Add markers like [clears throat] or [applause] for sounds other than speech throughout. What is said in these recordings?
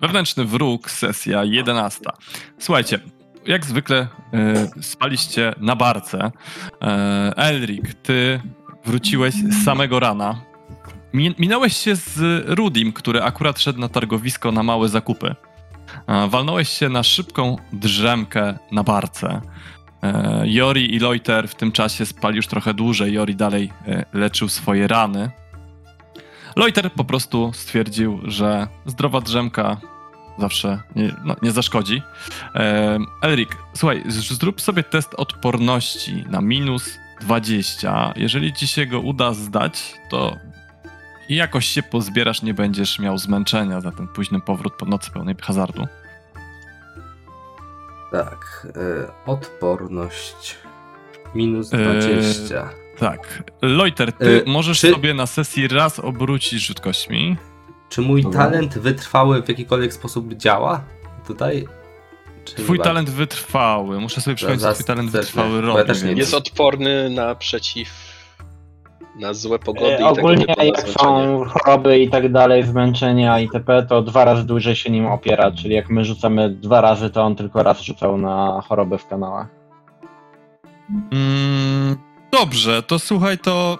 Wewnętrzny wróg, sesja 11. Słuchajcie, jak zwykle e, spaliście na barce. E, Elrik, ty wróciłeś z samego rana. Mi, minąłeś się z Rudim, który akurat szedł na targowisko na małe zakupy. E, walnąłeś się na szybką drzemkę na barce. Jori i Loiter w tym czasie spali już trochę dłużej. Jori dalej leczył swoje rany. Loiter po prostu stwierdził, że zdrowa drzemka zawsze nie, no, nie zaszkodzi. E, Elrik, słuchaj, zrób sobie test odporności na minus 20. Jeżeli ci się go uda zdać, to jakoś się pozbierasz, nie będziesz miał zmęczenia za ten późny powrót po nocy pełnej hazardu. Tak, e, odporność minus E, 20. Tak. Loiter, ty E, możesz czy- sobie na sesji raz obrócić rzut kośćmi. Czy mój Dobra. talent wytrwały w jakikolwiek sposób działa tutaj? Czy Twój bardzo? talent wytrwały. Muszę sobie przypomnieć, zaraz twój talent wytrwały ja robi. też nie więc- Jest odporny na przeciw. na złe pogody E, i tego Ogólnie jak są choroby i tak dalej, zmęczenia itp., to dwa razy dłużej się nim opiera, czyli jak my rzucamy dwa razy, to on tylko raz rzucał na chorobę w kanałach. Mm, dobrze, to słuchaj, to.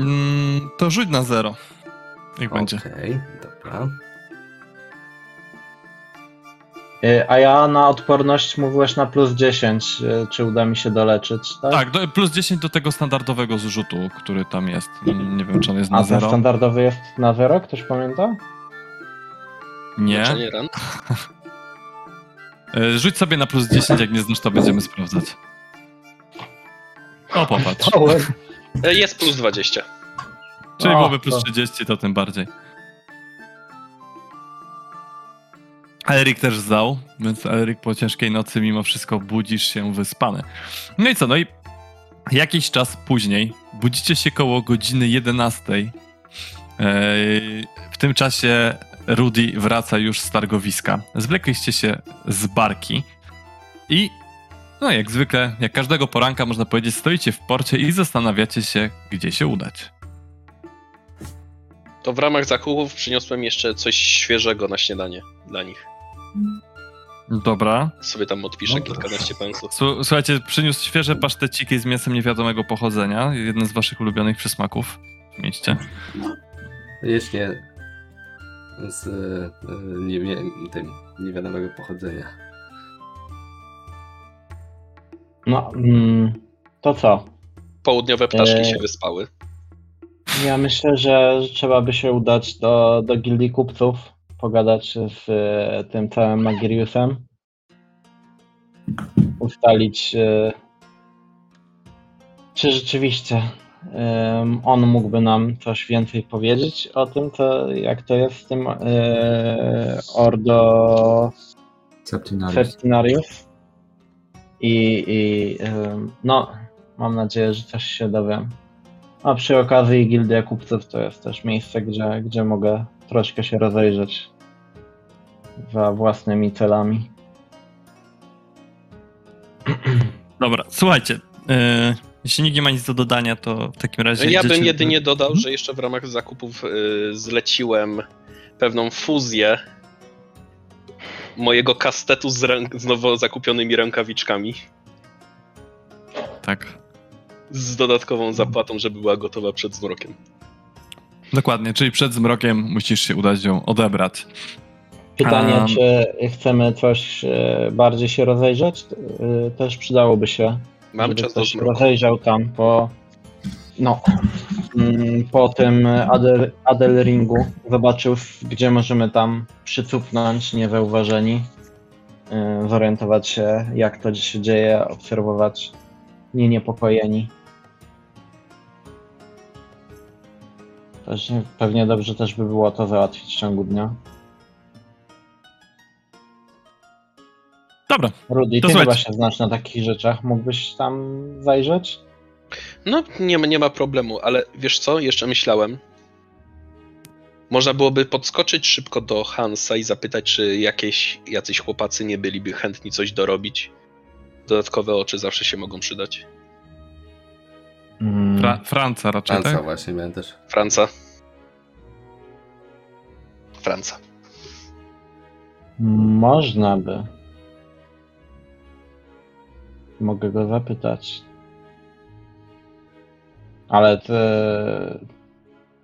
Mm, to rzuć na zero. Jak będzie. Okej, dobra. E, A ja na odporność mówiłeś na plus 10, e, czy uda mi się doleczyć, tak? Tak, do, plus 10 do tego standardowego zrzutu, który tam jest. Nie, nie wiem, czy on jest A na ten zero. standardowy jest na zero, ktoś pamięta? Nie. [laughs] E, Rzuć sobie na plus 10, jak nie znasz, to będziemy sprawdzać. O, popatrz. E, Jest plus 20. Czyli O, byłoby plus to- 30, to tym bardziej. A Erik też zdał, więc Erik po ciężkiej nocy mimo wszystko budzisz się wyspany. No i co, no i jakiś czas później budzicie się koło godziny 11. Ej, W tym czasie Rudy wraca już z targowiska. Zwlekliście się z barki i no jak zwykle, jak każdego poranka można powiedzieć, stoicie w porcie i zastanawiacie się, gdzie się udać. To w ramach zakupów przyniosłem jeszcze coś świeżego na śniadanie dla nich. Dobra. Sobie tam odpiszę No. kilkanaście pensów. Słu- Słuchajcie, przyniósł świeże paszteciki z mięsem niewiadomego pochodzenia. Jeden z waszych ulubionych przysmaków w mieście. Jeśli z e, nie, nie, tym niewiadomego pochodzenia. No, mm, to co? Południowe ptaszki Eee. się wyspały. Ja myślę, że trzeba by się udać do, do gildii kupców, pogadać z e, tym całym Magiriusem, ustalić, e, czy rzeczywiście on mógłby nam coś więcej powiedzieć o tym, co, jak to jest z tym e, Ordo Septinarius. Septinarius. I, i no, mam nadzieję, że coś się dowiem. A przy okazji Gildia Kupców to jest też miejsce, gdzie, gdzie mogę troszkę się rozejrzeć za własnymi celami. [clears throat] Dobra, słuchajcie. e, jeśli nikt nie ma nic do dodania, to w takim razie. Ja bym jedynie dodał, że jeszcze w ramach zakupów y, zleciłem pewną fuzję mojego kastetu z, ręk- z nowo zakupionymi rękawiczkami. Tak. Z dodatkową zapłatą, żeby była gotowa przed zmrokiem. Dokładnie, czyli przed zmrokiem musisz się udać ją odebrać. Pytanie, Um. czy chcemy coś e, bardziej się rozejrzeć? E, Też przydałoby się. Mamy żeby czas do zmroku. rozejrzał tam po no po tym Adel, Adelringu zobaczył gdzie możemy tam przycupnąć niezauważeni y, zorientować się jak to się dzieje obserwować nie niepokojeni. Pewnie dobrze też by było to załatwić w ciągu dnia. Dobra, Rudy, ty chyba się znasz na takich rzeczach. Mógłbyś tam zajrzeć? No, nie, ma- nie ma problemu, ale wiesz co? Jeszcze myślałem. Można byłoby podskoczyć szybko do Hansa i zapytać, czy jakieś jacyś chłopacy nie byliby chętni coś dorobić. Dodatkowe oczy zawsze się mogą przydać. Mm. Fra- Franca raczej, Franca tak? właśnie miałem też. Franca. Franca. Można by. Mogę go zapytać. Ale to,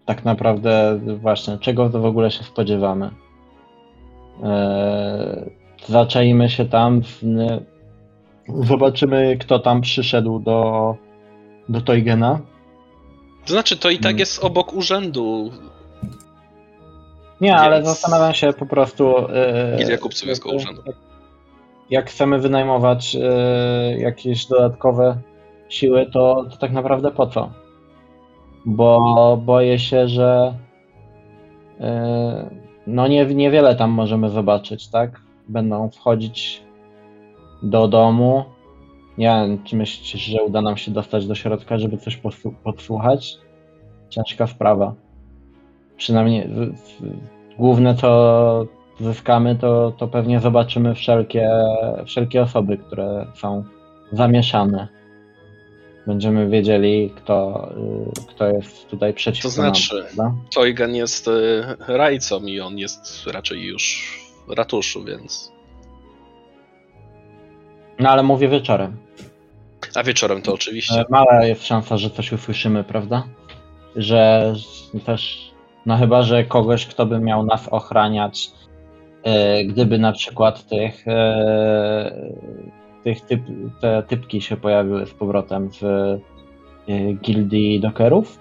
tak naprawdę właśnie, czego to w ogóle się spodziewamy? Eee, zaczaimy się tam, w, zobaczymy kto tam przyszedł do, do Toygena. To znaczy, to i tak Hmm. jest obok urzędu. Nie, ale Więc- zastanawiam się po prostu. e, Gildia kupców jest koło urzędu. Jak chcemy wynajmować e, jakieś dodatkowe siły, to, to tak naprawdę po co? Bo boję się, że e, no nie, niewiele tam możemy zobaczyć, tak? Będą wchodzić do domu. Nie wiem, czy myślisz, że uda nam się dostać do środka, żeby coś podsłuchać? Ciężka sprawa. Przynajmniej główne co zyskamy, to, to pewnie zobaczymy wszelkie, wszelkie osoby, które są zamieszane. Będziemy wiedzieli, kto, y, kto jest tutaj przeciwko To znaczy- nam. jest y, rajcą i on jest raczej już w ratuszu, więc. No ale mówię wieczorem. A wieczorem to oczywiście. E, Mała jest szansa, że coś usłyszymy, prawda? Że też, no chyba, że kogoś, kto by miał nas ochraniać, e, gdyby na przykład tych, e, tych typ, te typki się pojawiły z powrotem w e, gildii dokerów,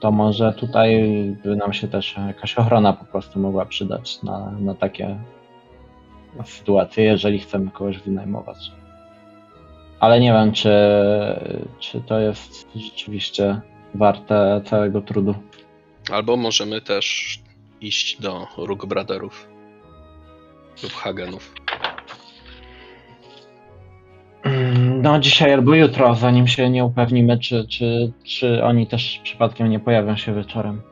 to może tutaj by nam się też jakaś ochrona po prostu mogła przydać na, na takie sytuacje, jeżeli chcemy kogoś wynajmować. Ale nie wiem, czy, czy to jest rzeczywiście warte całego trudu. Albo możemy też iść do Róg Braderów lub Hagenów. No, dzisiaj albo jutro, zanim się nie upewnimy, czy, czy, czy oni też przypadkiem nie pojawią się wieczorem.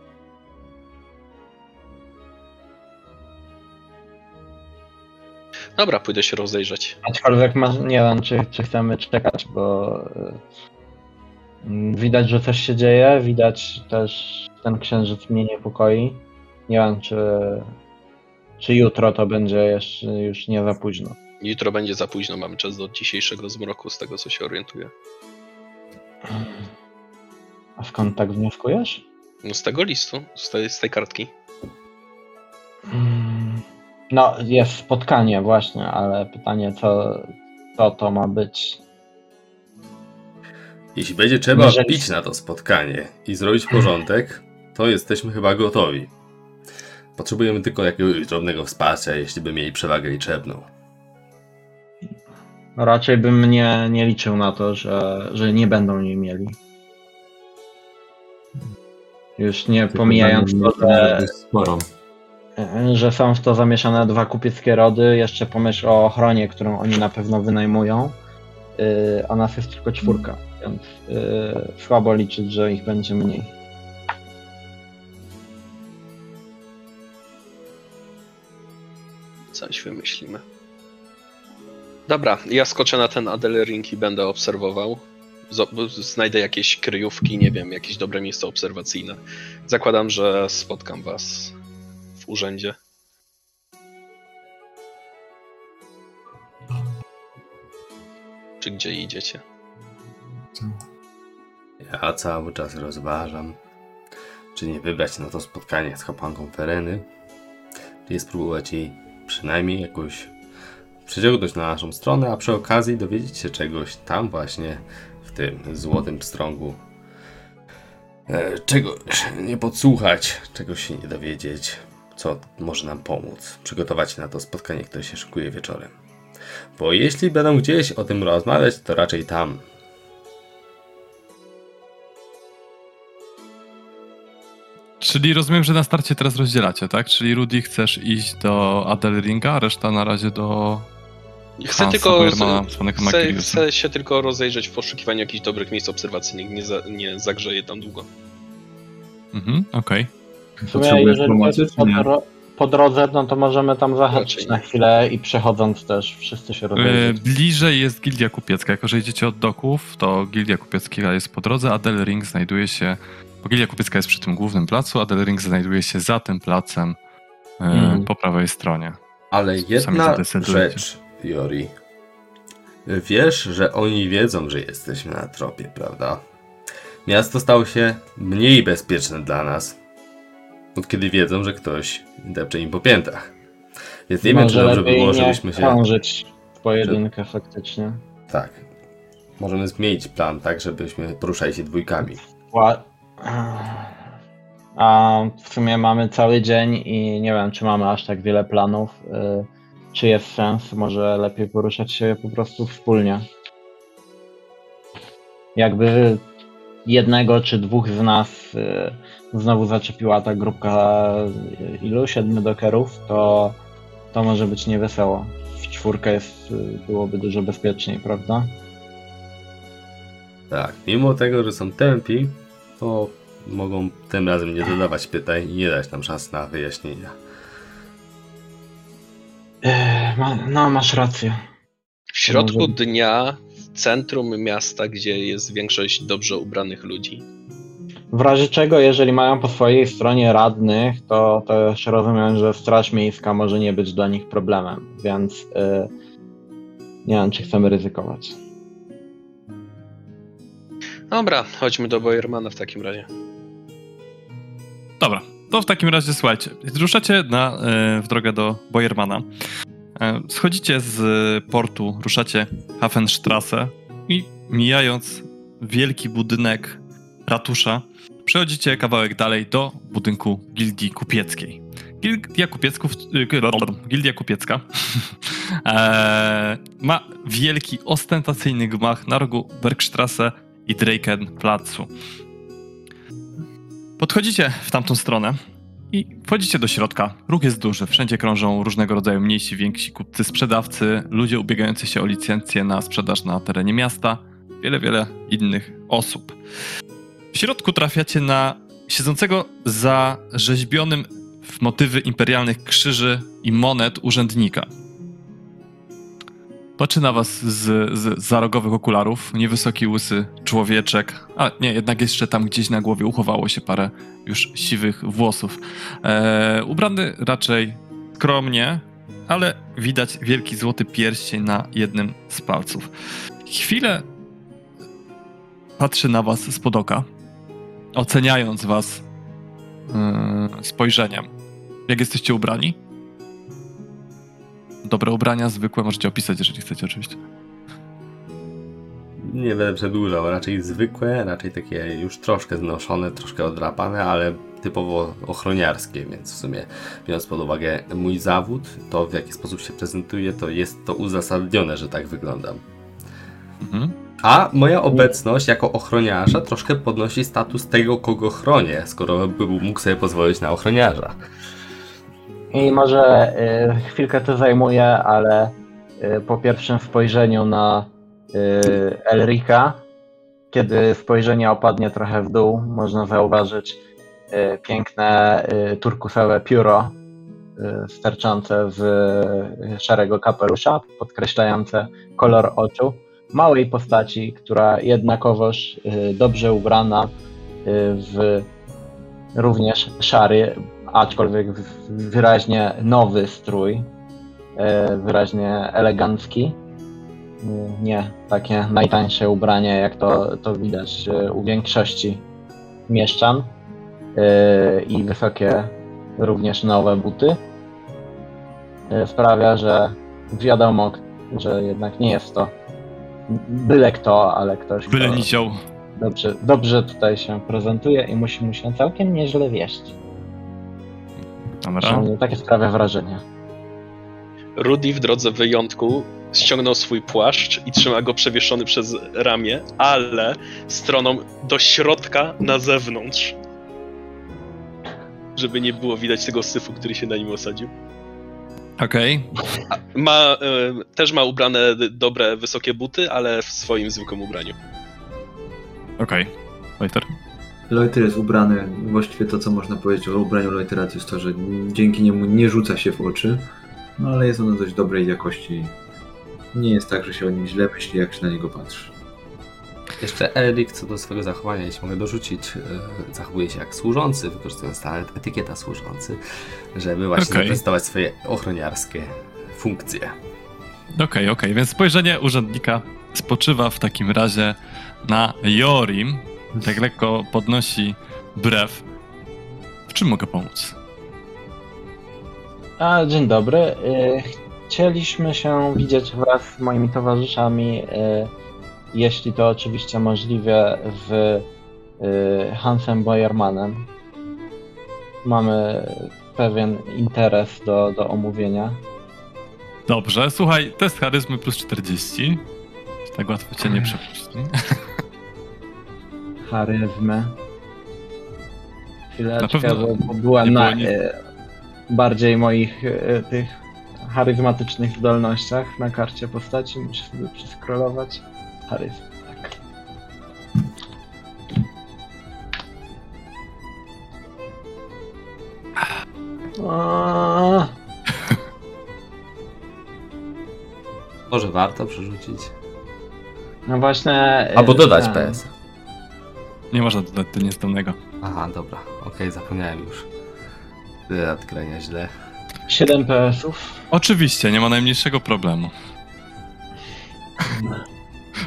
Dobra, pójdę się rozejrzeć. Aczkolwiek ma, nie wiem, czy, czy chcemy czekać, bo y, widać, że coś się dzieje, widać też ten księżyc mnie niepokoi. Nie wiem, czy, czy jutro to będzie jeszcze już nie za późno. Jutro będzie za późno, mamy czas do dzisiejszego zmroku, z tego co się orientuję. A skąd tak wnioskujesz? No z tego listu, z tej, z tej kartki. Mm, No, jest spotkanie właśnie, ale pytanie, co, co to ma być? Jeśli będzie trzeba Jeżeli- pić na to spotkanie i zrobić porządek, to jesteśmy chyba gotowi. Potrzebujemy tylko jakiegoś drobnego wsparcia, jeśli by mieli przewagę liczebną. Raczej bym nie, nie liczył na to, że, że nie będą jej mieli. Już nie pomijając to, że, Sporo. że są w to zamieszane dwa kupieckie rody, jeszcze pomyśl o ochronie, którą oni na pewno wynajmują, yy, a nas jest tylko czwórka, więc yy, słabo liczyć, że ich będzie mniej. Coś wymyślimy. Dobra, ja skoczę na ten Adelering i będę obserwował. Znajdę jakieś kryjówki, nie wiem, jakieś dobre miejsce obserwacyjne. Zakładam, że spotkam was w urzędzie. Czy gdzie idziecie? Ja cały czas rozważam, czy nie wybrać na to spotkanie z kapłanką Fereny, czy spróbować jej przynajmniej jakoś przyciągnąć na naszą stronę, a przy okazji dowiedzieć się czegoś tam właśnie w tym złotym pstrągu. E, Czegoś nie podsłuchać, czegoś się nie dowiedzieć, co może nam pomóc. Przygotować na to spotkanie, które się szykuje wieczorem. Bo jeśli będą gdzieś o tym rozmawiać, to raczej tam, Czyli rozumiem, że na starcie teraz rozdzielacie, tak? Czyli Rudy chcesz iść do Adelringa, a reszta na razie do Chcę Hansa tylko. Svanek Chcę, chcę się tylko rozejrzeć w poszukiwaniu jakichś dobrych miejsc obserwacyjnych. Nie, za, nie zagrzeję tam długo. Mhm, okej. Sumie, Potrzebujesz pomocy, czy po, nie? dro- po drodze, no to możemy tam zahaczyć na chwilę i przechodząc też wszyscy się E, rozejrzeć. Bliżej jest Gildia Kupiecka. Jako, że idziecie od doków, to Gildia Kupiecka jest po drodze, a Del Ring znajduje się... Bo Gildia Kupiecka jest przy tym głównym placu, a Del Ring znajduje się za tym placem Mhm. po prawej stronie. Ale Sami jedna rzecz, Wiesz, że oni wiedzą, że jesteśmy na tropie, prawda? Miasto stało się mniej bezpieczne dla nas, od kiedy wiedzą, że ktoś depcze im po piętach. Więc nie wiem, czy dobrze by było, żebyśmy się... krążyć w pojedynkę faktycznie. Tak. Możemy zmienić plan tak, żebyśmy poruszali się dwójkami. A w sumie mamy cały dzień i nie wiem, czy mamy aż tak wiele planów. y, Czy jest sens? Może lepiej poruszać się po prostu wspólnie. Jakby jednego czy dwóch z nas y, znowu zaczepiła ta grupka y, ilu? Siedmiu dokerów, to, to może być niewesoło. W czwórkę jest, y, byłoby dużo bezpieczniej, prawda? Tak, mimo tego, że są tępi, to mogą tym razem nie zadawać pytań i nie dać nam szans na wyjaśnienia. Ma, no, masz rację. W środku Może- dnia, w centrum miasta, gdzie jest większość dobrze ubranych ludzi. W razie czego, jeżeli mają po swojej stronie radnych, to też rozumiem, że Straż Miejska może nie być dla nich problemem, więc y, nie wiem, czy chcemy ryzykować. Dobra, chodźmy do Bojermana w takim razie. Dobra, to w takim razie słuchajcie. Ruszacie na, e, w drogę do Bojermana. E, Schodzicie z portu, ruszacie Hafenstrasse i mijając wielki budynek ratusza, przechodzicie kawałek dalej do budynku Gildii Kupieckiej. Gildia, Kupiecków, y, Gildia Kupiecka [laughs] e, ma wielki, ostentacyjny gmach na rogu Bergstrasse i Drakenplacu. Podchodzicie w tamtą stronę i wchodzicie do środka. Ruch jest duży, wszędzie krążą różnego rodzaju mniejsi, więksi kupcy, sprzedawcy, ludzie ubiegający się o licencję na sprzedaż na terenie miasta, wiele, wiele innych osób. W środku trafiacie na siedzącego za rzeźbionym w motywy imperialnych krzyży i monet urzędnika. Patrzy na was z, z zarogowych okularów, niewysoki, łysy człowieczek, a nie, jednak jeszcze tam gdzieś na głowie uchowało się parę już siwych włosów. E, ubrany raczej skromnie, ale widać wielki złoty pierścień na jednym z palców. Chwilę patrzy na was spod oka, oceniając was e, spojrzeniem. Jak jesteście ubrani? Dobre ubrania, zwykłe, możecie opisać, jeżeli chcecie oczywiście. Nie będę przedłużał, raczej zwykłe, raczej takie już troszkę znoszone, troszkę odrapane, ale typowo ochroniarskie, więc w sumie biorąc pod uwagę mój zawód, to w jaki sposób się prezentuję, to jest to uzasadnione, że tak wyglądam. Mhm. A moja obecność jako ochroniarza troszkę podnosi status tego, kogo chronię, skoro bym mógł sobie pozwolić na ochroniarza. I może y, chwilkę to zajmuje, ale y, po pierwszym spojrzeniu na y, Elrika, kiedy spojrzenie opadnie trochę w dół, można zauważyć piękne turkusowe pióro sterczące z szarego kapelusza, podkreślające kolor oczu małej postaci, która jednakowoż dobrze ubrana w również szary, aczkolwiek wyraźnie nowy strój, e, wyraźnie elegancki. Nie takie najtańsze ubranie, jak to, to widać u większości mieszczan. E, I wysokie, również nowe buty. E, Sprawia, że wiadomo, że jednak nie jest to byle kto, ale ktoś, Byle kto nizioł. dobrze, dobrze tutaj się prezentuje i musi mu się całkiem nieźle wieść. Dobra. Przynajmniej takie sprawia wrażenie. Rudy w drodze wyjątku ściągnął swój płaszcz i trzyma go przewieszony przez ramię, ale stroną do środka na zewnątrz. Żeby nie było widać tego syfu, który się na nim osadził. Okej. Ma, e, też ma ubrane dobre, wysokie buty, ale w swoim zwykłym ubraniu. Okej. Wojter. Loiter jest ubrany, właściwie to co można powiedzieć o ubraniu Loitera to jest to, że dzięki niemu nie rzuca się w oczy, no ale jest ono dość dobrej jakości. Nie jest tak, że się o nim źle myśli, jak się na niego patrzy. Jeszcze Erik co do swojego zachowania, jeśli mogę dorzucić, e, zachowuje się jak służący, wykorzystując talent etykieta służący, żeby właśnie Okej. zaprezentować swoje ochroniarskie funkcje. Okej, okej, więc spojrzenie urzędnika spoczywa w takim razie na Jorim. Tak lekko podnosi brew. W czym mogę pomóc? A, dzień dobry. Y, Chcieliśmy się widzieć wraz z moimi towarzyszami, y, jeśli to oczywiście możliwe, w y, Hansem Boyermanem. Mamy pewien interes do, do omówienia. Dobrze, słuchaj, test charyzmy plus 40. Tak łatwo cię nie [laughs] przepuści. Charyzmę. Chwileczkę, bo, bo była nie na y, bardziej moich y, tych charyzmatycznych zdolnościach na karcie postaci. Muszę sobie przeskrolować. Charyzm, tak. A, Może warto przerzucić? No właśnie. Albo dodać ten, PS. Nie można dodać do niezdolnego. Aha, dobra, okej, zapomniałem już. Tyle grania źle. 7 PS-ów. Oczywiście, nie ma najmniejszego problemu.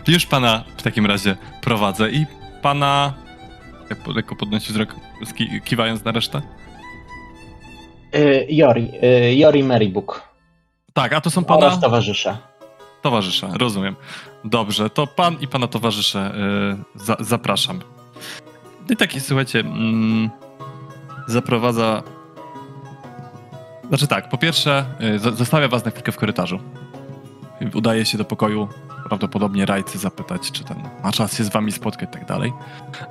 Już pana w takim razie prowadzę i pana. Jak lekko podnosi wzrok, kiwając na resztę? Y, Jori, y, Jori Marybook. Tak, a to są pana Oraz towarzysze. towarzysze, rozumiem. Dobrze, to pan i pana towarzysze y, za, zapraszam. I taki, słuchajcie, mm, zaprowadza. Znaczy tak, po pierwsze, y, zostawia was na chwilkę w korytarzu. Udaje się do pokoju, prawdopodobnie rajcy zapytać, czy ten ma czas się z wami spotkać i tak dalej.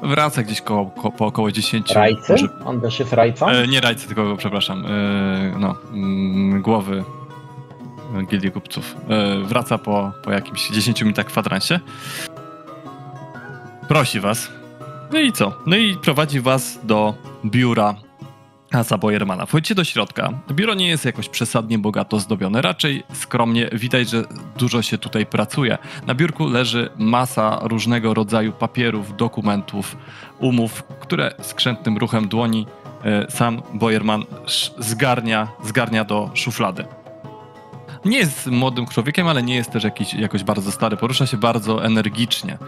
Wraca gdzieś koło, ko, po około 10. Rajcy? może- On też jest rajcą? E, nie rajcy, tylko, przepraszam, e, no, mm, głowy Gildii Kupców. E, wraca po, po jakimś 10 minutach kwadransie. Prosi was. No i co? No i prowadzi was do biura Hansa Boyermana. Wchodzicie do środka. Biuro nie jest jakoś przesadnie bogato zdobione, raczej skromnie. Widać, że dużo się tutaj pracuje. Na biurku leży masa różnego rodzaju papierów, dokumentów, umów, które skrzętnym ruchem dłoni e, sam Boyerman sz- zgarnia, zgarnia do szuflady. Nie jest młodym człowiekiem, ale nie jest też jakiś, jakoś bardzo stary. Porusza się bardzo energicznie.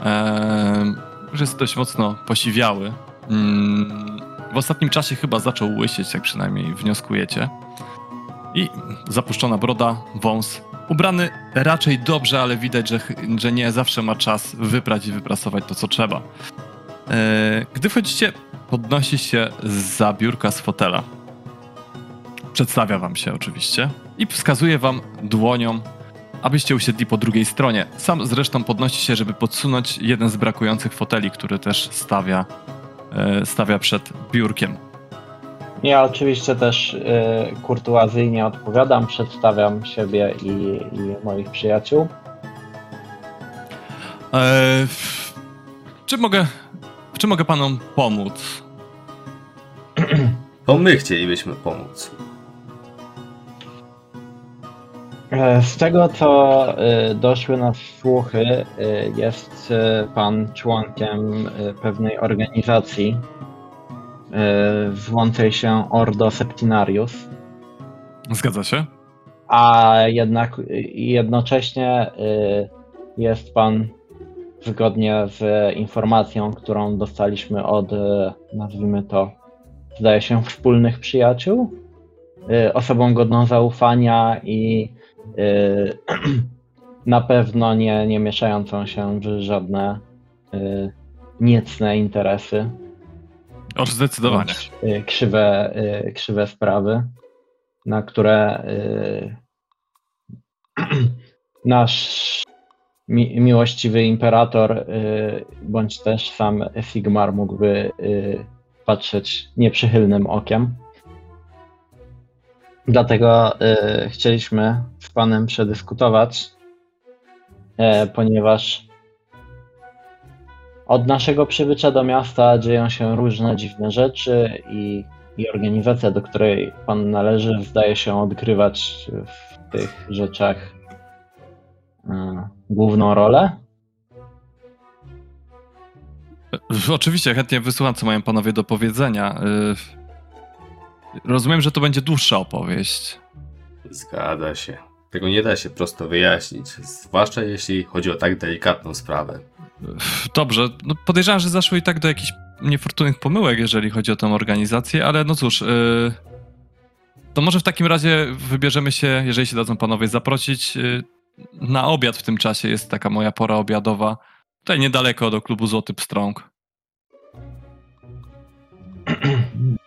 Eee, już jest dość mocno posiwiały. Mm, w ostatnim czasie chyba zaczął łysieć, jak przynajmniej wnioskujecie. I zapuszczona broda, wąs. Ubrany raczej dobrze, ale widać, że, że nie zawsze ma czas wyprać i wyprasować to, co trzeba. Eee, Gdy wchodzicie, podnosi się za biurka z fotela. Przedstawia wam się oczywiście i wskazuje wam dłonią, abyście usiedli po drugiej stronie. Sam zresztą podnosi się, żeby podsunąć jeden z brakujących foteli, który też stawia, e, stawia przed biurkiem. Ja oczywiście też y, kurtuazyjnie odpowiadam, przedstawiam siebie i, i moich przyjaciół. E, czy mogę, czy mogę panom pomóc? To my chcielibyśmy pomóc. Z tego, co y, doszły nas słuchy, y, jest pan członkiem pewnej organizacji zwącej się Ordo Septinarius, Zgadza się? a jednak jednocześnie jest pan, zgodnie z informacją, którą dostaliśmy od, nazwijmy to, zdaje się, wspólnych przyjaciół, osobą godną zaufania i [clears throat] na pewno nie, nie mieszającą się w żadne y, niecne interesy, O, zdecydowanie. bądź, y, krzywe, krzywe sprawy, na które [clears throat] nasz mi, miłościwy imperator, bądź też sam Sigmar mógłby patrzeć nieprzychylnym okiem. Dlatego y, chcieliśmy z Panem przedyskutować, e, ponieważ od naszego przybycia do miasta dzieją się różne dziwne rzeczy i, i organizacja, do której Pan należy, zdaje się odgrywać w tych rzeczach e, główną rolę. Oczywiście, chętnie wysłucham, co mają panowie do powiedzenia. Rozumiem, że to będzie dłuższa opowieść. Zgadza się. Tego nie da się prosto wyjaśnić, zwłaszcza jeśli chodzi o tak delikatną sprawę. Dobrze, no podejrzewam, że zaszło i tak do jakichś niefortunnych pomyłek, jeżeli chodzi o tę organizację, ale no cóż, yy, to może w takim razie wybierzemy się, jeżeli się dadzą panowie zaprosić, yy, na obiad w tym czasie, jest taka moja pora obiadowa, tutaj niedaleko do klubu Złoty Pstrąg. [clears throat]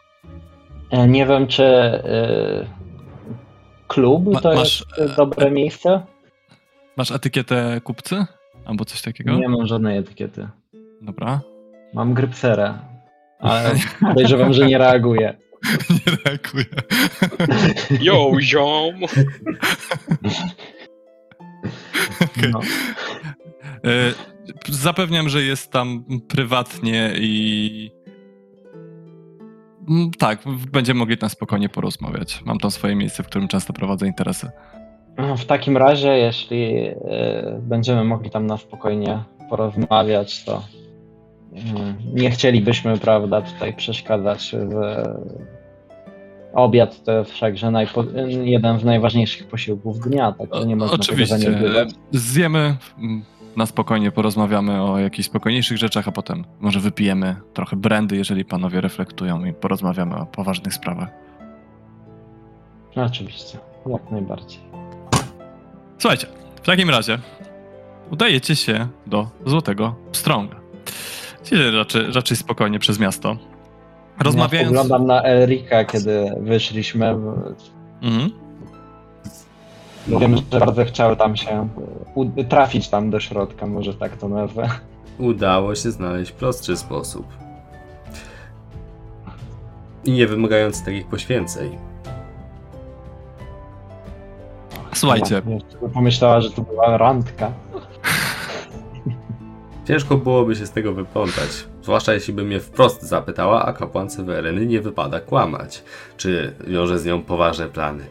E, Nie wiem, czy e, klub Ma- to masz, jest e, dobre miejsce. Masz etykietę kupcy? Albo coś takiego? Nie mam żadnej etykiety. Dobra. Mam grypserę, [laughs] ale podejrzewam, że nie reaguje. [laughs] Nie reaguję. [laughs] Yo, ziom! No. E, Zapewniam, że jest tam prywatnie i. Mm, Tak, będziemy mogli tam spokojnie porozmawiać. Mam tam swoje miejsce, w którym często prowadzę interesy. No, W takim razie, jeśli e, będziemy mogli tam na spokojnie porozmawiać, to mm, nie chcielibyśmy, prawda, tutaj przeszkadzać w obiad to jest wszakże najpo, jeden z najważniejszych posiłków dnia, tak nie można Oczywiście. Zjemy, mm, na spokojnie porozmawiamy o jakichś spokojniejszych rzeczach, a potem może wypijemy trochę brandy, jeżeli panowie reflektują i porozmawiamy o poważnych sprawach. Oczywiście, jak najbardziej. Słuchajcie, w takim razie udajecie się do Złotego Pstrąga. Idziecie raczej, raczej spokojnie przez miasto. Rozmawiając... Ja Oglądam na Elrika, kiedy wyszliśmy. Mhm. Wiem, że bardzo chciał tam się trafić tam do środka, może tak to nazwę. Udało się znaleźć prostszy sposób. I nie wymagający takich poświęceń. Słuchajcie, Pomyślała, że to była randka. Ciężko byłoby się z tego wyplątać. Zwłaszcza jeśli by mnie wprost zapytała, a kapłance Wereny nie wypada kłamać. Czy wiąże z nią poważne plany.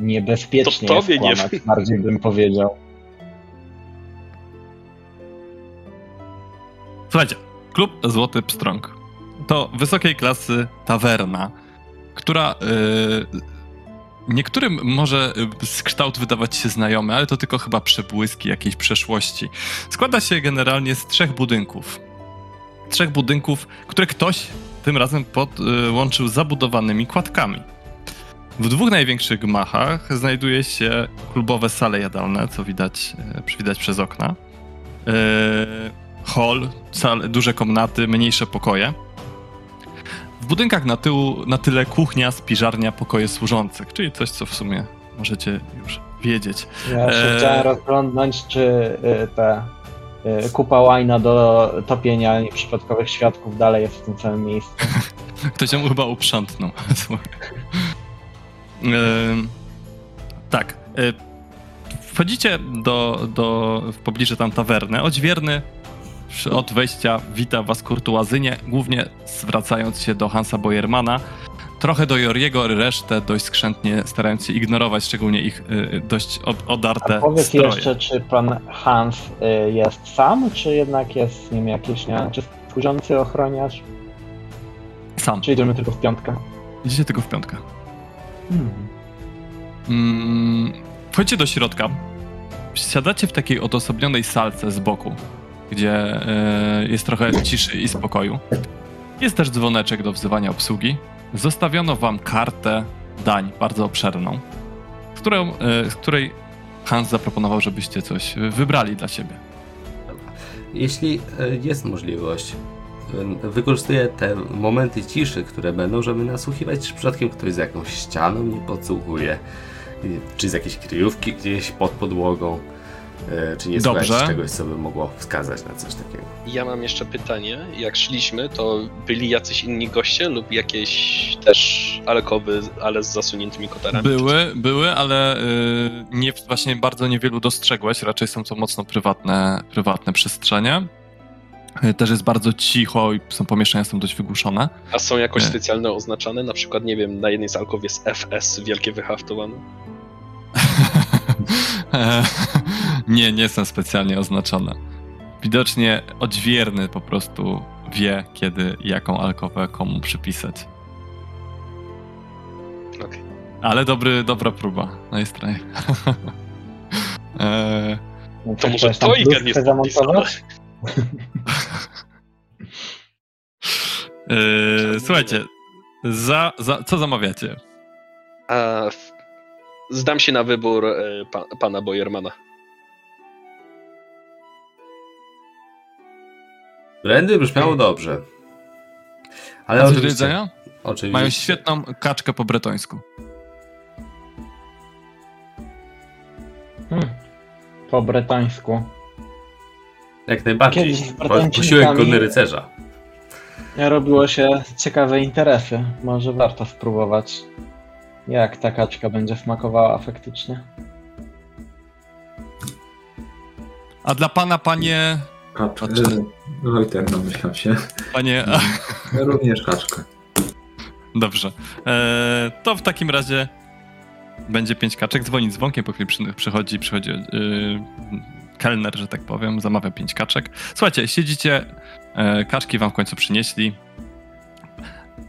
Niebezpiecznie To jest tobie nie- kłamać, bardziej bym powiedział. Słuchajcie, klub Złoty Pstrąg to wysokiej klasy tawerna, która yy, niektórym może z kształtu wydawać się znajomy, ale to tylko chyba przebłyski jakiejś przeszłości. Składa się generalnie z trzech budynków. Trzech budynków, które ktoś tym razem podłączył zabudowanymi kładkami. W dwóch największych gmachach znajduje się klubowe sale jadalne, co widać, yy, widać przez okna. Yy, hall, sal, duże komnaty, mniejsze pokoje. W budynkach na, tyłu, na tyle kuchnia, spiżarnia, pokoje służących, czyli coś, co w sumie możecie już wiedzieć. Ja się Eee. chciałem rozglądnąć, czy ta kupa łajna do topienia nieprzypadkowych świadków dalej jest w tym samym miejscu. [laughs] Ktoś ją chyba uprzątnął. [laughs] Ym, tak. y, Wchodzicie do, do, w pobliże tam tawerny. Odźwierny od wejścia wita was kurtuazynie, głównie zwracając się do Hansa Bojermana. Trochę do Joriego, resztę dość skrzętnie starając się ignorować, szczególnie ich y, dość od, odarte A powiedz stroje. jeszcze, czy pan Hans y, jest sam, czy jednak jest z nim jakiś, nie czy służący ochroniarz? Sam. Czy idziemy tylko w piątkę? Idziecie tylko w piątkę. Hmm. Mm, wchodzicie do środka. Siadacie w takiej odosobnionej salce z boku, gdzie e, jest trochę ciszy i spokoju. Jest też dzwoneczek do wzywania obsługi. Zostawiono wam kartę dań, bardzo obszerną, z, którą, e, z której Hans zaproponował, żebyście coś wybrali dla siebie. Jeśli e, jest możliwość, wykorzystuję te momenty ciszy, które będą, żeby nasłuchiwać, czy przypadkiem ktoś za jakąś ścianą nie podsłuchuje, czy z jakiejś kryjówki gdzieś pod podłogą, e, czy nie Dobrze. czegoś, co by mogło wskazać na coś takiego. Ja mam jeszcze pytanie. Jak szliśmy, to byli jacyś inni goście lub jakieś też alkowy, ale z zasuniętymi kotarami? Były, były, ale y, nie, właśnie bardzo niewielu dostrzegłeś. Raczej są to mocno prywatne, prywatne przestrzenie. Y, Też jest bardzo cicho i są pomieszczenia są dość wygłuszone. A są jakoś Nie. specjalne oznaczane? Na przykład, nie wiem, na jednej z alkow jest FS wielkie wyhaftowane. [laughs] E, nie, nie są specjalnie oznaczone. Widocznie odźwierny po prostu wie, kiedy i jaką alkowę komu przypisać. Okej. Ale dobry, dobra próba na jej stronie. eee, [laughs] No, To może to i nie jest zamontować? Eee, słuchajcie, za, za, co zamawiacie? A zdam się na wybór e, pa, pana Bojermana. Brandy brzmiało dobrze. Ale A coś do jedzenia? oczywiście. Mają świetną kaczkę po bretońsku. Hmm. Po bretańsku. Jak najbardziej. Kiedyś Posiłek godny rycerza. Robiło się ciekawe interesy. Może warto spróbować, jak ta kaczka będzie smakowała faktycznie. A dla pana, panie. Kaczka. Lojter, domyślam się. Panie. Również kaczkę. Dobrze. Eee, to w takim razie będzie pięć kaczek. Dzwoni dzwonkiem, po chwili przy, przychodzi, przychodzi yy, kelner, że tak powiem, zamawia pięć kaczek. Słuchajcie, siedzicie, e, kaczki wam w końcu przynieśli.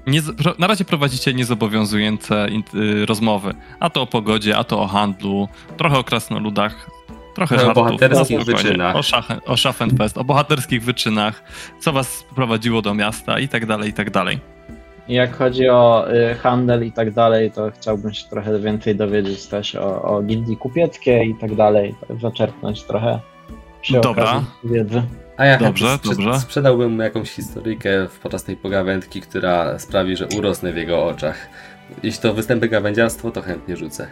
Nie, na razie prowadzicie niezobowiązujące y, rozmowy. A to o pogodzie, a to o handlu, trochę o krasnoludach, trochę O bohaterskich no, wyczynach. O, szachen, o Schaffenfest, o bohaterskich wyczynach, co was prowadziło do miasta i tak dalej, i tak dalej. Jak chodzi o y, handel i tak dalej, to chciałbym się trochę więcej dowiedzieć też o, o gildii kupieckiej i tak dalej. Tak zaczerpnąć trochę przy Dobra. wiedzy. A ja Dobrze, dobrze. sprzedałbym mu jakąś historyjkę w- podczas tej pogawędki, która sprawi, że urosnę w jego oczach. Jeśli to występy gawędziarstwo, to chętnie rzucę.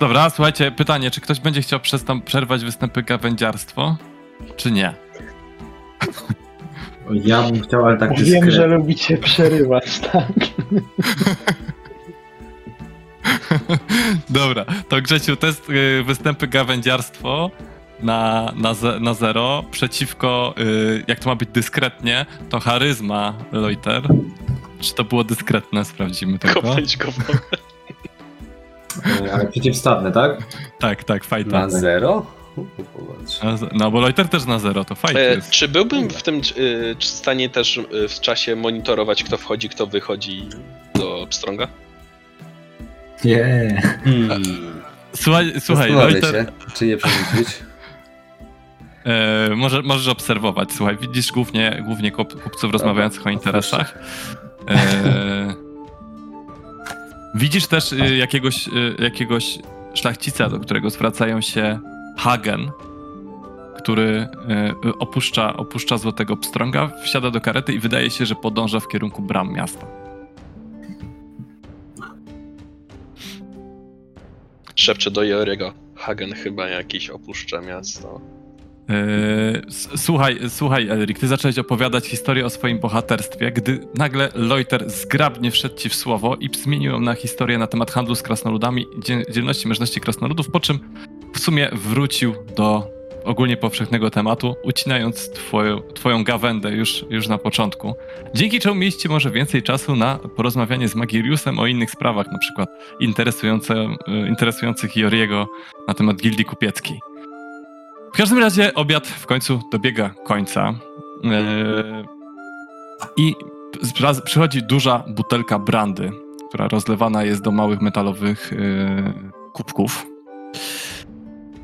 Dobra, słuchajcie, pytanie, czy ktoś będzie chciał przerwać występy gawędziarstwo, czy nie? Ja bym chciał, ale tak Wiem, dyskretnie. że lubicie przerywać, tak? Dobra, to Grzesiu, test y, występy gawędziarstwo na, na, ze, na zero przeciwko, y, jak to ma być dyskretnie, to charyzma Loiter. Czy to było dyskretne? Sprawdzimy tylko. Kopnąć go. E, Ale przeciwstawne, tak? Tak, tak, fajta. Na zero? No, bo Loiter też na zero, to fajnie E, czy byłbym w tym czy stanie też e, w czasie monitorować, kto wchodzi, kto wychodzi do Pstronga? Nie. Hmm. Słuchaj, słuchaj Loiter, się, czy nie przerzucić. E, może, możesz obserwować, słuchaj, widzisz głównie, głównie kup, kupców rozmawiających o interesach. E, widzisz też e, jakiegoś, jakiegoś szlachcica, do którego zwracają się Hagen, który e, opuszcza, opuszcza Złotego Pstrąga, wsiada do karety i wydaje się, że podąża w kierunku bram miasta. Szepcze do Joriego. Hagen chyba jakiś opuszcza miasto. S- Słuchaj, słuchaj, Elrik, ty zacząłeś opowiadać historię o swoim bohaterstwie, gdy nagle Loiter zgrabnie wszedł ci w słowo i zmienił ją na historię na temat handlu z krasnoludami, dzie- dzielności, mężności krasnoludów, po czym w sumie wrócił do ogólnie powszechnego tematu, ucinając twoją, twoją gawędę już, już na początku. Dzięki czemu mieliście może więcej czasu na porozmawianie z Magiriusem o innych sprawach, na przykład e, interesujących Joriego na temat gildii kupieckiej. W każdym razie obiad w końcu dobiega końca. Eee, I przychodzi duża butelka brandy, która rozlewana jest do małych metalowych eee, kubków.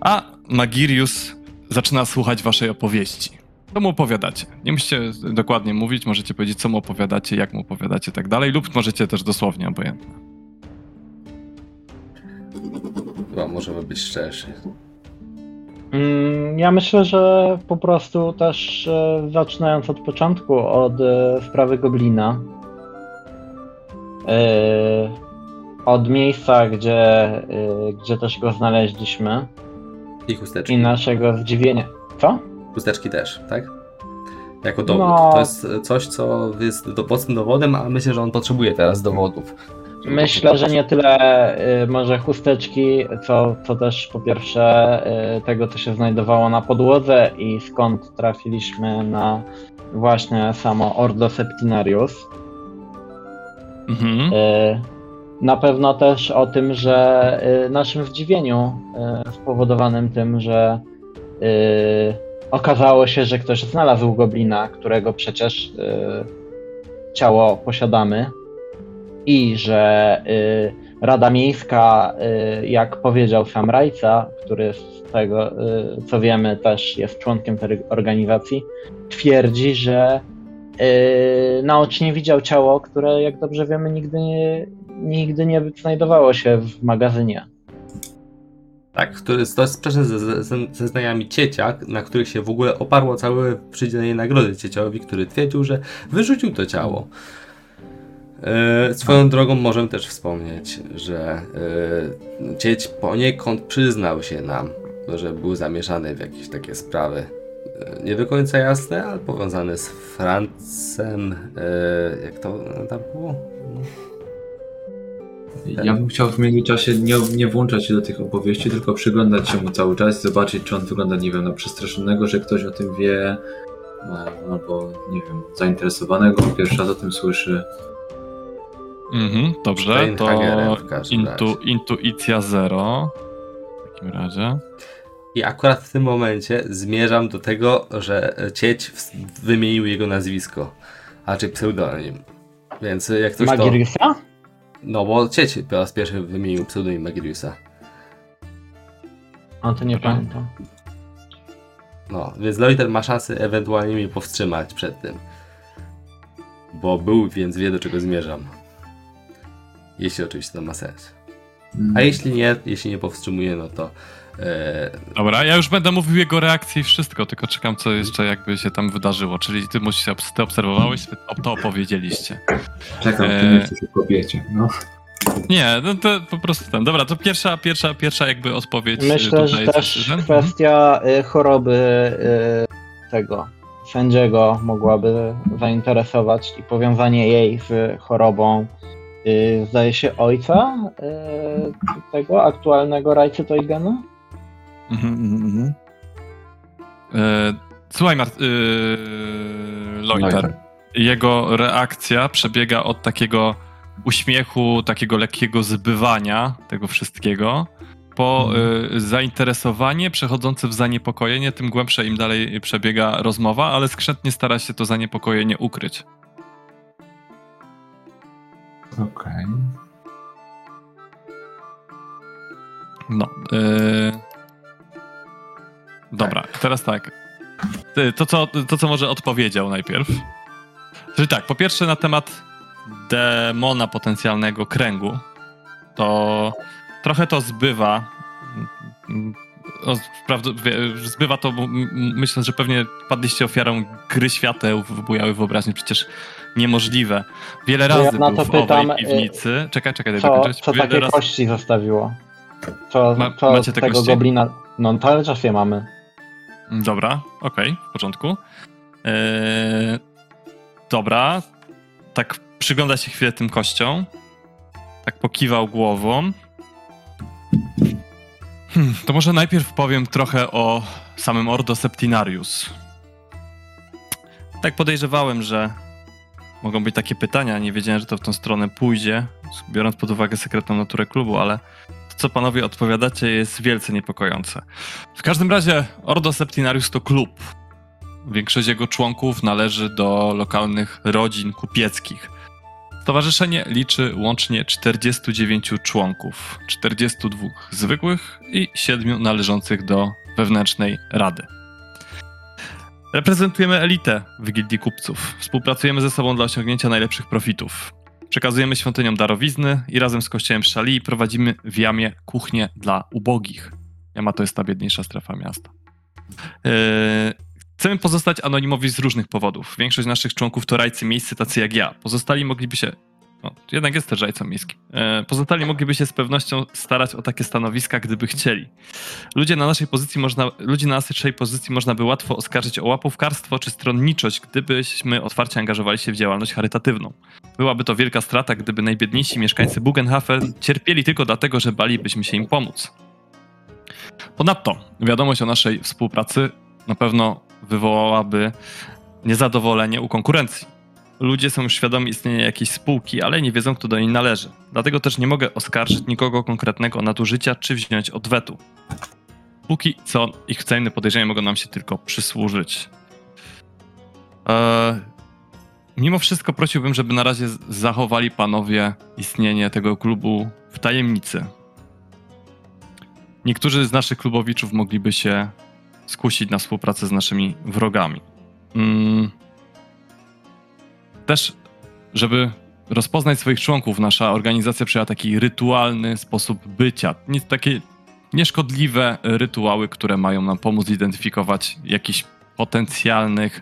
A Magirius zaczyna słuchać waszej opowieści. Co mu opowiadacie? Nie musicie dokładnie mówić, możecie powiedzieć, co mu opowiadacie, jak mu opowiadacie i tak dalej, lub możecie też dosłownie, obojętnie. Chyba możemy być szczerzy. Mm, Ja myślę, że po prostu też e, zaczynając od początku, od e, sprawy Goblina, e, od miejsca, gdzie, gdzie też go znaleźliśmy I chusteczki. i naszego zdziwienia. Co? Chusteczki też, tak? Jako dowód. No. To jest coś, co jest mocnym dowodem, a myślę, że on potrzebuje teraz dowodów. Myślę, że nie tyle y, może chusteczki, co, co też po pierwsze y, tego, co się znajdowało na podłodze i skąd trafiliśmy na właśnie samo Ordo Septinarius. Mhm. Y, Na pewno też o tym, że y, naszym zdziwieniu y, spowodowanym tym, że y, okazało się, że ktoś znalazł goblina, którego przecież ciało posiadamy i że Rada Miejska, jak powiedział sam Rajca, który z tego co wiemy też jest członkiem tej organizacji, twierdzi, że naocznie widział ciało, które jak dobrze wiemy nigdy nie, nigdy nie znajdowało się w magazynie. Tak, który sprzeczne ze, ze, ze zeznaniami Cieciak, na których się w ogóle oparło całe przydzielenie nagrody Cieciowi, który twierdził, że wyrzucił to ciało. E, swoją drogą możemy też wspomnieć, że e, Cieć poniekąd przyznał się nam, że był zamieszany w jakieś takie sprawy. E, nie do końca jasne, ale powiązane z Francem. Jak to tam było? Ja bym chciał w międzyczasie nie, nie włączać się do tych opowieści, tylko przyglądać się mu cały czas i zobaczyć, czy on wygląda, nie wiem, na przestraszonego, że ktoś o tym wie, e, albo, nie wiem, zainteresowanego, pierwszy raz o tym słyszy. Mhm, dobrze, to intu, intuicja zero. W takim razie. I akurat w tym momencie zmierzam do tego, że Cieć wymienił jego nazwisko, a czy pseudonim. Więc jak ktoś to... No bo Cieć po raz pierwszy wymienił pseudonim Magiriusa. A to nie pamiętam. No, więc Loiter ma szansę ewentualnie mnie powstrzymać przed tym. Bo był, więc wie do czego zmierzam. Jeśli oczywiście to ma sens. Mm. A jeśli nie, jeśli nie powstrzymuje, no to Dobra, ja już będę mówił jego reakcji i wszystko, tylko czekam, co jeszcze jakby się tam wydarzyło. Czyli ty musisz, ty obserwowałeś, to opowiedzieliście. Czekam, Eee. ty nie chcesz o kobiecie, no. Nie, no to po prostu ten. Dobra, to pierwsza, pierwsza, pierwsza jakby odpowiedź. y, Myślę, że też ten. kwestia y, choroby tego sędziego mogłaby zainteresować i powiązanie jej z chorobą, zdaje się, ojca tego aktualnego Rajcy Toigana? Mhm, mhm, mhm. E, Słuchaj, Mart- Loiter. Loiter. Jego reakcja przebiega od takiego uśmiechu, takiego lekkiego zbywania tego wszystkiego, po y, zainteresowanie przechodzące w zaniepokojenie, tym głębsze im dalej przebiega rozmowa, ale skrzętnie stara się to zaniepokojenie ukryć. Okej. No. Yy... Dobra, teraz tak. To co, to, co może odpowiedział najpierw. Czyli tak, po pierwsze na temat demona potencjalnego kręgu, to trochę to zbywa. zbywa to, myślę, że pewnie padliście ofiarą gry świateł w bujały wyobraźni. Przecież niemożliwe. Wiele To ja razy na był to w pytam, owej y, piwnicy. Czekaj, czekaj, Co, dokończyć. co Wiele takie razy- kości zostawiło? Co, Ma- co macie tego kości? goblina? No cały czas je mamy. Dobra, okej, w porządku. Eee, dobra, tak przygląda się chwilę tym kościom. Tak pokiwał głową. Hmm, to może najpierw powiem trochę o samym Ordo Septinarius. Tak podejrzewałem, że mogą być takie pytania. Nie wiedziałem, że to w tą stronę pójdzie, biorąc pod uwagę sekretną naturę klubu, ale co panowie odpowiadacie, jest wielce niepokojące. W każdym razie Ordo Septinarius to klub. Większość jego członków należy do lokalnych rodzin kupieckich. Stowarzyszenie liczy łącznie 49 członków, 42 zwykłych i 7 należących do wewnętrznej rady. Reprezentujemy elitę w Gildii Kupców. Współpracujemy ze sobą dla osiągnięcia najlepszych profitów. Przekazujemy świątyniom darowizny i razem z kościołem Szali prowadzimy w jamie kuchnię dla ubogich. Jama to jest ta biedniejsza strefa miasta. Yy, chcemy pozostać anonimowi z różnych powodów. Większość naszych członków to rajcy miejscy tacy jak ja. Pozostali mogliby się. No, jednak jest też rajcą miejskim. Yy, pozostali mogliby się z pewnością starać o takie stanowiska, gdyby chcieli. Ludzie na naszej pozycji można, ludzi na naszej pozycji można by łatwo oskarżyć o łapówkarstwo czy stronniczość, gdybyśmy otwarcie angażowali się w działalność charytatywną. Byłaby to wielka strata, gdyby najbiedniejsi mieszkańcy Bugenhafen cierpieli tylko dlatego, że balibyśmy się im pomóc. Ponadto wiadomość o naszej współpracy na pewno wywołałaby niezadowolenie u konkurencji. Ludzie są świadomi istnienia jakiejś spółki, ale nie wiedzą, kto do niej należy. Dlatego też nie mogę oskarżyć nikogo konkretnego o nadużycia czy wziąć odwetu. póki co ich wzajemne podejrzenia mogą nam się tylko przysłużyć. E, mimo wszystko prosiłbym, żeby na razie zachowali panowie istnienie tego klubu w tajemnicy. Niektórzy z naszych klubowiczów mogliby się skusić na współpracę z naszymi wrogami. Mm. Też, żeby rozpoznać swoich członków, nasza organizacja przyjęła taki rytualny sposób bycia. Nie, takie nieszkodliwe rytuały, które mają nam pomóc zidentyfikować jakichś potencjalnych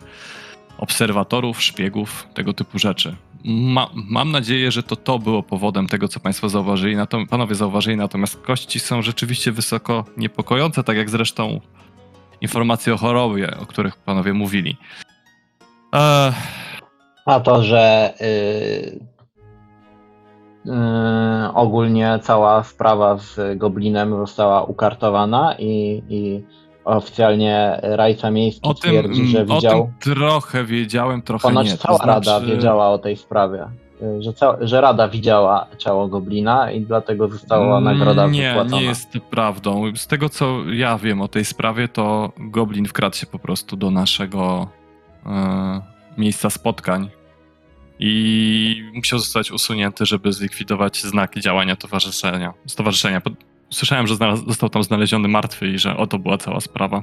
obserwatorów, szpiegów, tego typu rzeczy. Ma, mam nadzieję, że to to było powodem tego, co Państwo zauważyli, natom, panowie zauważyli, natomiast kości są rzeczywiście wysoko niepokojące, tak jak zresztą informacje o chorobie, o których panowie mówili. Eee, A to, że y, y, ogólnie cała sprawa z Goblinem została ukartowana i, i oficjalnie Rajca Miejski o, tym, twierdzi, że o widział. tym trochę wiedziałem, trochę Ponoć nie. To cała Rada znaczy- wiedziała o tej sprawie. Że, cała, że Rada widziała ciało Goblina i dlatego została nagroda Mm, Nie, wypłacona. nie jest to prawdą. Z tego, co ja wiem o tej sprawie, to Goblin wkradł się po prostu do naszego e, miejsca spotkań i musiał zostać usunięty, żeby zlikwidować znaki działania towarzyszenia. stowarzyszenia. Słyszałem, że znalaz- został tam znaleziony martwy i że oto była cała sprawa.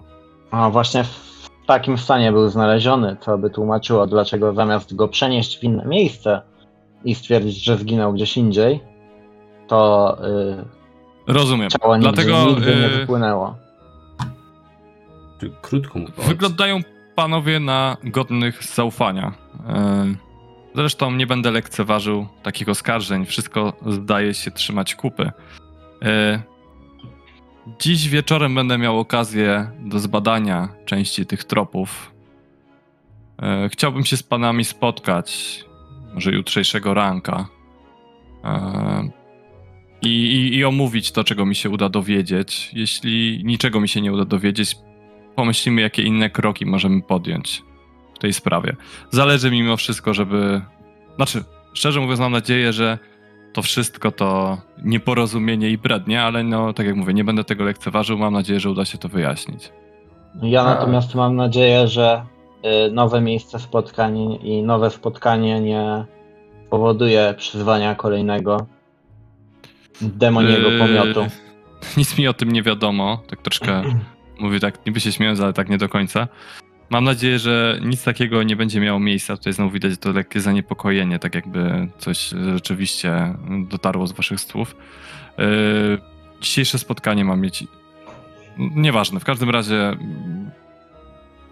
A właśnie w takim stanie był znaleziony, co by tłumaczyło, dlaczego zamiast go przenieść w inne miejsce i stwierdzić, że zginął gdzieś indziej, to y, Rozumiem. ciało nigdy, Dlatego nigdy nie y, wypłynęło. Krótko mówiąc, Wyglądają panowie na godnych zaufania. E, Zresztą nie będę lekceważył takich oskarżeń. Wszystko zdaje się trzymać kupy. E, Dziś wieczorem będę miał okazję do zbadania części tych tropów. E, Chciałbym się z panami spotkać, może jutrzejszego ranka. E, I, i, I omówić to, czego mi się uda dowiedzieć. Jeśli niczego mi się nie uda dowiedzieć, pomyślimy, jakie inne kroki możemy podjąć w tej sprawie. Zależy mi mimo wszystko, żeby. Znaczy, szczerze mówiąc, mam nadzieję, że to wszystko to nieporozumienie i brednie, ale no, tak jak mówię, nie będę tego lekceważył. Mam nadzieję, że uda się to wyjaśnić. Ja natomiast mam nadzieję, że y, nowe miejsce spotkań i nowe spotkanie nie powoduje przyzwania kolejnego demoniego Yy, pomiotu. [laughs] Nic mi o tym nie wiadomo. Tak troszkę [clears throat] mówię tak, niby się śmiejąc, ale tak nie do końca. Mam nadzieję, że nic takiego nie będzie miało miejsca. Tutaj znowu widać to lekkie zaniepokojenie, tak jakby coś rzeczywiście dotarło z waszych słów. Yy, dzisiejsze spotkanie ma mieć. Nieważne, w każdym razie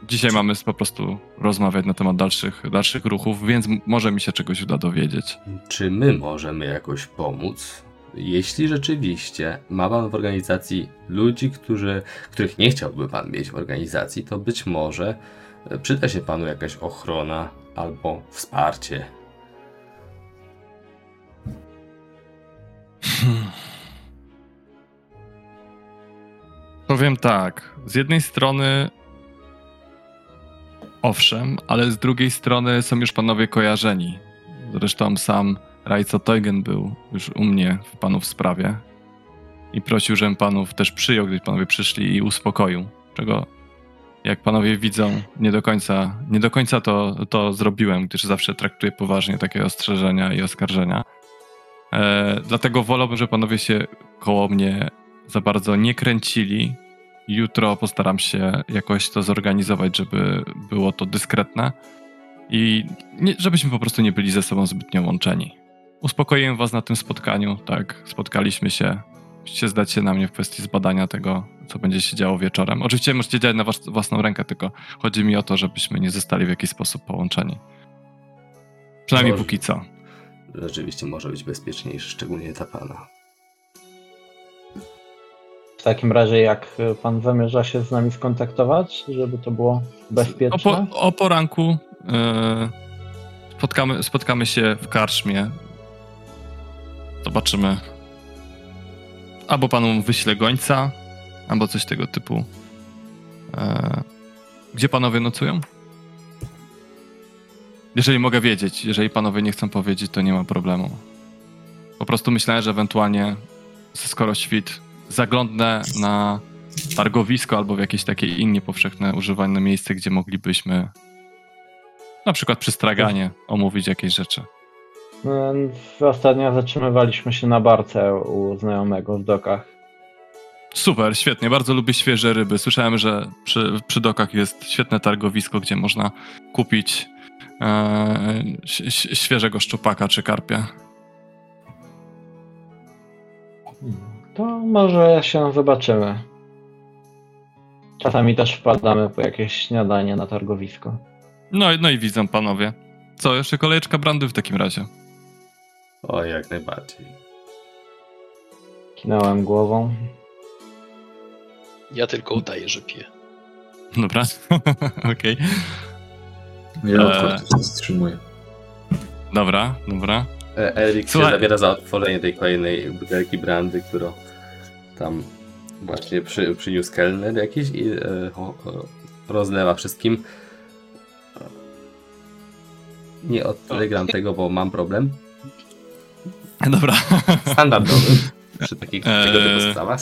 dzisiaj mamy po prostu rozmawiać na temat dalszych, dalszych ruchów, więc może mi się czegoś uda dowiedzieć. czy my możemy jakoś pomóc? Jeśli rzeczywiście ma Pan w organizacji ludzi, którzy, których nie chciałby Pan mieć w organizacji, to być może e, przyda się Panu jakaś ochrona albo wsparcie. Powiem tak. Z jednej strony owszem, ale z drugiej strony są już panowie kojarzeni. Zresztą sam Rajco Teugen był już u mnie w panów sprawie i prosił, żebym panów też przyjął, gdy panowie przyszli i uspokoił. Czego, jak panowie widzą, nie do końca, nie do końca to, to zrobiłem, gdyż zawsze traktuję poważnie takie ostrzeżenia i oskarżenia. E, dlatego wolałbym, że panowie się koło mnie za bardzo nie kręcili. Jutro postaram się jakoś to zorganizować, żeby było to dyskretne i nie, żebyśmy po prostu nie byli ze sobą zbytnio łączeni. Uspokoiłem was na tym spotkaniu, tak, spotkaliśmy się. Musicie zdać się na mnie w kwestii zbadania tego, co będzie się działo wieczorem. Oczywiście możecie działać na was, własną rękę, tylko chodzi mi o to, żebyśmy nie zostali w jakiś sposób połączeni. Przynajmniej Dobrze. póki co. Rzeczywiście może być bezpieczniejszy, szczególnie dla Pana. W takim razie, jak pan zamierza się z nami skontaktować, żeby to było O, bezpieczne? po, o poranku e, spotkamy, spotkamy się w karczmie. Zobaczymy. Albo panu wyślę gońca, albo coś tego typu. E, gdzie panowie nocują? Jeżeli mogę wiedzieć, jeżeli panowie nie chcą powiedzieć, to nie ma problemu. Po prostu myślałem, że ewentualnie, skoro świt, zaglądnę na targowisko albo w jakieś takie inne powszechne używane miejsce, gdzie moglibyśmy na przykład przy straganie omówić jakieś rzeczy. Ostatnio zatrzymywaliśmy się na barce u znajomego w dokach. Super, świetnie. Bardzo lubię świeże ryby. Słyszałem, że przy, przy dokach jest świetne targowisko, gdzie można kupić e, świeżego szczupaka czy karpia. To może się zobaczymy. Czasami też wpadamy po jakieś śniadanie na targowisko. No, no i widzą panowie. Co, jeszcze kolejeczka brandy w takim razie. O, jak najbardziej. Kinąłem głową. Ja tylko udaję, że piję. Dobra, [laughs] okej. Ja Eee. się wstrzymuję. Dobra, dobra. E, Erik się zabiera za otworzenie tej kolejnej butelki brandy, którą tam właśnie przy, przyniósł kelner jakiś i e, o, o, rozlewa wszystkim. Nie odlegram tego, bo mam problem. Dobra. Standardowy [laughs] przy takich tego Eee. typu sprawach.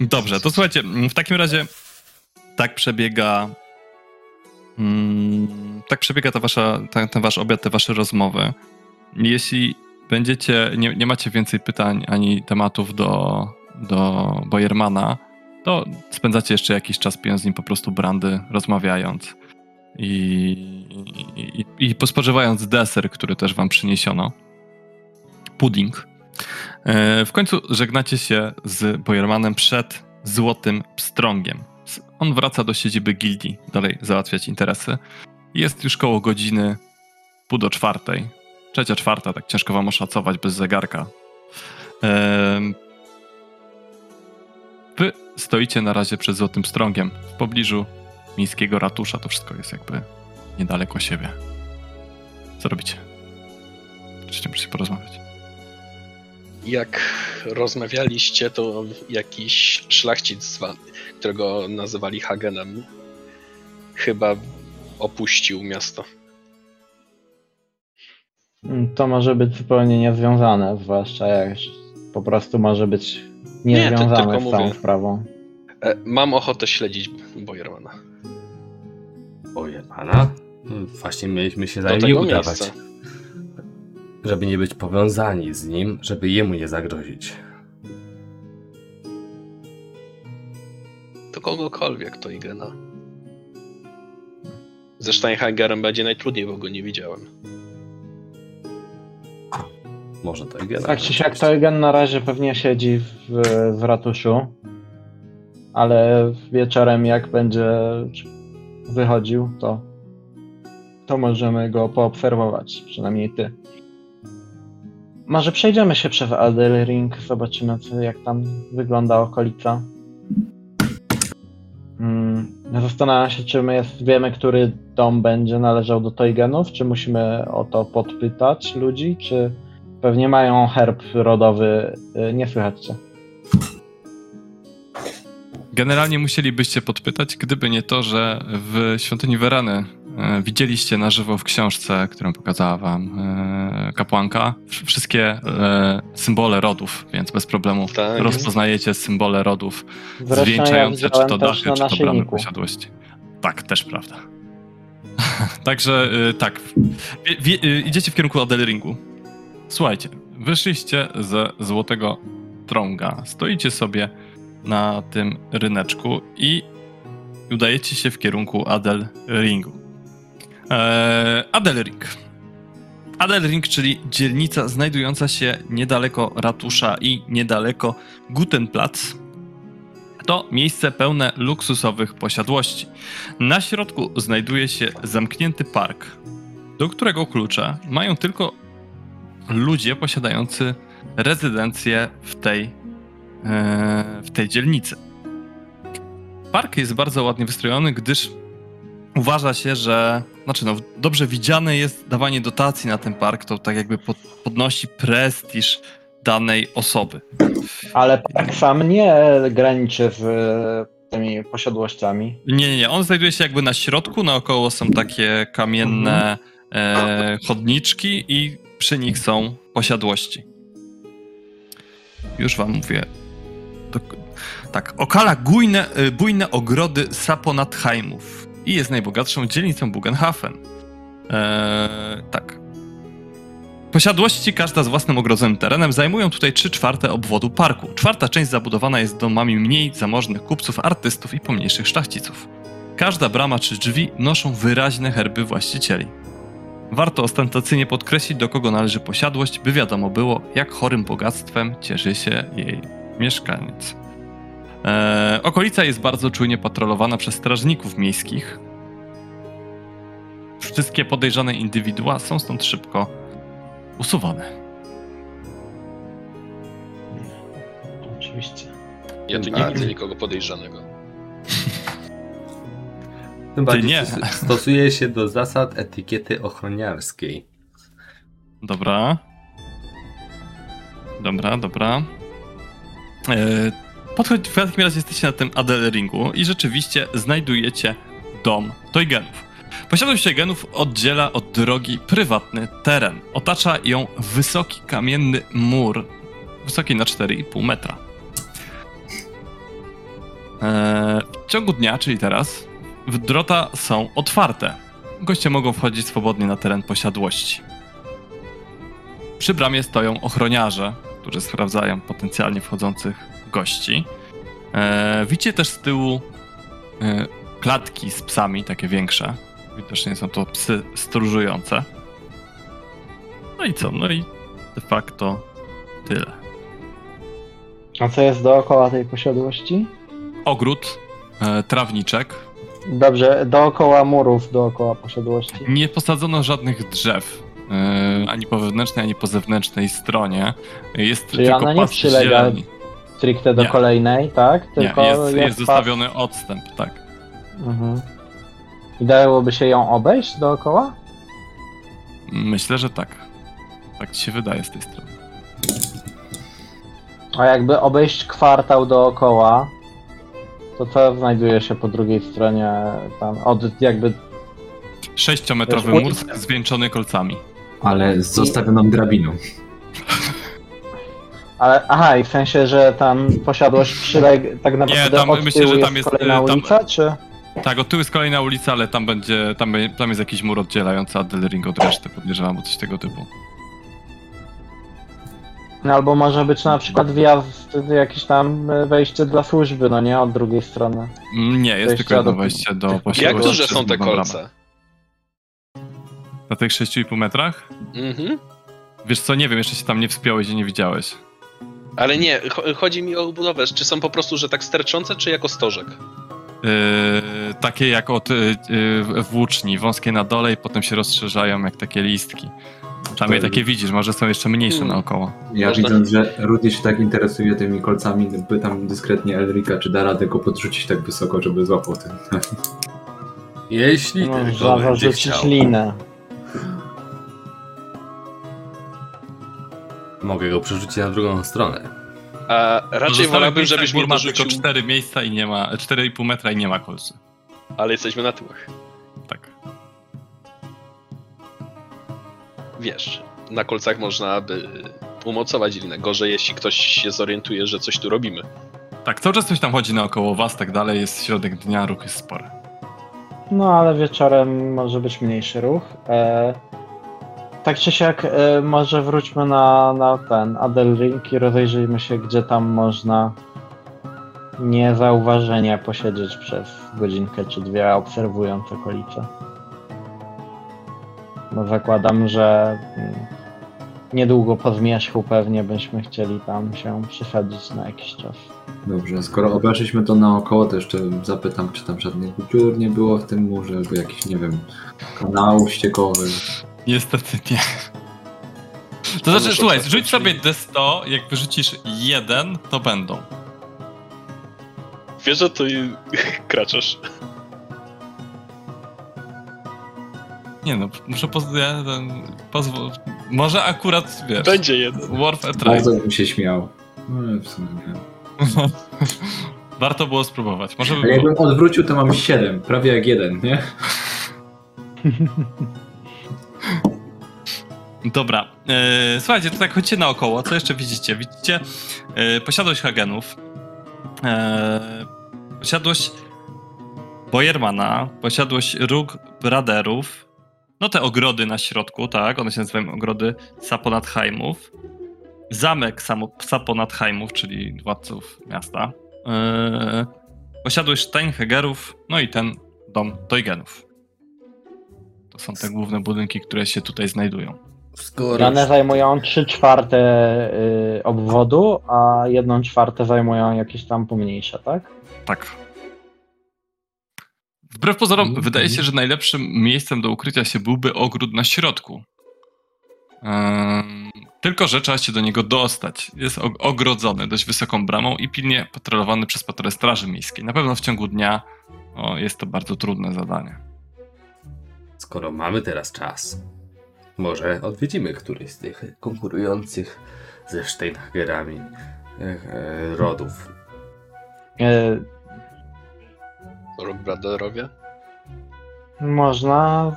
Dobrze, to słuchajcie, w takim razie tak przebiega. Mm, tak przebiega ta wasza, ta, ten wasz obiad, te wasze rozmowy. Jeśli będziecie, nie, nie macie więcej pytań ani tematów do, do Bojermana, to spędzacie jeszcze jakiś czas pijąc z nim po prostu brandy, rozmawiając i, i, i, i spożywając deser, który też wam przyniesiono. Pudding. E, W końcu żegnacie się z Bojermanem przed Złotym Pstrągiem. On wraca do siedziby gildii, dalej załatwiać interesy. Jest już koło godziny pół do czwartej. Trzecia, czwarta, tak ciężko wam oszacować bez zegarka. Em, Wy stoicie na razie przed Złotym Pstrągiem, w pobliżu miejskiego ratusza. To wszystko jest jakby niedaleko siebie. Co robicie? Czy musicie porozmawiać? Jak rozmawialiście, to jakiś szlachcic, zwany, którego nazywali Hagenem, chyba opuścił miasto. To może być zupełnie niezwiązane, zwłaszcza jak po prostu może być Nie, niezwiązane tylko z całą mówię. sprawą. E, Mam ochotę śledzić Bojermana. Oje pana. Hmm, Właśnie mieliśmy się Do zajęli udawać. miejsca. Żeby nie być powiązani z nim, żeby jemu nie zagrozić. To kogokolwiek, to Igena. Ze Steinhagerem będzie najtrudniej, bo go nie widziałem. Może to i Tak czy siak to Eugen na razie pewnie siedzi w, w ratuszu, ale wieczorem jak będzie wychodził, to, to możemy go poobserwować, przynajmniej ty. Może przejdziemy się przez Adelring, zobaczymy co, jak tam wygląda okolica. Mm, zastanawiam się, czy my jest, wiemy, który dom będzie należał do Toigenów, czy musimy o to podpytać ludzi, czy pewnie mają herb rodowy, y, nie słychać cię. Generalnie musielibyście podpytać, gdyby nie to, że w świątyni Werany widzieliście na żywo w książce, którą pokazała wam e, kapłanka, wsz- wszystkie e, symbole rodów, więc bez problemu Tak. rozpoznajecie symbole rodów ja zwieńczające czy widziałem to dachy, na czy to bramy posiadłości. Tak, też prawda. [laughs] Także tak, wie, wie, idziecie w kierunku Adelringu. Słuchajcie, wyszliście ze Złotego Trąga, stoicie sobie na tym ryneczku i udajecie się w kierunku Adelringu. Eee, Adelring. Adelring, czyli dzielnica znajdująca się niedaleko ratusza i niedaleko Gutenplatz, to miejsce pełne luksusowych posiadłości. Na środku znajduje się zamknięty park, do którego klucze mają tylko ludzie posiadający rezydencję w tej, e, w tej dzielnicy. Park jest bardzo ładnie wystrojony, gdyż uważa się, że znaczy no, dobrze widziane jest dawanie dotacji na ten park, to tak jakby pod, podnosi prestiż danej osoby. Ale tak sam nie graniczy z e, tymi posiadłościami. Nie, nie, nie. On znajduje się jakby na środku, naokoło są takie kamienne e, chodniczki i przy nich są posiadłości. Już wam mówię. Tak, okala bujne, y, bujne ogrody Saponatheimów i jest najbogatszą dzielnicą Bugenhafen. Eee, tak. Posiadłości, każda z własnym ogrodzonym terenem, zajmują tutaj 3 czwarte obwodu parku. Czwarta część zabudowana jest domami mniej zamożnych kupców, artystów i pomniejszych szlachciców. Każda brama czy drzwi noszą wyraźne herby właścicieli. Warto ostentacyjnie podkreślić, do kogo należy posiadłość, by wiadomo było, jak chorym bogactwem cieszy się jej mieszkaniec. Eee, okolica jest bardzo czujnie patrolowana przez strażników miejskich. Wszystkie podejrzane indywidua są stąd szybko usuwane. Oczywiście. Ja tu nie widzę nikogo podejrzanego. [laughs] Tym bardziej nie. stos- Stosuje się do zasad etykiety ochroniarskiej. Dobra. Dobra, dobra. Podchodź, w takim razie jesteście na tym Adelringu i rzeczywiście znajdujecie dom Toygenów. Posiadłość Toygenów oddziela od drogi prywatny teren. Otacza ją wysoki kamienny mur, wysoki na 4,5 metra. E, w ciągu dnia, czyli teraz, drota są otwarte. Goście mogą wchodzić swobodnie na teren posiadłości. Przy bramie stoją ochroniarze, którzy sprawdzają potencjalnie wchodzących gości. E, widzicie też z tyłu e, klatki z psami, takie większe. Widocznie są to psy stróżujące. No i co? No i de facto tyle. A co jest dookoła tej posiadłości? Ogród, e, trawniczek. Dobrze, dookoła murów, dookoła posiadłości. Nie posadzono żadnych drzew. e, ani po wewnętrznej, ani po zewnętrznej stronie. Jest Czyli tylko ona nie pas przylega zieleni. Stricte do Nie. kolejnej, tak? Nie, Tylko jest, jest pas- zostawiony odstęp, tak. Mhm. I dałoby się ją obejść dookoła? Myślę, że tak. Tak ci się wydaje z tej strony. A jakby obejść kwartał dookoła, to co znajduje się po drugiej stronie tam, od jakby, Sześciometrowy mur zwieńczony kolcami. Ale z zostawioną drabiną. [laughs] ale aha, i w sensie, że tam posiadłość przyleg, tak naprawdę tam od myślę, tyłu że jest tam jest, kolejna e, tam- ulica, czy? Tak, od tyłu jest kolejna ulica, ale tam będzie, tam, tam jest jakiś mur oddzielający Adelring od reszty, podejrzewam, bo coś tego typu. No, albo może być na przykład wjazd, jakieś tam e, wejście dla służby, no nie, od drugiej strony. Mm, Nie, jest Wejścia tylko jedno do- wejście do Jak posiadłości. duże przez są te kolce? Na tych 6,5 metrach? Mhm. Wiesz co, nie wiem, jeszcze się tam nie wspiąłeś i nie widziałeś. Ale nie, cho- chodzi mi o budowę. Czy są po prostu, że tak sterczące, czy jako stożek? Yy, takie jak od yy, yy, włóczni, wąskie na dole i potem się rozszerzają jak takie listki. Przynajmniej takie widzisz, może są jeszcze mniejsze Hmm. naokoło. Ja Można- widząc, że Rudy się tak interesuje tymi kolcami, pytam dyskretnie Elrika, czy da radę go podrzucić tak wysoko, żeby złapał ten. Jeśli No, tylko będzie rzucić chciał. linę. Mogę go przerzucić na drugą stronę. A raczej Pozostałych wolałbym, żebyś ma dorzucił, tylko 4 miejsca i nie ma, 4,5 metra i nie ma kolcy. ale jesteśmy na tyłach. Tak. Wiesz, na kolcach można by umocować linę. Gorzej, jeśli ktoś się zorientuje, że coś tu robimy. Tak, cały czas coś tam chodzi naokoło was, tak dalej, jest środek dnia, ruch jest spory. No ale wieczorem może być mniejszy ruch. E, tak czy siak, e, może wróćmy na, na ten Adelring i rozejrzyjmy się, gdzie tam można niezauważenie posiedzieć przez godzinkę czy dwie, obserwując okolice. Bo zakładam, że mm, niedługo po zmierzchu pewnie byśmy chcieli tam się przysadzić na jakiś czas. Dobrze, skoro obeszliśmy to naokoło, to jeszcze zapytam, czy tam żadnych dziur nie było w tym murze, albo jakiś, nie wiem, kanał ściekowy. Niestety nie. To To znaczy, słuchaj, rzuć sobie D100, jak wyrzucisz jeden, to będą. Wiesz, że to [laughs] kraczasz. Nie no, muszę poz... ja, ten, pozwól... Może akurat, wiesz, Będzie jeden. a try. Bardzo bym się śmiał. No, w sumie nie. [laughs] Warto było spróbować. Może by Ale było. jakbym odwrócił, to mam 7, prawie jak jeden, nie? [laughs] Dobra. E, słuchajcie, to tak chodźcie naokoło. Co jeszcze widzicie? Widzicie e, posiadłość Hagenów. E, posiadłość Bojermana, posiadłość róg Braderów, no te ogrody na środku, tak, one się nazywają ogrody Saponatheimów, zamek Saponatheimów, czyli władców miasta, e, posiadłość Steinhegerów, no i ten dom Teugenów. To są te główne budynki, które się tutaj znajdują. Skoro One już- zajmują 3 czwarte y, obwodu, a 1 czwarte zajmują jakieś tam pomniejsze, tak? Tak. Wbrew pozorom, Mhm. wydaje się, że najlepszym miejscem do ukrycia się byłby ogród na środku. Tylko, że trzeba się do niego dostać. Jest og- ogrodzony dość wysoką bramą i pilnie patrolowany przez patrole Straży Miejskiej. Na pewno w ciągu dnia o, jest to bardzo trudne zadanie. Skoro mamy teraz czas, może odwiedzimy któryś z tych konkurujących ze Steinhagerami e, e, rodów. Brotherowie? Można.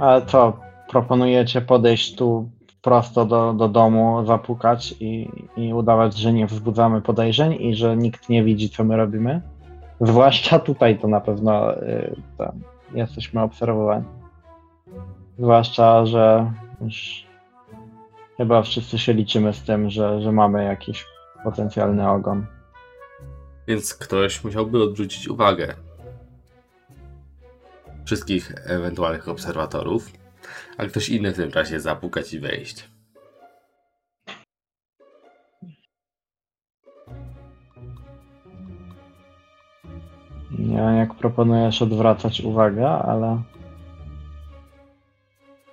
Ale co? Proponujecie podejść tu prosto do, do domu, zapukać i, i udawać, że nie wzbudzamy podejrzeń i że nikt nie widzi, co my robimy? Zwłaszcza tutaj to na pewno y, tam, jesteśmy obserwowani. Zwłaszcza, że już chyba wszyscy się liczymy z tym, że, że mamy jakiś potencjalny ogon. Więc ktoś musiałby odwrócić uwagę wszystkich ewentualnych obserwatorów, a ktoś inny w tym czasie zapukać i wejść. Nie wiem, jak proponujesz odwracać uwagę, ale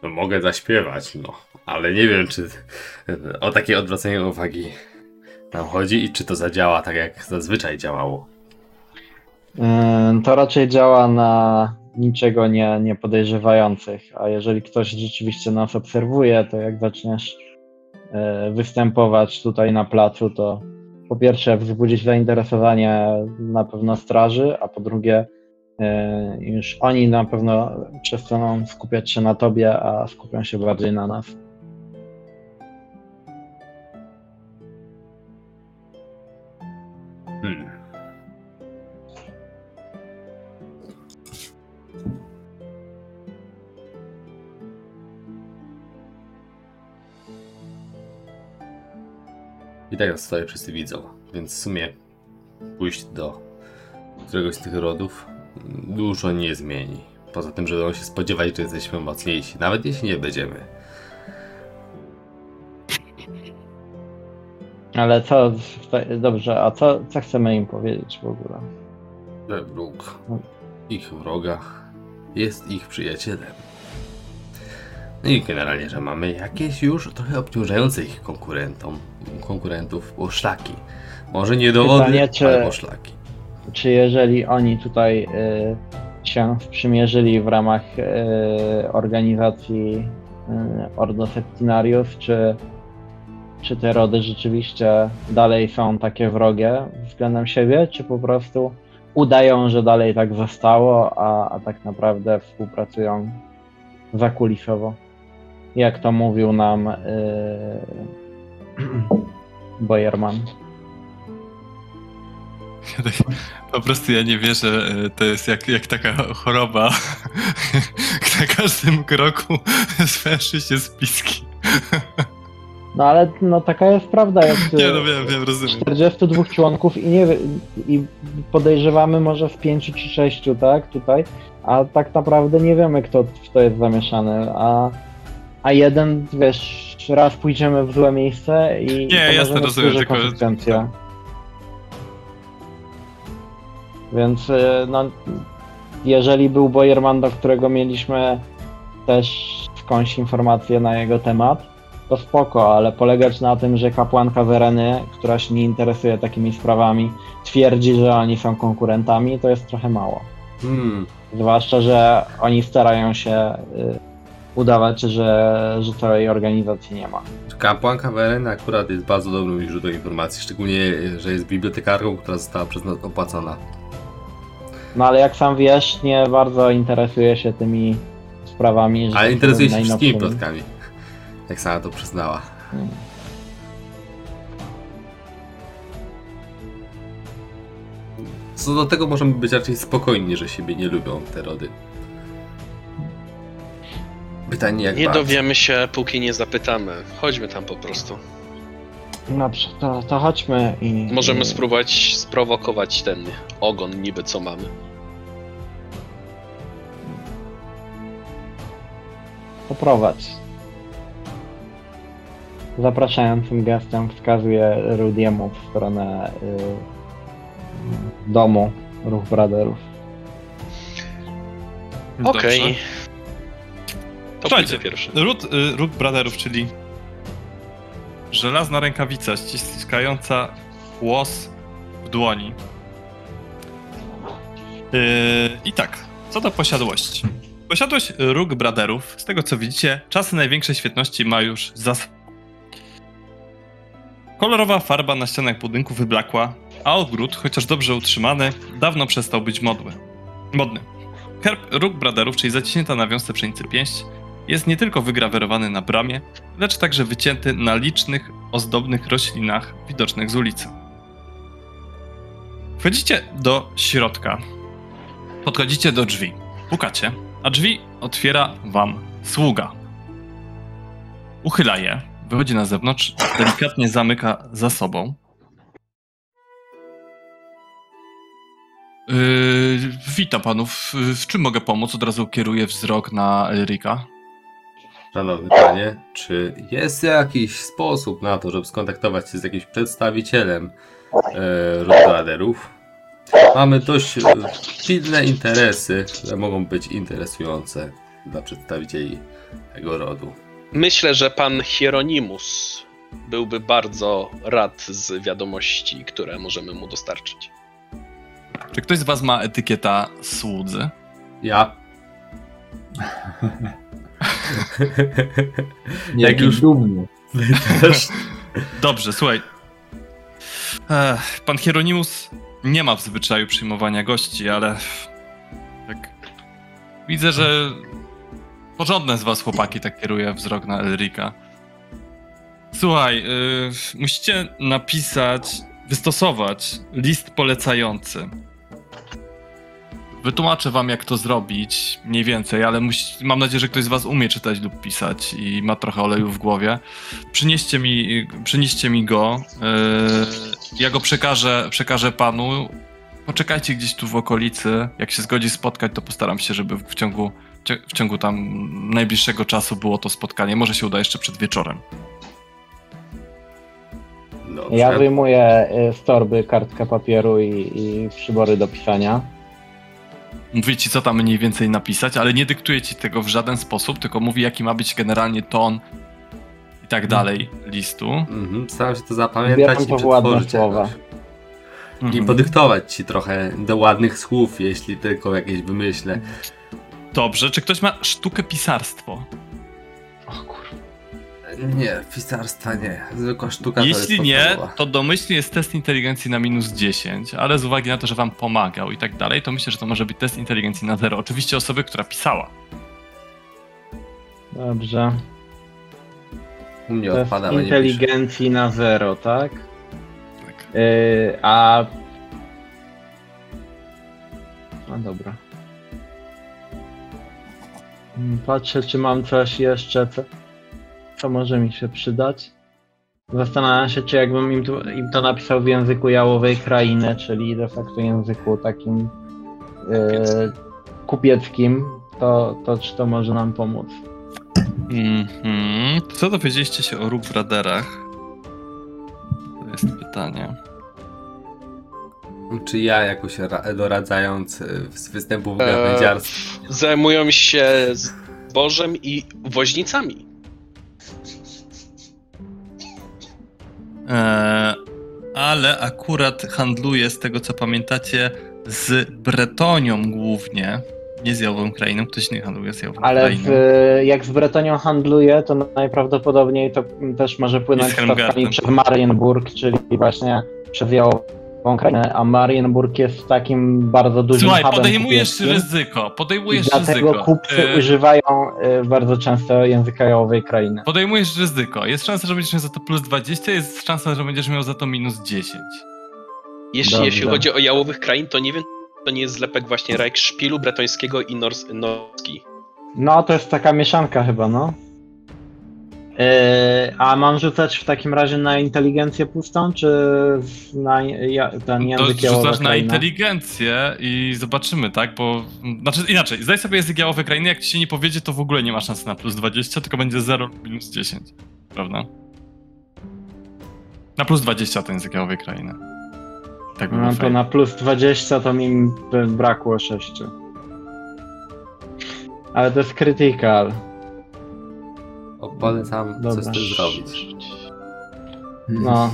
No, mogę zaśpiewać, no, ale nie wiem, czy o takie odwracanie uwagi nam chodzi i czy to zadziała tak, jak zazwyczaj działało. Yy, To raczej działa na niczego nie, nie podejrzewających, a jeżeli ktoś rzeczywiście nas obserwuje, to jak zaczniesz yy, występować tutaj na placu, to po pierwsze wzbudzić zainteresowanie na pewno straży, a po drugie już oni na pewno przestaną skupiać się na tobie, a skupią się bardziej na nas. Hmm. I tak nas stoję wszyscy widzą, więc w sumie pójść do któregoś z tych rodów dużo nie zmieni. Poza tym, że będą się spodziewać, że jesteśmy mocniejsi, nawet jeśli nie będziemy. Ale co, dobrze, a co, co chcemy im powiedzieć w ogóle? że wróg ich wroga jest ich przyjacielem. No i generalnie, że mamy jakieś już trochę obciążające ich konkurentom, konkurentów poszlaki. Może nie dowody, Pytanie, czy- ale poszlaki. Czy jeżeli oni tutaj y, się sprzymierzyli w ramach y, organizacji y, Ordo Septinarius, czy, czy te rody rzeczywiście dalej są takie wrogie względem siebie, czy po prostu udają, że dalej tak zostało, a, a tak naprawdę współpracują zakulisowo. Jak to mówił nam y, [clears throat] Bojerman. Ja tak, po prostu ja nie wierzę, e, to jest jak, jak taka choroba. [laughs] Na każdym kroku zwęszy się spiski. No ale no taka jest prawda, jak [laughs] Nie no wiem, wiem, rozumiem. 42 członków i nie i podejrzewamy może z 5 czy 6, tak, tutaj, a tak naprawdę nie wiemy kto w to jest zamieszany, a, a jeden, wiesz, raz pójdziemy w złe miejsce i Nie, jasne, rozumiem, tylko- konsekwencje. Więc y, no, jeżeli był Bojerman, do którego mieliśmy też skądś informacje na jego temat, to spoko, ale polegać na tym, że kapłanka Wereny, która się nie interesuje takimi sprawami, twierdzi, że oni są konkurentami, to jest trochę mało. Hmm. Zwłaszcza, że oni starają się y, udawać, że, że całej organizacji nie ma. Kapłanka Weren akurat jest bardzo dobrym źródłem informacji, szczególnie, że jest bibliotekarką, która została przez nas opłacona. No ale jak sam wiesz, nie bardzo interesuje się tymi sprawami. że Ale interesuje się wszystkimi plotkami. Jak sama to przyznała. Co do tego możemy być raczej spokojni, że siebie nie lubią te rody. Pytanie jak Nie bardzo. dowiemy się, póki nie zapytamy. Chodźmy tam po prostu. Dobrze, to, to chodźmy i... Możemy i- spróbować sprowokować ten ogon niby co mamy. Poprowadź. Zapraszającym gestem wskazuje Rudiemu w stronę y, domu Ruch Brotherów. Okej. Dobrze. To Słuchajcie, pierwszy. Ród, y, ród Brotherów, czyli żelazna rękawica ściskająca łos w dłoni. Yy, I tak, co do posiadłości. Posiadłość róg Brotherów, z tego co widzicie, czasy największej świetności ma już za Kolorowa farba na ścianach budynku wyblakła, a ogród, chociaż dobrze utrzymany, dawno przestał być modły. modny. Herb róg Brotherów, czyli zaciśnięta na wiązce pszenicy pięść, jest nie tylko wygrawerowany na bramie, lecz także wycięty na licznych, ozdobnych roślinach widocznych z ulicy. Wchodzicie do środka. Podchodzicie do drzwi. Pukacie, a drzwi otwiera wam sługa. Uchyla je, wychodzi na zewnątrz, delikatnie zamyka za sobą. Yy, witam panów. W czym mogę pomóc? Od razu kieruję wzrok na Elrika. Szanowny panie, czy jest jakiś sposób na to, żeby skontaktować się z jakimś przedstawicielem e? Mamy dość e, pilne interesy, które mogą być interesujące dla przedstawicieli tego rodu. Myślę, że pan Hieronimus byłby bardzo rad z wiadomości, które możemy mu dostarczyć. Czy ktoś z was ma etykieta słudzy? Ja. Nie, Jak już- dumny. [laughs] Dobrze, słuchaj. Pan Hieronimus nie ma w zwyczaju przyjmowania gości, ale tak widzę, że porządne z was chłopaki tak kieruje wzrok na Elrika. Słuchaj, y, musicie napisać, wystosować list polecający. Wytłumaczę wam, jak to zrobić, mniej więcej, ale musi, mam nadzieję, że ktoś z was umie czytać lub pisać i ma trochę oleju w głowie. Przynieście mi, przynieście mi go. Ja go przekażę, przekażę panu. Poczekajcie gdzieś tu w okolicy. Jak się zgodzi spotkać, to postaram się, żeby w ciągu, w ciągu tam najbliższego czasu było to spotkanie. Może się uda jeszcze przed wieczorem. Dobrze. Ja wyjmuję y, z torby kartkę papieru i, i przybory do pisania. Mówię ci, co tam mniej więcej napisać, ale nie dyktuję ci tego w żaden sposób, tylko mówi, jaki ma być generalnie ton i tak dalej listu. Mhm, staram się to zapamiętać Zbieram i to przetworzyć słowa. jakoś. I Mhm. podyktować ci trochę do ładnych słów, jeśli tylko jakieś wymyślę. Dobrze, czy ktoś ma sztukę pisarstwo? Nie, pisarstwa nie. Zwykła sztuka to Jeśli jest nie, to domyślnie jest test inteligencji na minus 10, ale z uwagi na to, że wam pomagał i tak dalej, to myślę, że to może być test inteligencji na 0. Oczywiście osoby, która pisała. Dobrze. U mnie odpada, bo inteligencji na zero, tak? Tak. Yy, a... No dobra. Mm, Patrzę, czy mam coś jeszcze, co, co może mi się przydać. Zastanawiam się, czy jakbym im to, im to napisał w języku jałowej krainy, czyli de facto języku takim yy, kupieckim, to, to czy to może nam pomóc. Mhm. Co dowiedzieliście się o Rook Braderach? To jest pytanie. Czy ja jakoś ra- doradzając e, z występów Eee. gawędziarstw Zajmują się zbożem i woźnicami. Eee, ale akurat handluje, z tego co pamiętacie, z Bretonią głównie. Nie z Jałową Krainą, ktoś inny handluje z Jałową Ale Krainą. w, jak z Bretonią handluje, to najprawdopodobniej to też może płynąć przez Marienburg, czyli właśnie przez Jałową Krainę, a Marienburg jest takim bardzo dużym Słuchaj, hubem podejmujesz kupieckim. ryzyko, podejmujesz dlatego ryzyko. kupcy Eee, używają y, bardzo często języka Jałowej Krainy. Podejmujesz ryzyko. Jest szansa, że będziesz miał za to plus 20, jest szansa, że będziesz miał za to minus 10. Jeśli, jeśli chodzi o jałowych krain, to nie wiem, to nie jest zlepek właśnie Reichsspielu bretońskiego i Nors norski. No, to jest taka mieszanka chyba, no. Yy, a mam rzucać w takim razie na inteligencję pustą, czy na ja, ten To język jałowa rzucasz na inteligencję i zobaczymy, tak? Bo. Znaczy inaczej, zdaj sobie język jałowy krainy, jak ci się nie powiedzie, to w ogóle nie ma szans na plus 20, tylko będzie 0 lub minus 10. Prawda? Na plus 20 to język jałowej krainy. Tak by No to fajnie. na plus 20 to mi by brakło 6. Ale to jest critical. O, Polecam, co Dobra. z tym zrobić. No.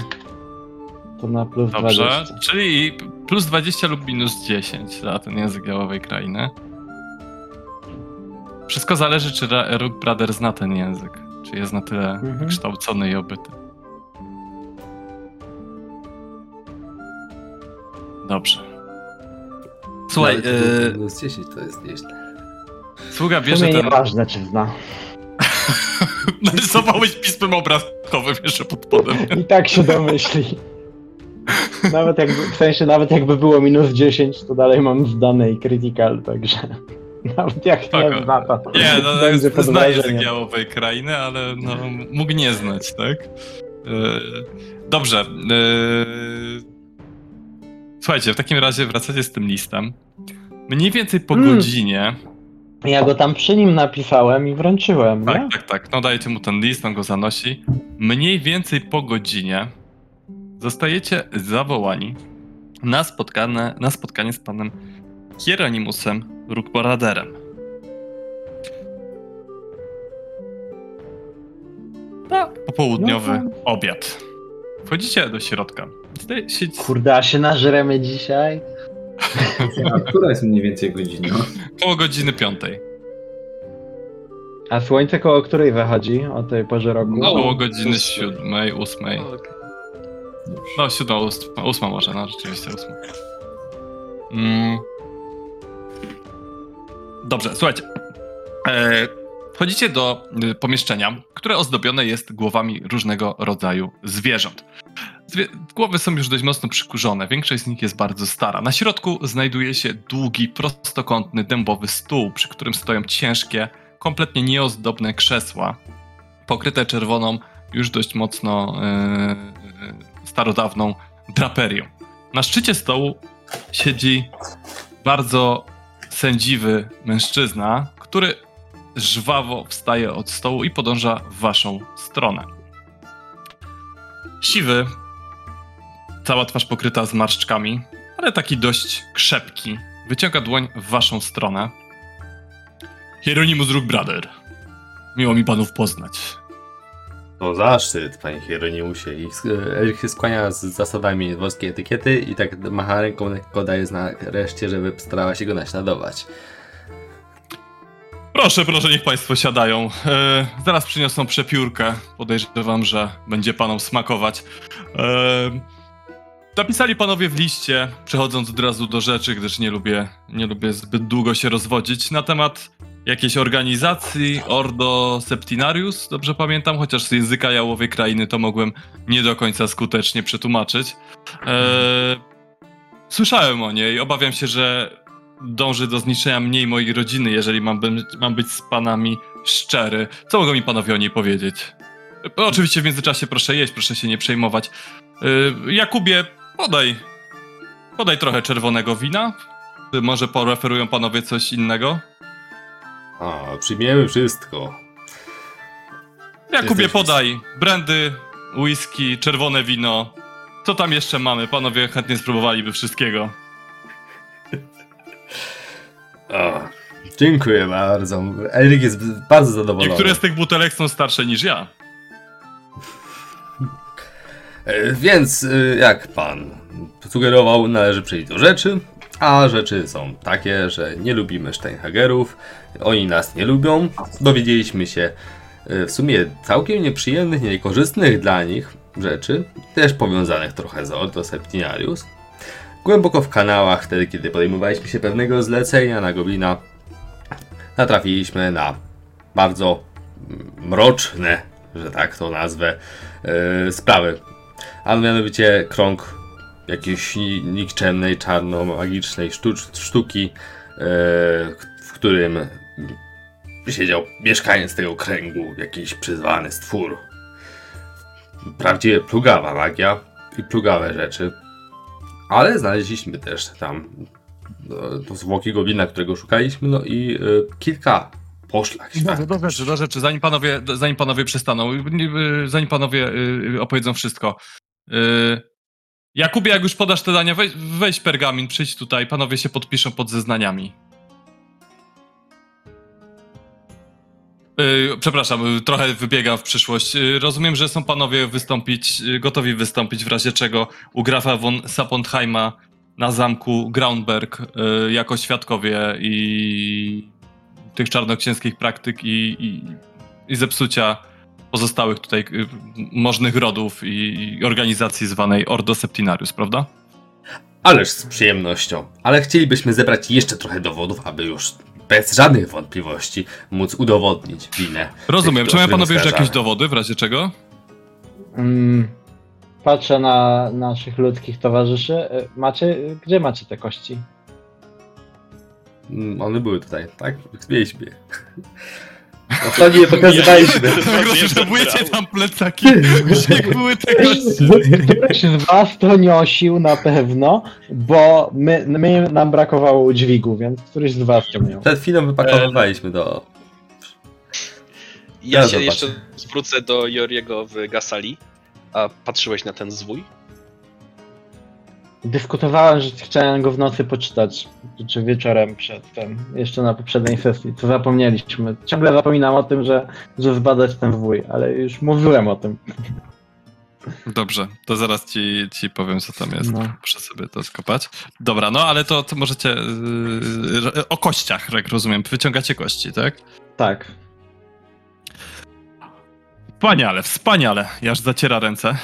To na plus Dobrze, 20. czyli plus 20 lub minus 10 za ten język jałowej krainy. Wszystko zależy, czy Rook Brother zna ten język. Czy jest na tyle Mhm. wykształcony i obyty. Dobrze. Słuchaj, Nawet yy, minus 10 to jest nieźle. sługa bierze ten... nieważne czy zna. [laughs] Narysowałeś pismem obrazkowym jeszcze pod spodem. I tak się domyśli. Nawet jakby, w sensie nawet jakby było minus 10, to dalej mam zdane i critical, także [laughs] nawet jak Spoko. nie zna to Nie, no, będzie zna język wrażeniem. jałowej krainy, ale no, mógł nie znać, tak? Yy, Dobrze. Słuchajcie, w takim razie wracacie z tym listem. Mniej więcej po Mm. godzinie. Ja go tam przy nim napisałem i wręczyłem, nie? Tak, tak, tak. No dajecie mu ten list, on go zanosi. Mniej więcej po godzinie zostajecie zawołani na spotkanie, na spotkanie z panem Hieronimusem Rukboraderem. Na popołudniowy No obiad. Wchodzicie do środka. Się, Kurde, a się nażremy dzisiaj? A która jest mniej więcej godzina? koło godziny piątej. A słońce koło której wychodzi o tej porze roku? No. Koło godziny ósmej. siódmej, ósmej. No, siódma, ósma, ósma może, no rzeczywiście ósma. Mm. Dobrze, słuchajcie. E, wchodzicie do y, pomieszczenia, które ozdobione jest głowami różnego rodzaju zwierząt. Zwie głowy są już dość mocno przykurzone, większość z nich jest bardzo stara. Na środku znajduje się długi, prostokątny, dębowy stół, przy którym stoją ciężkie, kompletnie nieozdobne krzesła, pokryte czerwoną, już dość mocno e, starodawną draperią. Na szczycie stołu siedzi bardzo sędziwy mężczyzna, który żwawo wstaje od stołu i podąża w waszą stronę. Siwy, cała twarz pokryta zmarszczkami, ale taki dość krzepki, wyciąga dłoń w waszą stronę. Hieronimus Rookbrother. Miło mi panów poznać. To zaszczyt, panie Hieronimusie. Erik się skłania z zasadami dworskiej etykiety i tak macha ręką, lekko daje znak reszcie, żeby starała się go naśladować. Proszę, proszę, niech państwo siadają. E, zaraz przyniosą przepiórkę. Podejrzewam, że będzie panom smakować. E, napisali panowie w liście, przechodząc od razu do rzeczy, gdyż nie lubię, nie lubię zbyt długo się rozwodzić, na temat jakiejś organizacji Ordo Septinarius, dobrze pamiętam, chociaż z języka jałowej krainy to mogłem nie do końca skutecznie przetłumaczyć. E, słyszałem o niej, obawiam się, że dąży do zniszczenia mnie i mojej rodziny, jeżeli mam, mam być z panami szczery. Co mogą mi panowie o niej powiedzieć? Oczywiście w międzyczasie proszę jeść, proszę się nie przejmować. E, Jakubie, podaj. Podaj trochę czerwonego wina. Czy Może poreferują panowie coś innego? A, przyjmiemy wszystko. Jakubie, Jesteś- podaj. Brandy, whisky, czerwone wino. Co tam jeszcze mamy? Panowie chętnie spróbowaliby wszystkiego. [laughs] A, dziękuję bardzo. Erik jest bardzo zadowolony. Niektóre z tych butelek są starsze niż ja. E, Więc, y, jak pan sugerował, należy przejść do rzeczy. A rzeczy są takie, że nie lubimy Steinhagerów, oni nas nie lubią. Dowiedzieliśmy się y, w sumie całkiem nieprzyjemnych, niekorzystnych dla nich rzeczy, też powiązanych trochę z Ordo Septinarius. Głęboko w kanałach, wtedy kiedy podejmowaliśmy się pewnego zlecenia na Goblina, natrafiliśmy na bardzo mroczne, że tak to nazwę, yy, sprawy. A mianowicie krąg jakiejś ni- nikczemnej, czarno-magicznej sztuki, e, w którym siedział mieszkaniec tego kręgu, jakiś przyzwany stwór. Prawdziwie plugawa magia i plugawe rzeczy. Ale znaleźliśmy też tam no, to zwłoki goblina, którego szukaliśmy, no i y, kilka poszlak. Dobrze, do rzeczy, do rzeczy, zanim panowie, zanim panowie przestaną, y, zanim panowie y, opowiedzą wszystko. Y, Jakubie, jak już podasz te dania, weź, weź pergamin, przyjdź tutaj, panowie się podpiszą pod zeznaniami. Przepraszam, trochę wybiegam w przyszłość. Rozumiem, że są panowie wystąpić, gotowi wystąpić w razie czego u grafa von Sappontheima na zamku Graunberg jako świadkowie i tych czarnoksięskich praktyk i, i, i zepsucia pozostałych tutaj y, możnych rodów i, i organizacji zwanej Ordo Septinarius, prawda? Ależ z przyjemnością. Ale chcielibyśmy zebrać jeszcze trochę dowodów, aby już bez żadnych wątpliwości móc udowodnić winę. Rozumiem. tych, Czy mają panowie już jakieś dowody w razie czego? Mm, patrzę na naszych ludzkich towarzyszy. E, Macie, gdzie macie te kości? Mm, One były tutaj, tak? Mieliśmy je. Ostatnio je pokazywaliśmy. Rozrzewujecie tam plecaki, gdzie były te kości. Któryś z was to niosił na pewno, bo my, my nam brakowało dźwigu, więc któryś z was to miał. Przed chwilą wypakowywaliśmy do... Ja Ja się zobaczę. jeszcze zwrócę do Joriego w Gasali. A patrzyłeś na ten zwój? Dyskutowałem, że chciałem go w nocy poczytać, czy wieczorem przed tym, jeszcze na poprzedniej sesji, co zapomnieliśmy. Ciągle zapominam o tym, że, że zbadać ten zwój, ale już mówiłem o tym. Dobrze, to zaraz ci, ci powiem, co tam jest. No. Muszę sobie to skopać. Dobra, no ale to, to możecie. Yy, o kościach, jak rozumiem. Wyciągacie kości, tak? Tak. Wspaniale, wspaniale. Jaż zaciera ręce.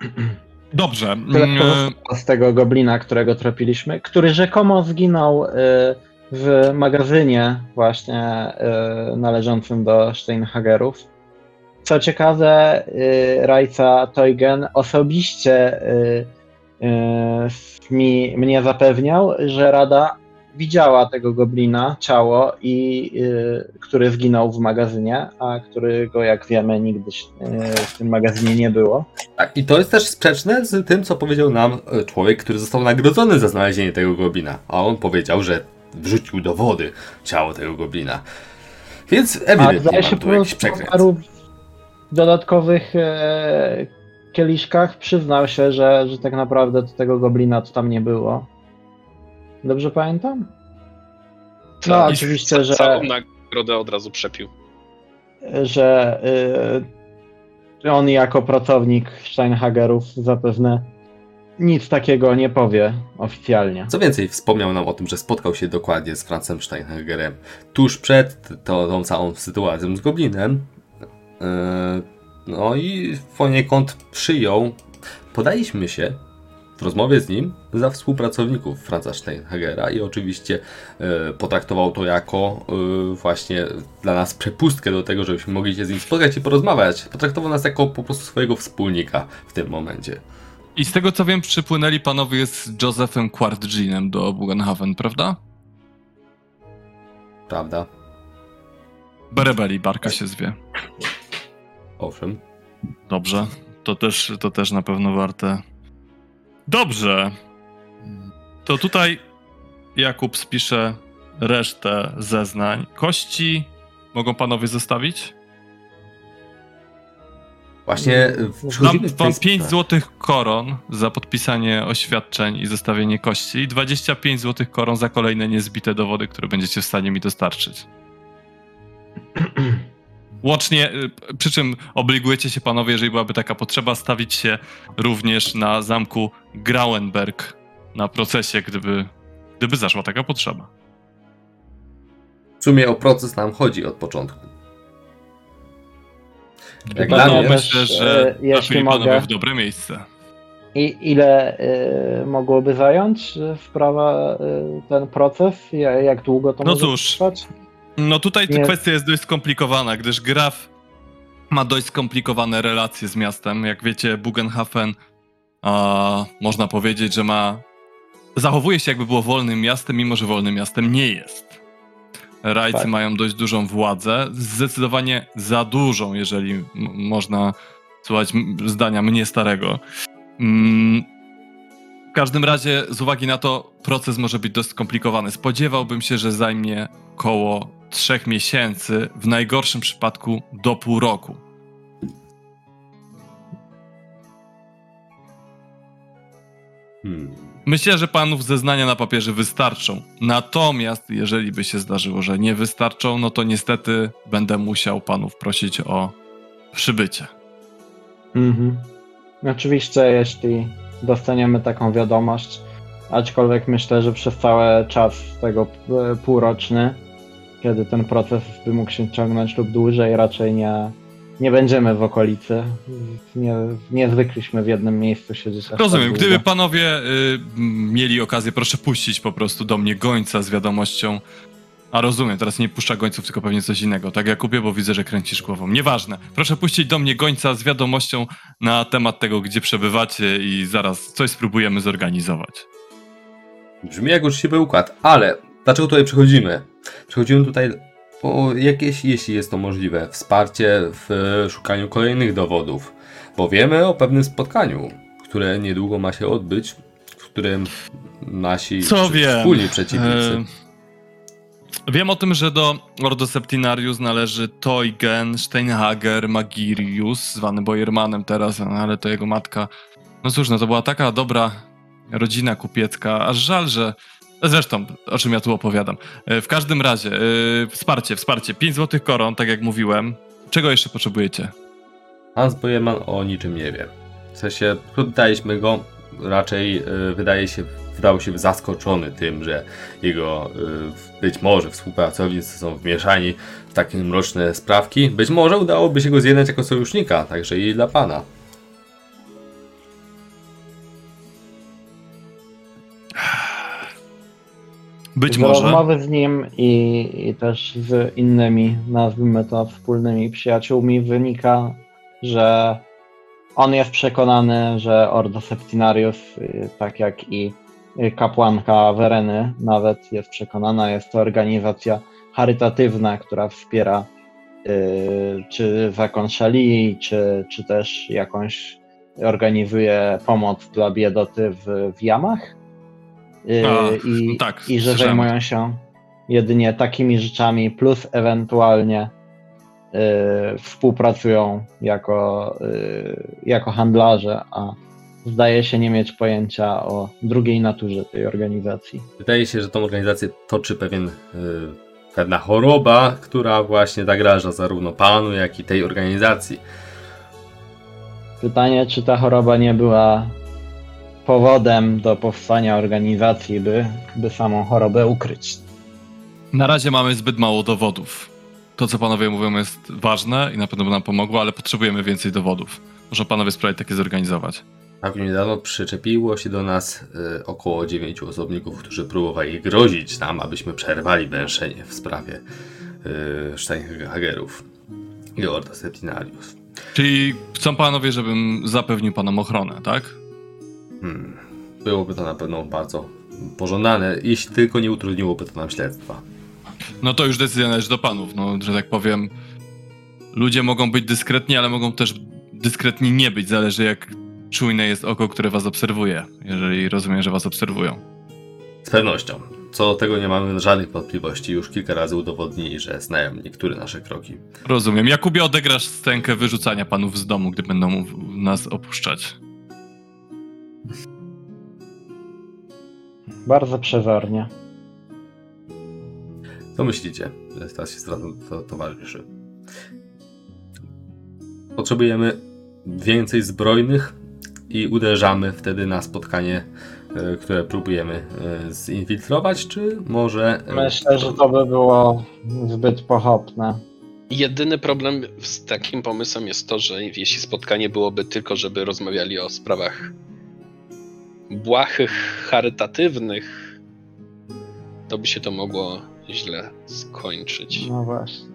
[clears throat] Dobrze. Mm, z tego goblina, którego tropiliśmy, który rzekomo zginął y, w magazynie właśnie y, należącym do Steinhagerów. Co ciekawe, y, Rajca Teugen osobiście mi, mnie zapewniał, że Rada widziała tego goblina, ciało, i, y, który zginął w magazynie, a którego, jak wiemy, nigdy y, w tym magazynie nie było. Tak, i to jest też sprzeczne z tym, co powiedział nam e, człowiek, który został nagrodzony za znalezienie tego goblina. A on powiedział, że wrzucił do wody ciało tego goblina. Więc A ewidentnie zdaje mam się tu jakiś przekręt. paru dodatkowych e, kieliszkach przyznał się, że, że tak naprawdę to tego goblina to tam nie było. Dobrze pamiętam? No Tak. oczywiście, Ca- że, Całą nagrodę od razu przepił. że y, on jako pracownik Steinhagerów zapewne nic takiego nie powie oficjalnie. Co więcej, wspomniał nam o tym, że spotkał się dokładnie z Francem Steinhagerem tuż przed tą, tą całą sytuacją z Goblinem. Yy, No i poniekąd przyjął, podaliśmy się w rozmowie z nim za współpracowników Franza Steinhagera i oczywiście e, potraktował to jako e, właśnie dla nas przepustkę do tego, żebyśmy mogli się z nim spotkać i porozmawiać. Potraktował nas jako po prostu swojego wspólnika w tym momencie. I z tego co wiem, przypłynęli panowie z Josephem Quardginem do Bugenhaven, prawda? Prawda? Berebeli, barka się zwie. Owszem. Dobrze, to też, to też na pewno warte. Dobrze. To tutaj Jakub spisze resztę zeznań. Kości mogą panowie zostawić? Właśnie Dam w wam tej 5 sprawie. złotych koron za podpisanie oświadczeń i zostawienie kości i 25 złotych koron za kolejne niezbite dowody, które będziecie w stanie mi dostarczyć. [clears throat] Łącznie, y, przy czym obligujecie się panowie, jeżeli byłaby taka potrzeba, stawić się również na zamku Grauenberg na procesie, gdyby, gdyby zaszła taka potrzeba. W sumie o proces nam chodzi od początku. Jak dla nie, mnie, też, Myślę, że e, jeśli mogę. w dobre miejsce. I ile y, mogłoby zająć sprawa, y, ten proces? Ja- Jak długo to No może cóż. trwać? No tutaj ta Nie. kwestia jest dość skomplikowana, gdyż Graf ma dość skomplikowane relacje z miastem. Jak wiecie, Bugenhafen a można powiedzieć, że ma. Zachowuje się, jakby było wolnym miastem, mimo że wolnym miastem nie jest. Rajcy Tak. mają dość dużą władzę, zdecydowanie za dużą, jeżeli można słuchać zdania mnie starego. Mm, w każdym razie, z uwagi na to, proces może być dość skomplikowany. Spodziewałbym się, że zajmie koło trzech miesięcy, w najgorszym przypadku do pół roku. Hmm. Myślę, że panów zeznania na papierze wystarczą. Natomiast, jeżeli by się zdarzyło, że nie wystarczą, no to niestety będę musiał panów prosić o przybycie. Mhm. Oczywiście, jeśli dostaniemy taką wiadomość, aczkolwiek myślę, że przez cały czas tego e, półroczny, kiedy ten proces by mógł się ciągnąć lub dłużej, raczej nie, nie będziemy w okolicy. Nie, nie zwykliśmy w jednym miejscu siedzieć. tak Rozumiem, gdyby panowie y, mieli okazję, proszę puścić po prostu do mnie gońca z wiadomością. A rozumiem, teraz nie puszcza gońców, tylko pewnie coś innego. Tak, Jakubie, bo widzę, że kręcisz głową. Nieważne. Proszę puścić do mnie gońca z wiadomością na temat tego, gdzie przebywacie i zaraz coś spróbujemy zorganizować. Brzmi jak uczciwy układ, ale dlaczego tutaj przychodzimy? Przychodzimy tutaj po jakieś, jeśli jest to możliwe, wsparcie w szukaniu kolejnych dowodów, bo wiemy o pewnym spotkaniu, które niedługo ma się odbyć, w którym nasi Co wiem? wspólni przeciwnicy. E, Wiem o tym, że do Ordo Septinarius należy Toygen, Steinhager, Magirius, zwany Bojermanem teraz, ale to jego matka. No cóż, no to była taka dobra rodzina kupiecka, aż żal, że... Zresztą, o czym ja tu opowiadam. E, W każdym razie, e, wsparcie, wsparcie. 5 złotych koron, tak jak mówiłem. Czego jeszcze potrzebujecie? Hans Bojeman o niczym nie wie. W sensie, poddaliśmy go, raczej y, wydaje się, wydał się zaskoczony tym, że jego y, być może współpracownicy są wmieszani w takie mroczne sprawki. Być może udałoby się go zjednać jako sojusznika, także i dla pana. Być z może. rozmowy z nim i, i też z innymi, nazwijmy to, wspólnymi przyjaciółmi wynika, że on jest przekonany, że Ordo Septinarius, y, tak jak i kapłanka Wereny nawet jest przekonana, jest to organizacja charytatywna, która wspiera y, czy zakon Szalii, czy, czy też jakąś organizuje pomoc dla biedoty w, w jamach. Y, A, i, tak, I że słyszałem. zajmują się jedynie takimi rzeczami, plus ewentualnie y, współpracują jako, y, jako handlarze, a zdaje się nie mieć pojęcia o drugiej naturze tej organizacji. Wydaje się, że tą organizację toczy pewien, y, pewna choroba, która właśnie zagraża zarówno panu, jak i tej organizacji. Pytanie, czy ta choroba nie była powodem do powstania organizacji, by, by samą chorobę ukryć. Na razie mamy zbyt mało dowodów. To, co panowie mówią, jest ważne i na pewno by nam pomogło, ale potrzebujemy więcej dowodów. Muszą panowie spróbować takie zorganizować. Całkiem niedawno przyczepiło się do nas y, około dziewięciu osobników, którzy próbowali grozić nam, abyśmy przerwali węszenie w sprawie y, Steinhagerów i Ordo Septinarius. Czyli chcą panowie, żebym zapewnił panom ochronę, tak? Hmm. Byłoby to na pewno bardzo pożądane, jeśli tylko nie utrudniłoby to nam śledztwa. No to już decyzja należy do panów, no, że tak powiem. Ludzie mogą być dyskretni, ale mogą też dyskretni nie być. Zależy jak czujne jest oko, które was obserwuje, jeżeli rozumiem, że was obserwują. Z pewnością. Co do tego nie mamy żadnych wątpliwości. Już kilka razy udowodnili, że znają niektóre nasze kroki. Rozumiem. Jakubie, odegrasz scenkę wyrzucania panów z domu, gdy będą nas opuszczać. Bardzo przezornie. Co myślicie? Teraz się zwracam do towarzyszy. Potrzebujemy więcej zbrojnych i uderzamy wtedy na spotkanie, e, które próbujemy e, zinfiltrować, czy może... Myślę, że to by było zbyt pochopne. Jedyny problem z takim pomysłem jest to, że jeśli spotkanie byłoby tylko, żeby rozmawiali o sprawach błahych, charytatywnych, to by się to mogło źle skończyć. No właśnie.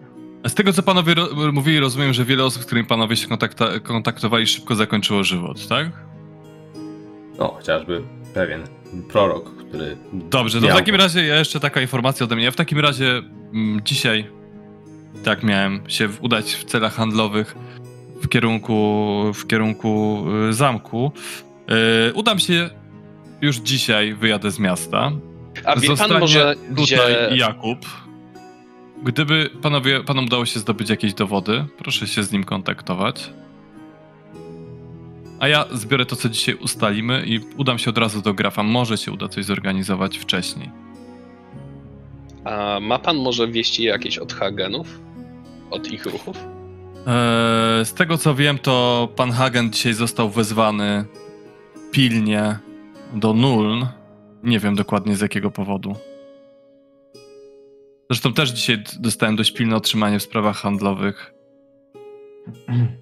Z tego, co panowie ro- mówili, rozumiem, że wiele osób, z którymi panowie się kontakta- kontaktowali, szybko zakończyło żywot, tak? No, chociażby pewien prorok, który. Dobrze, to w takim razie ja jeszcze taka informacja ode mnie. Ja w takim razie mm, dzisiaj, tak miałem się udać w celach handlowych w kierunku, w kierunku y, zamku. Y, udam się już dzisiaj, wyjadę z miasta. A wie pan może, tutaj gdzie... Jakub. Gdyby panowie, panom udało się zdobyć jakieś dowody, proszę się z nim kontaktować. A ja zbiorę to, co dzisiaj ustalimy i udam się od razu do grafa. Może się uda coś zorganizować wcześniej. A ma pan może wieści jakieś od Hagenów? Od ich ruchów? Eee, z tego co wiem, to pan Hagen dzisiaj został wezwany pilnie do Nuln. Nie wiem dokładnie z jakiego powodu. Zresztą też dzisiaj dostałem dość pilne otrzymanie w sprawach handlowych. [clears throat]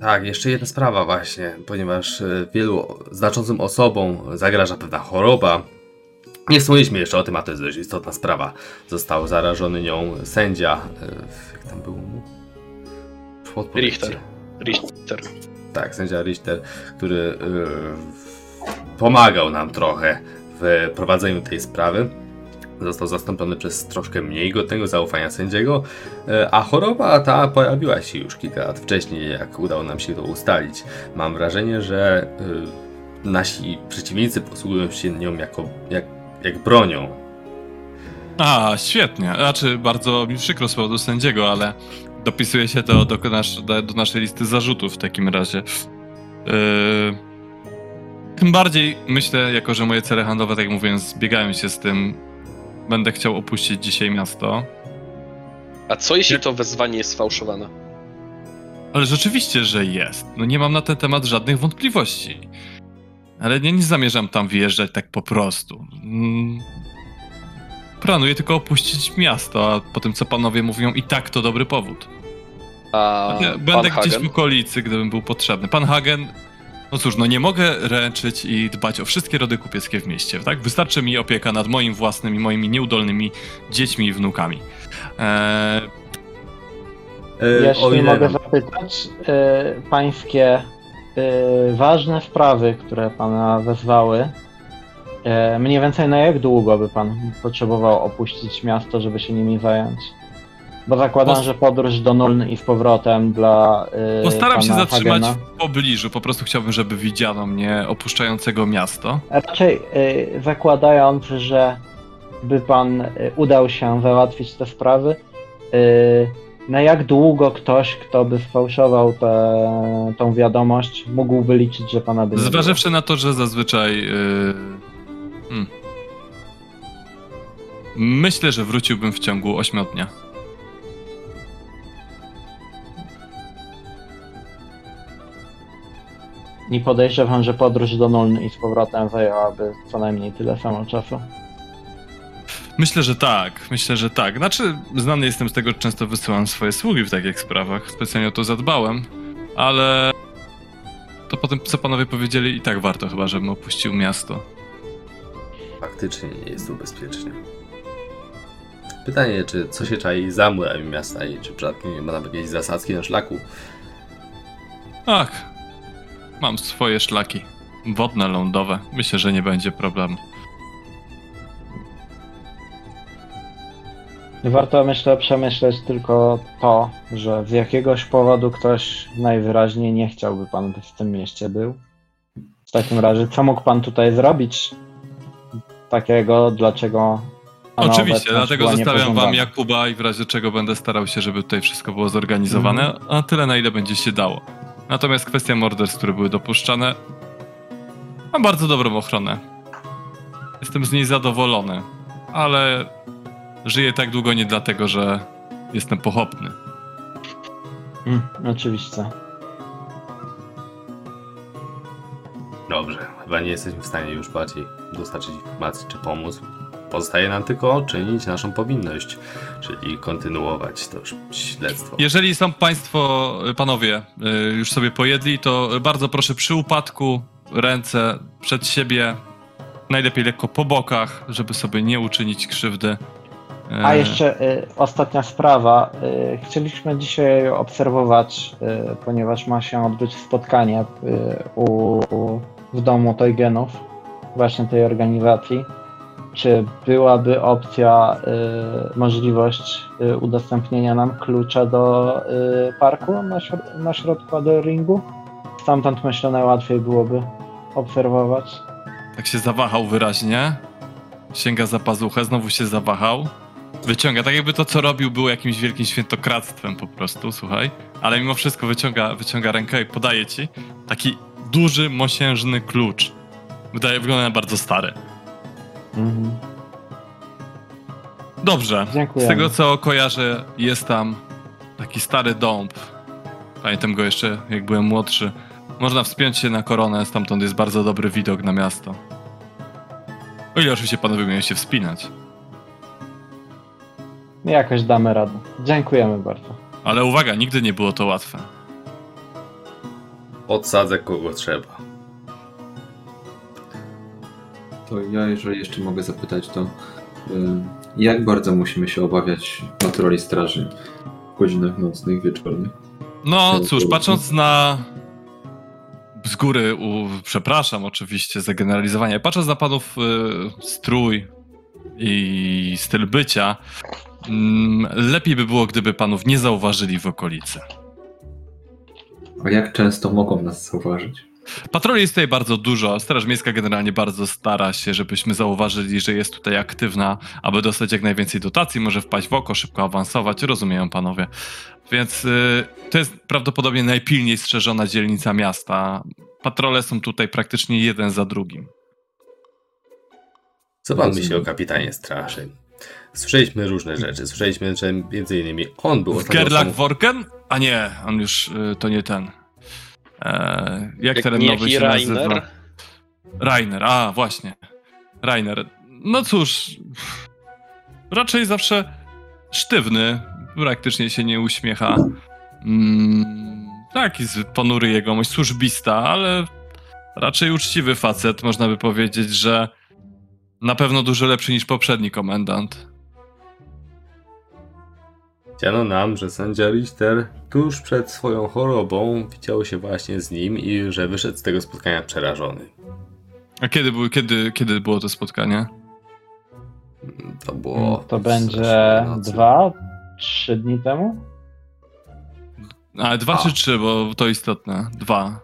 Tak, jeszcze jedna sprawa właśnie, ponieważ e, wielu znaczącym osobom zagraża pewna choroba. Nie wspomnieliśmy jeszcze o tym, a to jest dość istotna sprawa. Został zarażony nią sędzia. e, Jak tam było mu? Richter. Richter. Tak, sędzia Richter, który e, pomagał nam trochę w prowadzeniu tej sprawy. Został zastąpiony przez troszkę mniej godnego zaufania sędziego, e, a choroba ta pojawiła się już kilka lat wcześniej, jak udało nam się to ustalić. Mam wrażenie, że e, nasi przeciwnicy posługują się nią jako, jak, jak bronią. A, świetnie. Znaczy, bardzo mi przykro z powodu sędziego, ale dopisuje się to do, do, do naszej listy zarzutów w takim razie. Yy... Tym bardziej myślę, jako że moje cele handlowe, tak jak mówiłem, zbiegają się z tym, będę chciał opuścić dzisiaj miasto. A co jeśli to wezwanie jest sfałszowane? Ale rzeczywiście, że jest. No nie mam na ten temat żadnych wątpliwości. Ale nie, nie zamierzam tam wyjeżdżać tak po prostu. Mm. Planuję tylko opuścić miasto, a po tym co panowie mówią, i tak to dobry powód. A Będę gdzieś Hagen? w okolicy, gdybym był potrzebny. Pan Hagen, no cóż, no nie mogę ręczyć i dbać o wszystkie rody kupieckie w mieście, tak? Wystarczy mi opieka nad moim własnym i moimi nieudolnymi dziećmi i wnukami. Eee, E, Jeśli mogę zapytać, y, pańskie y, ważne sprawy, które pana wezwały, y, mniej więcej na jak długo by pan potrzebował opuścić miasto, żeby się nimi zająć? Bo zakładam, Pos- że podróż do Nuln i z powrotem dla y, Postaram się zatrzymać Hagena. w pobliżu, po prostu chciałbym, żeby widziano mnie opuszczającego miasto. Raczej y, zakładając, że by pan y, udał się załatwić te sprawy, y, na jak długo ktoś, kto by sfałszował tę tą wiadomość, mógłby liczyć, że pana by? Zważywszy na to, że zazwyczaj. Yy, hmm. Myślę, że wróciłbym w ciągu 8 dnia. Nie podejrzewam, że podróż do Nuln i z powrotem zajęłaby co najmniej tyle samo czasu. Myślę, że tak. Myślę, że tak. Znaczy, znany jestem z tego, że często wysyłam swoje sługi w takich sprawach. Specjalnie o to zadbałem, ale. To po tym, co panowie powiedzieli, i tak warto chyba, żebym opuścił miasto. Faktycznie nie jest tu bezpiecznie. Pytanie, czy co się czai za murami miasta i czy przypadkiem nie ma tam jakiejś zasadzki na szlaku? Ach, mam swoje szlaki. Wodne, lądowe. Myślę, że nie będzie problemu. Warto, myślę, przemyśleć tylko to, że z jakiegoś powodu ktoś najwyraźniej nie chciałby pan, by w tym mieście był. W takim razie, co mógł pan tutaj zrobić takiego, dlaczego Oczywiście, dlatego zostawiam wam? Jakuba i w razie czego będę starał się, żeby tutaj wszystko było zorganizowane, Mhm. a tyle na ile będzie się dało. Natomiast kwestia morderstw, które były dopuszczane, mam bardzo dobrą ochronę. Jestem z niej zadowolony, ale żyję tak długo nie dlatego, że jestem pochopny. Mm, oczywiście. Dobrze, chyba nie jesteśmy w stanie już bardziej dostarczyć informacji czy pomóc. Pozostaje nam tylko czynić naszą powinność, czyli kontynuować to śledztwo. Jeżeli są państwo, y, panowie, y, już sobie pojedli, to bardzo proszę przy upadku ręce przed siebie, najlepiej lekko po bokach, żeby sobie nie uczynić krzywdy. A jeszcze y, ostatnia sprawa. Y, chcieliśmy dzisiaj obserwować, y, ponieważ ma się odbyć spotkanie y, u, u w domu Toygenów, właśnie tej organizacji, czy byłaby opcja, y, możliwość y, udostępnienia nam klucza do y, parku na, na środku Adelringu? Stamtąd myślę najłatwiej byłoby obserwować. Tak się zawahał wyraźnie. Sięga za pazuchę, znowu się zawahał. Wyciąga, tak jakby to, co robił, było jakimś wielkim świętokradztwem po prostu, słuchaj. Ale mimo wszystko wyciąga, wyciąga rękę i podaje ci taki duży, mosiężny klucz. Wydaje, wygląda na bardzo stary. Mhm. Dobrze. Dziękuję. Z tego, co kojarzę, jest tam taki stary dąb. Pamiętam go jeszcze, jak byłem młodszy. Można wspiąć się na koronę, stamtąd jest bardzo dobry widok na miasto. O ile oczywiście panowie mieli się wspinać. Jakoś damy radę. Dziękujemy bardzo. Ale uwaga, nigdy nie było to łatwe. Odsadzę kogo trzeba. To ja, jeżeli jeszcze mogę zapytać, to y, jak bardzo musimy się obawiać patroli straży w godzinach nocnych, wieczornych? No cóż, patrząc na z góry, u, przepraszam oczywiście za generalizowanie, patrząc na panów y, strój i styl bycia, mm, lepiej by było, gdyby panów nie zauważyli w okolicy. A jak często mogą nas zauważyć? Patroli jest tutaj bardzo dużo. Straż Miejska generalnie bardzo stara się, żebyśmy zauważyli, że jest tutaj aktywna, aby dostać jak najwięcej dotacji, może wpaść w oko, szybko awansować, rozumieją panowie. Więc y, to jest prawdopodobnie najpilniej strzeżona dzielnica miasta. Patrole są tutaj praktycznie jeden za drugim. Co pan myśli o kapitanie straży? Słyszeliśmy różne rzeczy. Słyszeliśmy, że między innymi on był Gerlach Worken? A nie, on już y, to nie ten. E, jak Jak ten nowy się Rainer? nazywa? Rainer, a właśnie. Rainer. No cóż, raczej zawsze sztywny, praktycznie się nie uśmiecha. Mm, taki z- ponury jegomość, służbista, ale raczej uczciwy facet, można by powiedzieć, że na pewno dużo lepszy niż poprzedni komendant. Powiedziano nam, że sędzia Richter tuż przed swoją chorobą widział się właśnie z nim i że wyszedł z tego spotkania przerażony. A kiedy, był, kiedy, kiedy było to spotkanie? To było. To w będzie nocy. dwa, trzy dni temu? A, dwa A. czy trzy, bo to istotne. Dwa.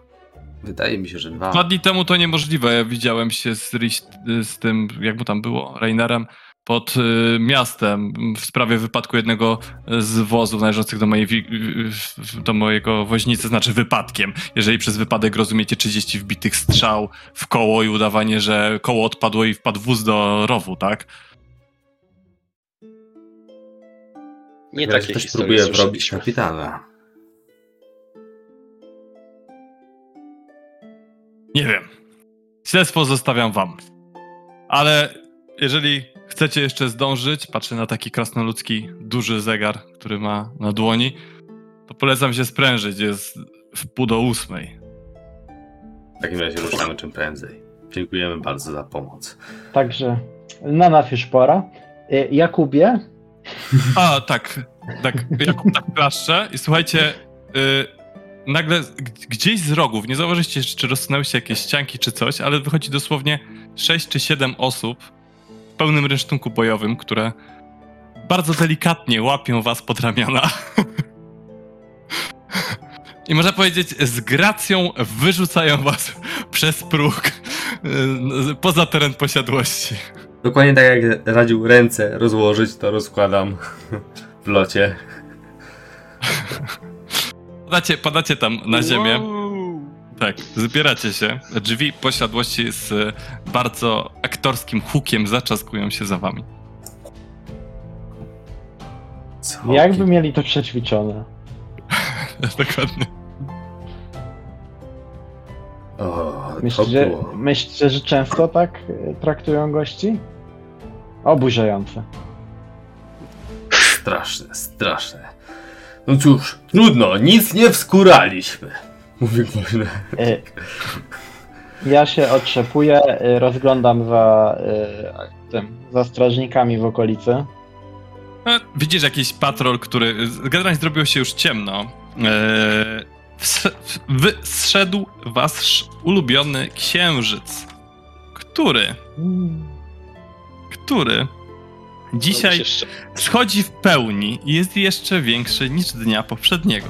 Wydaje mi się, że dwa. Dwa dni temu to niemożliwe. Ja widziałem się z, z tym, jak mu tam było, Reinerem, pod y, miastem w sprawie wypadku jednego z wozów należących do, mojej, do mojego woźnicy, znaczy wypadkiem. Jeżeli przez wypadek rozumiecie 30 wbitych strzał w koło i udawanie, że koło odpadło i wpadł wóz do rowu, tak? Nie takie ktoś próbuje wrobić kapitana. Nie wiem. Śledztwo zostawiam wam. Ale jeżeli chcecie jeszcze zdążyć, patrzę na taki krasnoludzki duży zegar, który ma na dłoni, to polecam się sprężyć. Jest w pół do ósmej. W takim razie ruszamy czym prędzej. Dziękujemy bardzo za pomoc. Także na nas już pora. Y, Jakubie, A, tak. Tak, Jakub tak klaszcze i słuchajcie, y, nagle gdzieś z rogów, nie zauważyliście, czy rozsunęły się jakieś ścianki czy coś, ale wychodzi dosłownie 6 czy 7 osób pełnym rynsztunku bojowym, które bardzo delikatnie łapią was pod ramiona. [laughs] I można powiedzieć, z gracją wyrzucają was przez próg y, poza teren posiadłości. Dokładnie tak jak radził ręce rozłożyć, to rozkładam w locie. Padacie, padacie tam na ziemię. Tak, zbieracie się. Drzwi posiadłości z bardzo aktorskim hukiem zaczaskują się za wami. Co? jakby mieli to przećwiczone. [laughs] Dokładnie. O, było. myślicie, że często tak y, traktują gości? Oburzające. Straszne, straszne. No cóż, trudno, nic nie wskuraliśmy. Mówi głośno. Y, Ja się otrzepuję, y, rozglądam za y, tym, za strażnikami w okolicy. Widzisz jakiś patrol, który. Generalnie zrobiło się już ciemno. E, wsz- wystrzedł wasz ulubiony księżyc, który, który dzisiaj wschodzi w pełni i jest jeszcze większy niż dnia poprzedniego.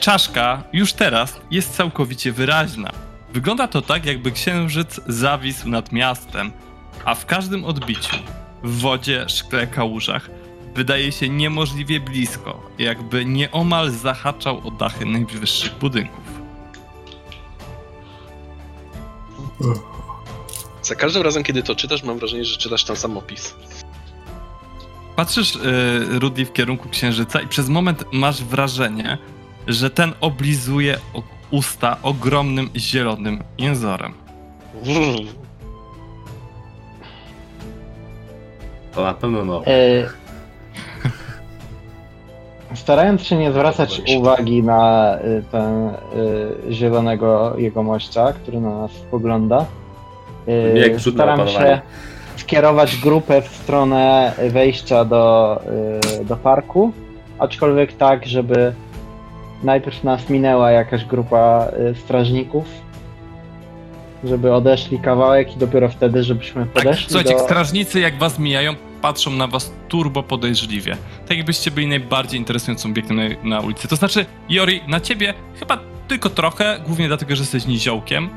Czaszka już teraz jest całkowicie wyraźna. Wygląda to tak, jakby księżyc zawisł nad miastem, a w każdym odbiciu, w wodzie, szkle, kałużach, wydaje się niemożliwie blisko, jakby nieomal zahaczał o dachy najwyższych budynków. Za każdym razem, kiedy to czytasz, mam wrażenie, że czytasz ten sam opis. Patrzysz, yy, Rudy, w kierunku księżyca i przez moment masz wrażenie, że ten oblizuje usta ogromnym zielonym jęzorem. To na pewno no. E, Starając się nie zwracać uwagi na y, ten y, zielonego jegomościa, który na nas spogląda, y, Jak rzut na staram się skierować grupę w stronę wejścia do, y, do parku, aczkolwiek tak, żeby najpierw nas minęła jakaś grupa y, strażników, żeby odeszli kawałek i dopiero wtedy, żebyśmy Tak, podeszli słuchajcie, do... strażnicy jak was mijają, patrzą na was turbo podejrzliwie. Tak jakbyście byli najbardziej interesującym obiektem na, na ulicy. To znaczy, Jori, na ciebie chyba tylko trochę, głównie dlatego, że jesteś niziołkiem.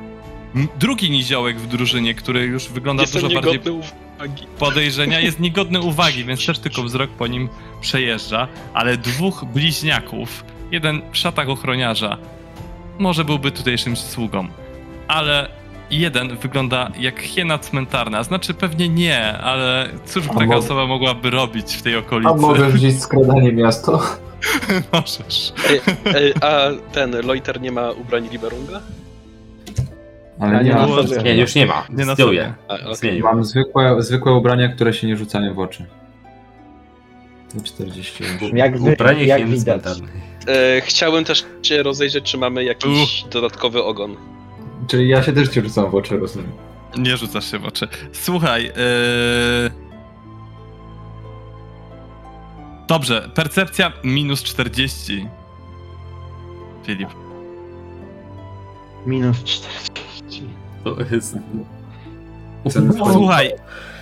Drugi niziołek w drużynie, który już wygląda Jestem dużo bardziej niegodny uwagi. podejrzenia, jest niegodny uwagi, więc też tylko [laughs] wzrok po nim przejeżdża, ale dwóch bliźniaków, jeden w szatach ochroniarza, może byłby tutejszym sługą, ale jeden wygląda jak hiena cmentarna, znaczy pewnie nie, ale cóż by A taka mo- osoba mogłaby robić w tej okolicy? A mogę [laughs] wziąć skradanie miasto? [laughs] Możesz. Ej, a ten Loiter nie ma ubrań Liberunga? Ale A nie ma. Nie, już nie ma. Nie na Zdjął A, okej. Zmienił. Mam zwykłe, zwykłe ubrania, które się nie rzucają w oczy. To 40. Jak, wy, Ubranie jak widać. E, chciałem też się rozejrzeć, czy mamy jakiś dodatkowy ogon. Czyli ja się też nie rzucam w oczy, rozumiem. Nie rzucasz się w oczy. Słuchaj, yy... Dobrze, percepcja minus 40. Filip. Minus 40. To jest... Słuchaj,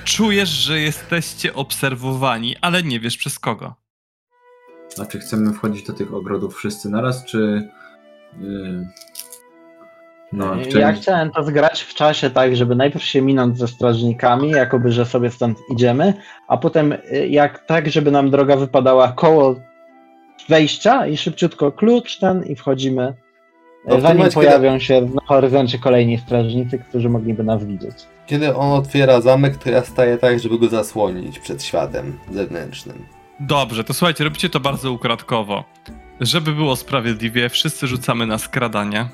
czujesz, że jesteście obserwowani, ale nie wiesz przez kogo. A czy chcemy wchodzić do tych ogrodów wszyscy naraz, czy... Yy... No, Ja chciałem... chciałem to zgrać w czasie tak, żeby najpierw się minąć ze strażnikami, jakoby, że sobie stąd idziemy, a potem y, jak tak, żeby nam droga wypadała koło wejścia i szybciutko klucz ten i wchodzimy. No, zanim pojawią się na horyzoncie kolejni strażnicy, którzy mogliby nas widzieć. Kiedy on otwiera zamek, to ja staję tak, żeby go zasłonić przed światem zewnętrznym. Dobrze, to słuchajcie, robicie to bardzo ukradkowo. Żeby było sprawiedliwie, wszyscy rzucamy na skradanie.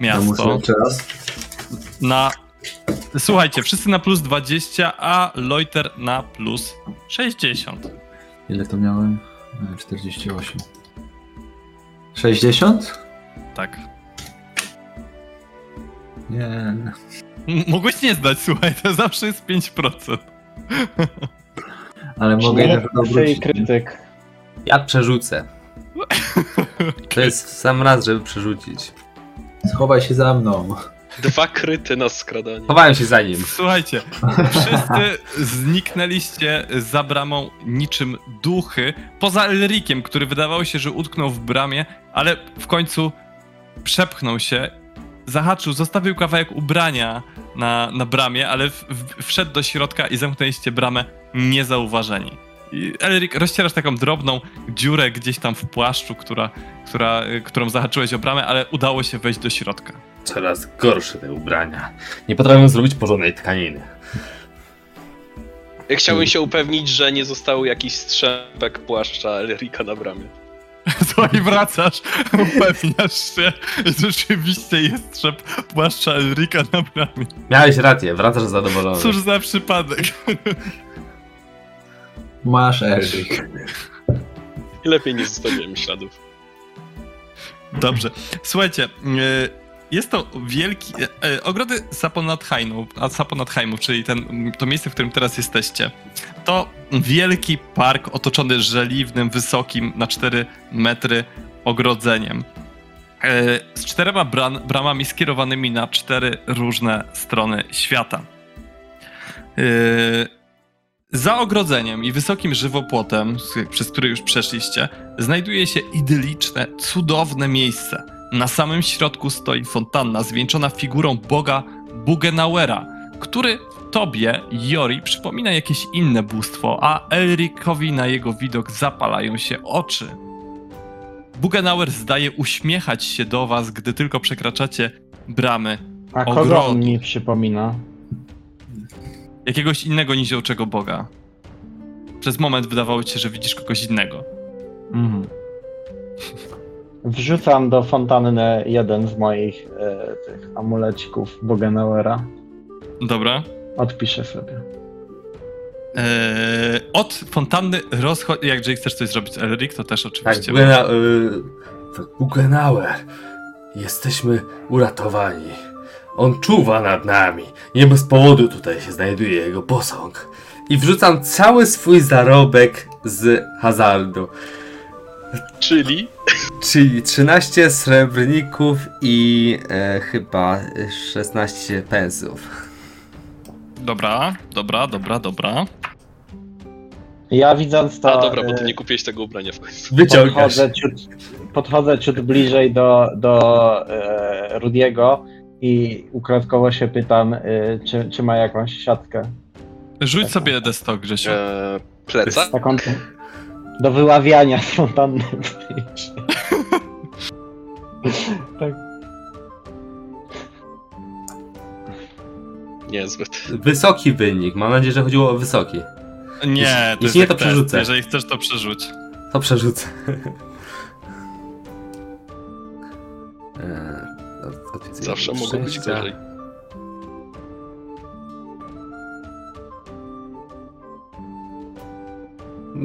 Miasto. raz. Na. Słuchajcie, wszyscy na plus 20, a Loiter na plus 60. Ile to miałem? E, 48. 60? Tak. Nie. Mogłeś nie zdać, słuchaj, to zawsze jest 5%. Ale mogę też i obrócić. krytyk. Ja przerzucę. [laughs] To jest sam raz, żeby przerzucić. Schowaj się za mną. Dwa kryty na skradanie. Chowałem się za nim. Słuchajcie, wszyscy zniknęliście za bramą niczym duchy, poza Elrikiem, który wydawało się, że utknął w bramie, ale w końcu przepchnął się, zahaczył, zostawił kawałek ubrania na, na bramie, ale w, w, wszedł do środka i zamknęliście bramę niezauważeni. I Elrik, rozcierasz taką drobną dziurę gdzieś tam w płaszczu, która, która, którą zahaczyłeś o bramę, ale udało się wejść do środka. Coraz gorsze te ubrania. Nie potrafią zrobić porządnej tkaniny. Chciałbym się upewnić, że nie został jakiś strzępek płaszcza Elrika na bramie. [laughs] Słuchaj, wracasz, [laughs] upewniasz się, że rzeczywiście jest trzep płaszcza Elrika na bramie. Miałeś rację, wracasz zadowolony. Cóż za przypadek. [laughs] Masz Erik. I lepiej nie zostawiłem śladów. Dobrze. Słuchajcie, e, jest to wielki... e, e, Ogrody Saponatheimu, czyli ten, to miejsce, w którym teraz jesteście, to wielki park otoczony żeliwnym, wysokim, na 4 metry ogrodzeniem. e, z czterema bramami skierowanymi na cztery różne strony świata. E, za ogrodzeniem i wysokim żywopłotem, przez który już przeszliście, znajduje się idyliczne, cudowne miejsce. Na samym środku stoi fontanna zwieńczona figurą boga Bugenauera, który tobie, Jori, przypomina jakieś inne bóstwo, a Elrikowi na jego widok zapalają się oczy. Bugenauer zdaje uśmiechać się do was, gdy tylko przekraczacie bramy A kogo Ogrodu. on mi przypomina? jakiegoś innego niziołczego boga. Przez moment wydawało ci się, że widzisz kogoś innego. Mhm. Wrzucam do fontanny jeden z moich e, tych amulecików Bogenauera. Dobra. Odpiszę sobie. Eee, od fontanny rozchodzi. Jak jeżeli chcesz coś zrobić, Elric, to też Tak, oczywiście. Bugena, y, tak, Bugenauer. Jesteśmy uratowani. On czuwa nad nami. Nie bez powodu tutaj się znajduje jego posąg. I wrzucam cały swój zarobek z hazardu. Czyli Czyli 13 srebrników i e, chyba 16 pensów. Dobra, dobra, dobra, dobra. Ja widząc to. A dobra, bo ty e, nie kupiłeś tego ubrania w końcu. Wyciągasz. podchodzę ciut, podchodzę ciut bliżej do, do e, Rudiego i ukradkowo się pytam, e, czy, czy ma jakąś siatkę. Rzuć sobie desktop, Grzesiu. Eee, pleca? Taką do wyławiania z fontanny. [laughs] tak. Niezbyt. Wysoki wynik. Mam nadzieję, że chodziło o wysoki. Nie, jeśli- to jeśli jest nie, to test. przerzucę. Jeżeli chcesz, to przerzuć. To przerzucę. Eee, [laughs] odpisuję Zawsze mogło być gorzej.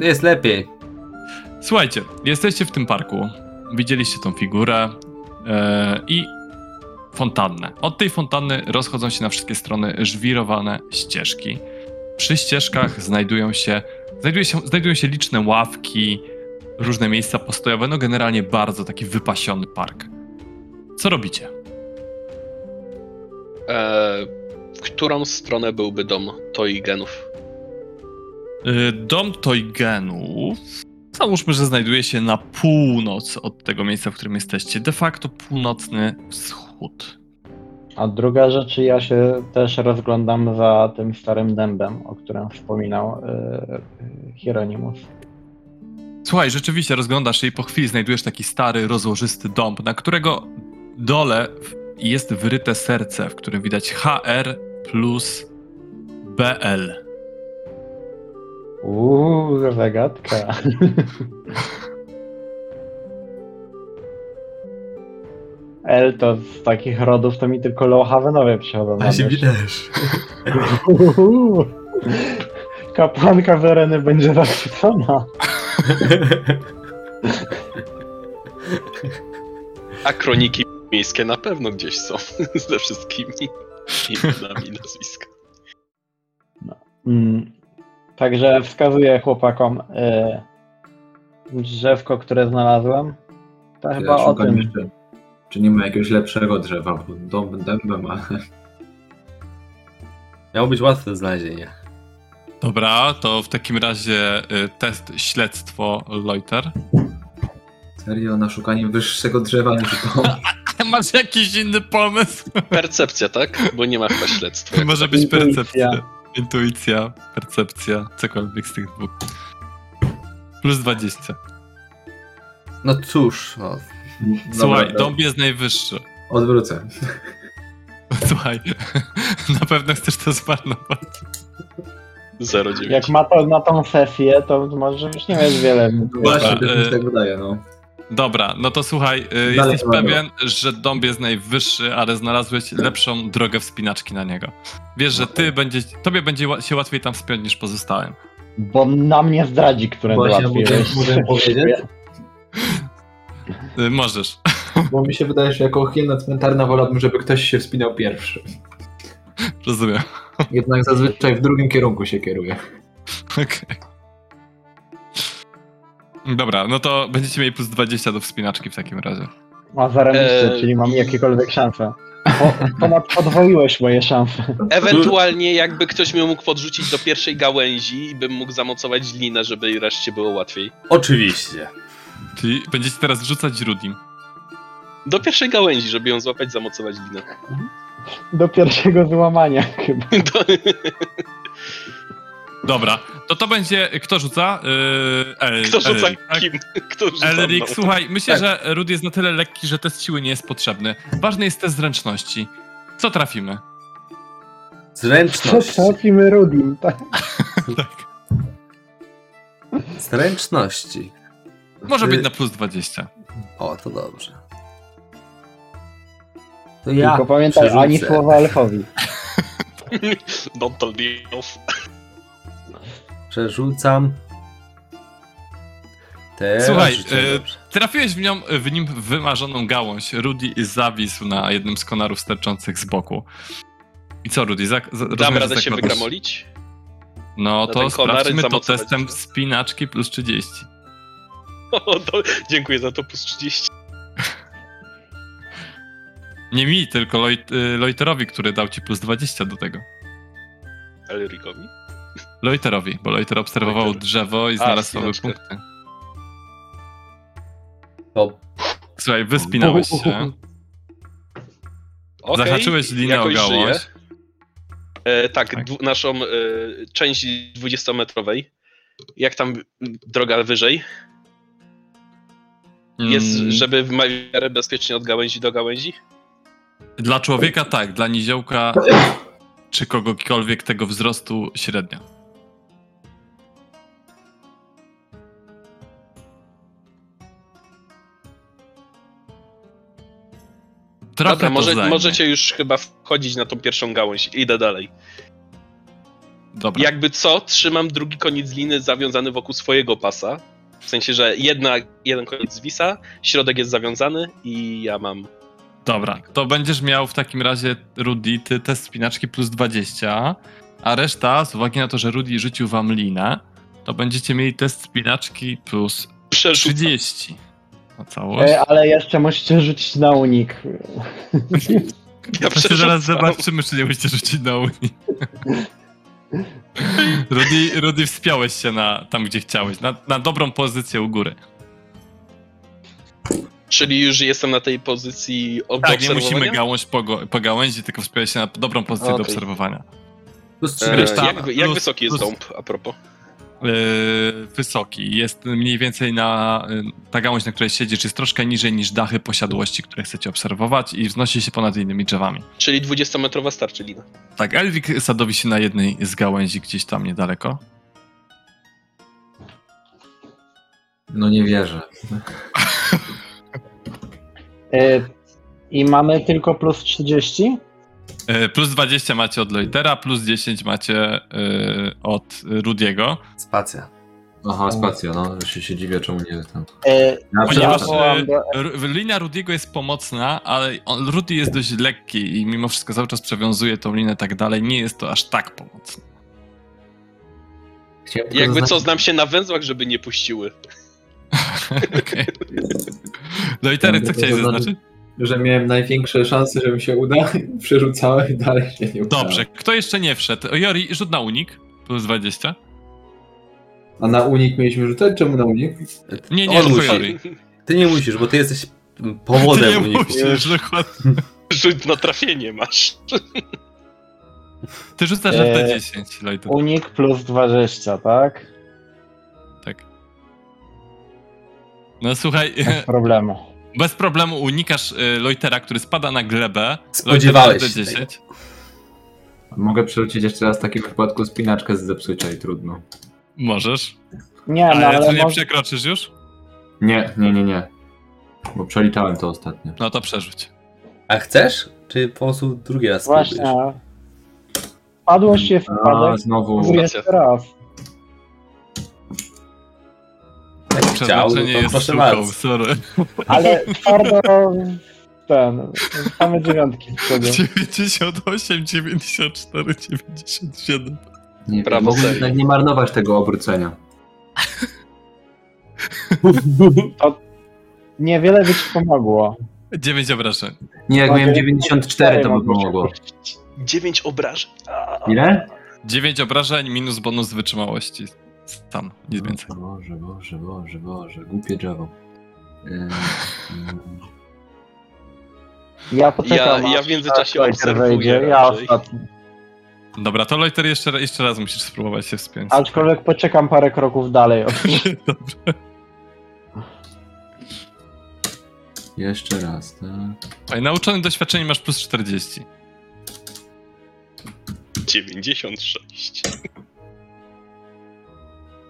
Jest lepiej. Słuchajcie, jesteście w tym parku. Widzieliście tą figurę e, i fontannę. Od tej fontanny rozchodzą się na wszystkie strony żwirowane ścieżki. Przy ścieżkach znajdują się, znajduje się, znajdują się liczne ławki, różne miejsca postojowe. No generalnie bardzo taki wypasiony park. Co robicie? Eee, w którą stronę byłby dom Toigenów? Y, Dom Toygenów. Załóżmy, że znajduje się na północ od tego miejsca, w którym jesteście. De facto północny wschód. A druga rzecz, ja się też rozglądam za tym starym dębem, o którym wspominał e, e, Hieronimus. Słuchaj, rzeczywiście rozglądasz się i po chwili znajdujesz taki stary, rozłożysty dąb, na którego dole jest wyryte serce, w którym widać HR plus BL. Uuu, zagadka. L to z takich rodów to mi tylko Lowhavenowie przychodzą na A się myśl. widać. Uuu. Kapłanka Wereny będzie zachwycona. A kroniki miejskie na pewno gdzieś są [laughs] ze wszystkimi imionami i nazwiskami. Mm. Także wskazuję chłopakom y, drzewko, które znalazłem. To Ja chyba o tym. jeszcze, czy nie ma jakiegoś lepszego drzewa, bo dom dębem, ale Miało być łatwe do znalezienia. Dobra, to w takim razie y, test śledztwo Loiter. serio na szukanie wyższego drzewa niż [laughs] dom. Masz jakiś inny pomysł? Percepcja, tak? Bo nie ma chyba śledztwa. Może być percepcja. Intuicja, percepcja, cokolwiek z tych dwóch. Plus 20. No cóż, no, Słuchaj, Dobra, dąb jest najwyższy. Odwrócę. Słuchaj, [laughs] na pewno chcesz to zmarnować. 0,9. Jak ma to na tą sesję, to może już nie mieć wiele. Właśnie, też mi e, się tak wydaje, no. Dobra, no to słuchaj, y, Dalej jesteś mamy. pewien, że dąb jest najwyższy, ale znalazłeś lepszą drogę wspinaczki na niego. Wiesz, że ty będzie, tobie będzie się łatwiej tam wspiąć niż pozostałym. Bo na mnie zdradzi, które łatwiej. jest. mogę powiedzieć, Y, Możesz. [laughs] bo mi się wydaje, że jako hiena cmentarna wolałbym, żeby ktoś się wspinał pierwszy. Rozumiem. Jednak zazwyczaj w drugim kierunku się kieruje. [laughs] Okej. Dobra, no to będziecie mieli plus 20 do wspinaczki w takim razie. A zarobiście, Eee, czyli mam jakiekolwiek szanse. Po, ponad podwoiłeś moje szanse. Ewentualnie jakby ktoś mnie mógł podrzucić do pierwszej gałęzi i bym mógł zamocować linę, żeby reszcie było łatwiej. Oczywiście. Czyli będziecie teraz wrzucać Rudim. Do pierwszej gałęzi, żeby ją złapać, zamocować linę. Do pierwszego złamania chyba. Do... [laughs] [laughs] Dobra, to to będzie... Kto rzuca? Yy, El, Kto rzuca Elric, tak? kim? Kto rzuca Elric, mną? słuchaj, myślę, Tak. że Rudy jest na tyle lekki, że test siły nie jest potrzebny. Ważny jest test zręczności. Co trafimy? Co Zręczność. trafimy Rudim, [laughs] tak? tak. Zręczności. Może Ty- być na plus 20. O, to dobrze. To ja Tylko pamiętaj, przerzucę. ani słowa elfowi. [laughs] [laughs] Don't tell the elf. Przerzucam. Teraz Słuchaj, e. Trafiłeś w, nią, w nim wymarzoną gałąź. Rudy zawisł na jednym z konarów sterczących z boku. I co, Rudy? Za, za, Dam radę się wygramolić? No na to sprawdźmy to testem się? spinaczki plus 30. [laughs] O, to, dziękuję za to plus 30. [laughs] Nie mi, tylko Lloyd, y, Loiterowi, który dał ci plus 20 do tego. Elricowi. Loiterowi, bo Loiter obserwował Loiter. drzewo i znalazł słabe punkty. To Słuchaj, wyspinałeś się, Okej, zahaczyłeś linę o gałąź. E, tak, Tak. naszą e, część 20-metrowej. Jak tam droga wyżej? Jest, Mm, żeby w miarę bezpiecznie od gałęzi do gałęzi? Dla człowieka tak, dla niziołka [laughs] czy kogokolwiek tego wzrostu średnio. Trochę Dobra, może, zajmie. możecie już chyba wchodzić na tą pierwszą gałąź. Idę dalej. Dobra. Jakby co, trzymam drugi koniec liny zawiązany wokół swojego pasa. W sensie, że jedna, jeden koniec zwisa, środek jest zawiązany i ja mam. Dobra, to będziesz miał w takim razie Rudy ty test spinaczki plus 20, a reszta, z uwagi na to, że Rudy rzucił wam linę, to będziecie mieli test spinaczki plus Przerzucam. 30. Na całość. E, ale jeszcze musicie rzucić na unik. Ja To się zaraz zobaczymy, czy nie musicie rzucić na Unii. [laughs] Rudy, Rudy, wspiąłeś się na tam, gdzie chciałeś, na, na dobrą pozycję u góry. Czyli już jestem na tej pozycji od Tak, nie musimy gałąź po, go- po gałęzi, tylko wspiąłeś się na dobrą pozycję do Okej. obserwowania. plus E, 30. Reszta- jak, jak plus- wysoki jest plus- dąb, a propos? Yy, wysoki. Jest mniej więcej na. Yy, ta gałąź, na której siedzisz, jest troszkę niżej niż dachy posiadłości, które chcecie obserwować i wznosi się ponad innymi drzewami. Czyli 20-metrowa starczy lina. Tak, Elwik sadowi się na jednej z gałęzi gdzieś tam niedaleko. No nie wierzę. E, I mamy tylko plus 30? Yy, plus 20 macie od Loitera, plus 10 macie yy, od Rudiego. Spacja. Aha, spacja, no. Już się, się dziwię, czemu nie tam. E, Ja Ponieważ do- linia Rudiego jest pomocna, ale on, Rudy jest dość lekki i mimo wszystko cały czas przewiązuje tą linę tak dalej. Nie jest to aż tak pomocne. Jakby co, znam się na węzłach, żeby nie puściły. [laughs] Okej. Loitery, co Chciałem chciałeś tylko zaznaczyć? Że miałem największe szanse, że mi się uda. [laughs] Przerzucałem i dalej się nie udało. Dobrze, kto jeszcze nie wszedł? Jori, rzut na unik. Plus 20. A na unik mieliśmy rzucać? Czemu na unik? Nie, nie, On. Jori. Ty nie musisz, bo ty jesteś Ty nie powodem uniku. musisz, dokładnie. Rzut na trafienie masz. Ty rzucasz na Eee, T10, Lojter. Unik plus 20, tak? Tak. No słuchaj, Bez [laughs] problemu. bez problemu unikasz y, Loitera, który spada na glebę. Spodziewałeś Loiter się na D10. Mogę przerzucić jeszcze raz w takim wypadku spinaczkę z zepsucia i trudno. Możesz. Nie, no Ale, ale czy nie może... przekroczysz już? Nie, nie, nie, nie. Bo przeliczałem to ostatnio. No to przerzuć. A chcesz? Czy po prostu drugi raz Właśnie. spróbujesz? Padło się w A, znowu. Jeszcze raz. Chciał, no Przeznaczenie to jest proszę sztuką, bardzo. sorry. Ale [laughs] twardo ten. Same dziewiątki w przodu. 98, 94, 97. Nie, Brawo, serio. jednak nie marnować tego obrócenia. [laughs] Niewiele by ci pomogło. 9 obrażeń. Nie, jak No, miałem dziewięć- 94, to by pomogło. puścić. 9 obrażeń. Ile? 9 obrażeń minus bonus wytrzymałości. Tam, nic więcej. Boże, Boże, Boże, Boże, głupie drzewo. Ja poczekam. Ja- ja w międzyczasie obserwuję wejdzie. Ja ostatni. Dobra, to Loiter jeszcze, jeszcze raz musisz spróbować się wspiąć. Aczkolwiek poczekam parę kroków dalej. [laughs] Dobrze. Jeszcze raz, tak. Oj, Nauczony doświadczenie masz plus 40. 96.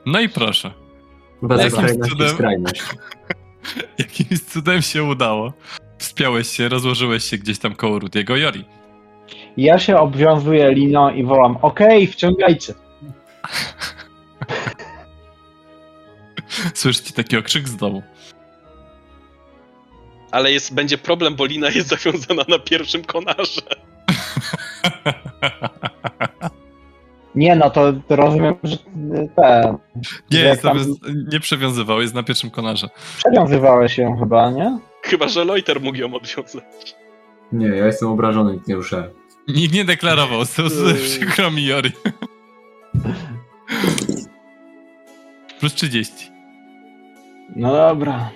No i proszę. Chyba ze Jakimś cudem- skrajność. [laughs] Jakimś cudem się udało. Wspiąłeś się, rozłożyłeś się gdzieś tam koło Rudiego Jori. Ja się obwiązuję liną i wołam: Okej, wciągajcie. [laughs] Słyszycie taki okrzyk z domu. Ale jest, będzie problem, bo lina jest zawiązana na pierwszym konarze. [laughs] Nie no, to, to rozumiem, że te. Nie, Jak jest, tam- nie przewiązywał, jest na pierwszym konarze. Przewiązywałeś ją chyba, nie? Chyba, że Loiter mógł ją odwiązać. Nie, ja jestem obrażony, nic nie ruszałem. Nikt nie deklarował, to Yy. przykro mi Jori. Plus 30. No dobra.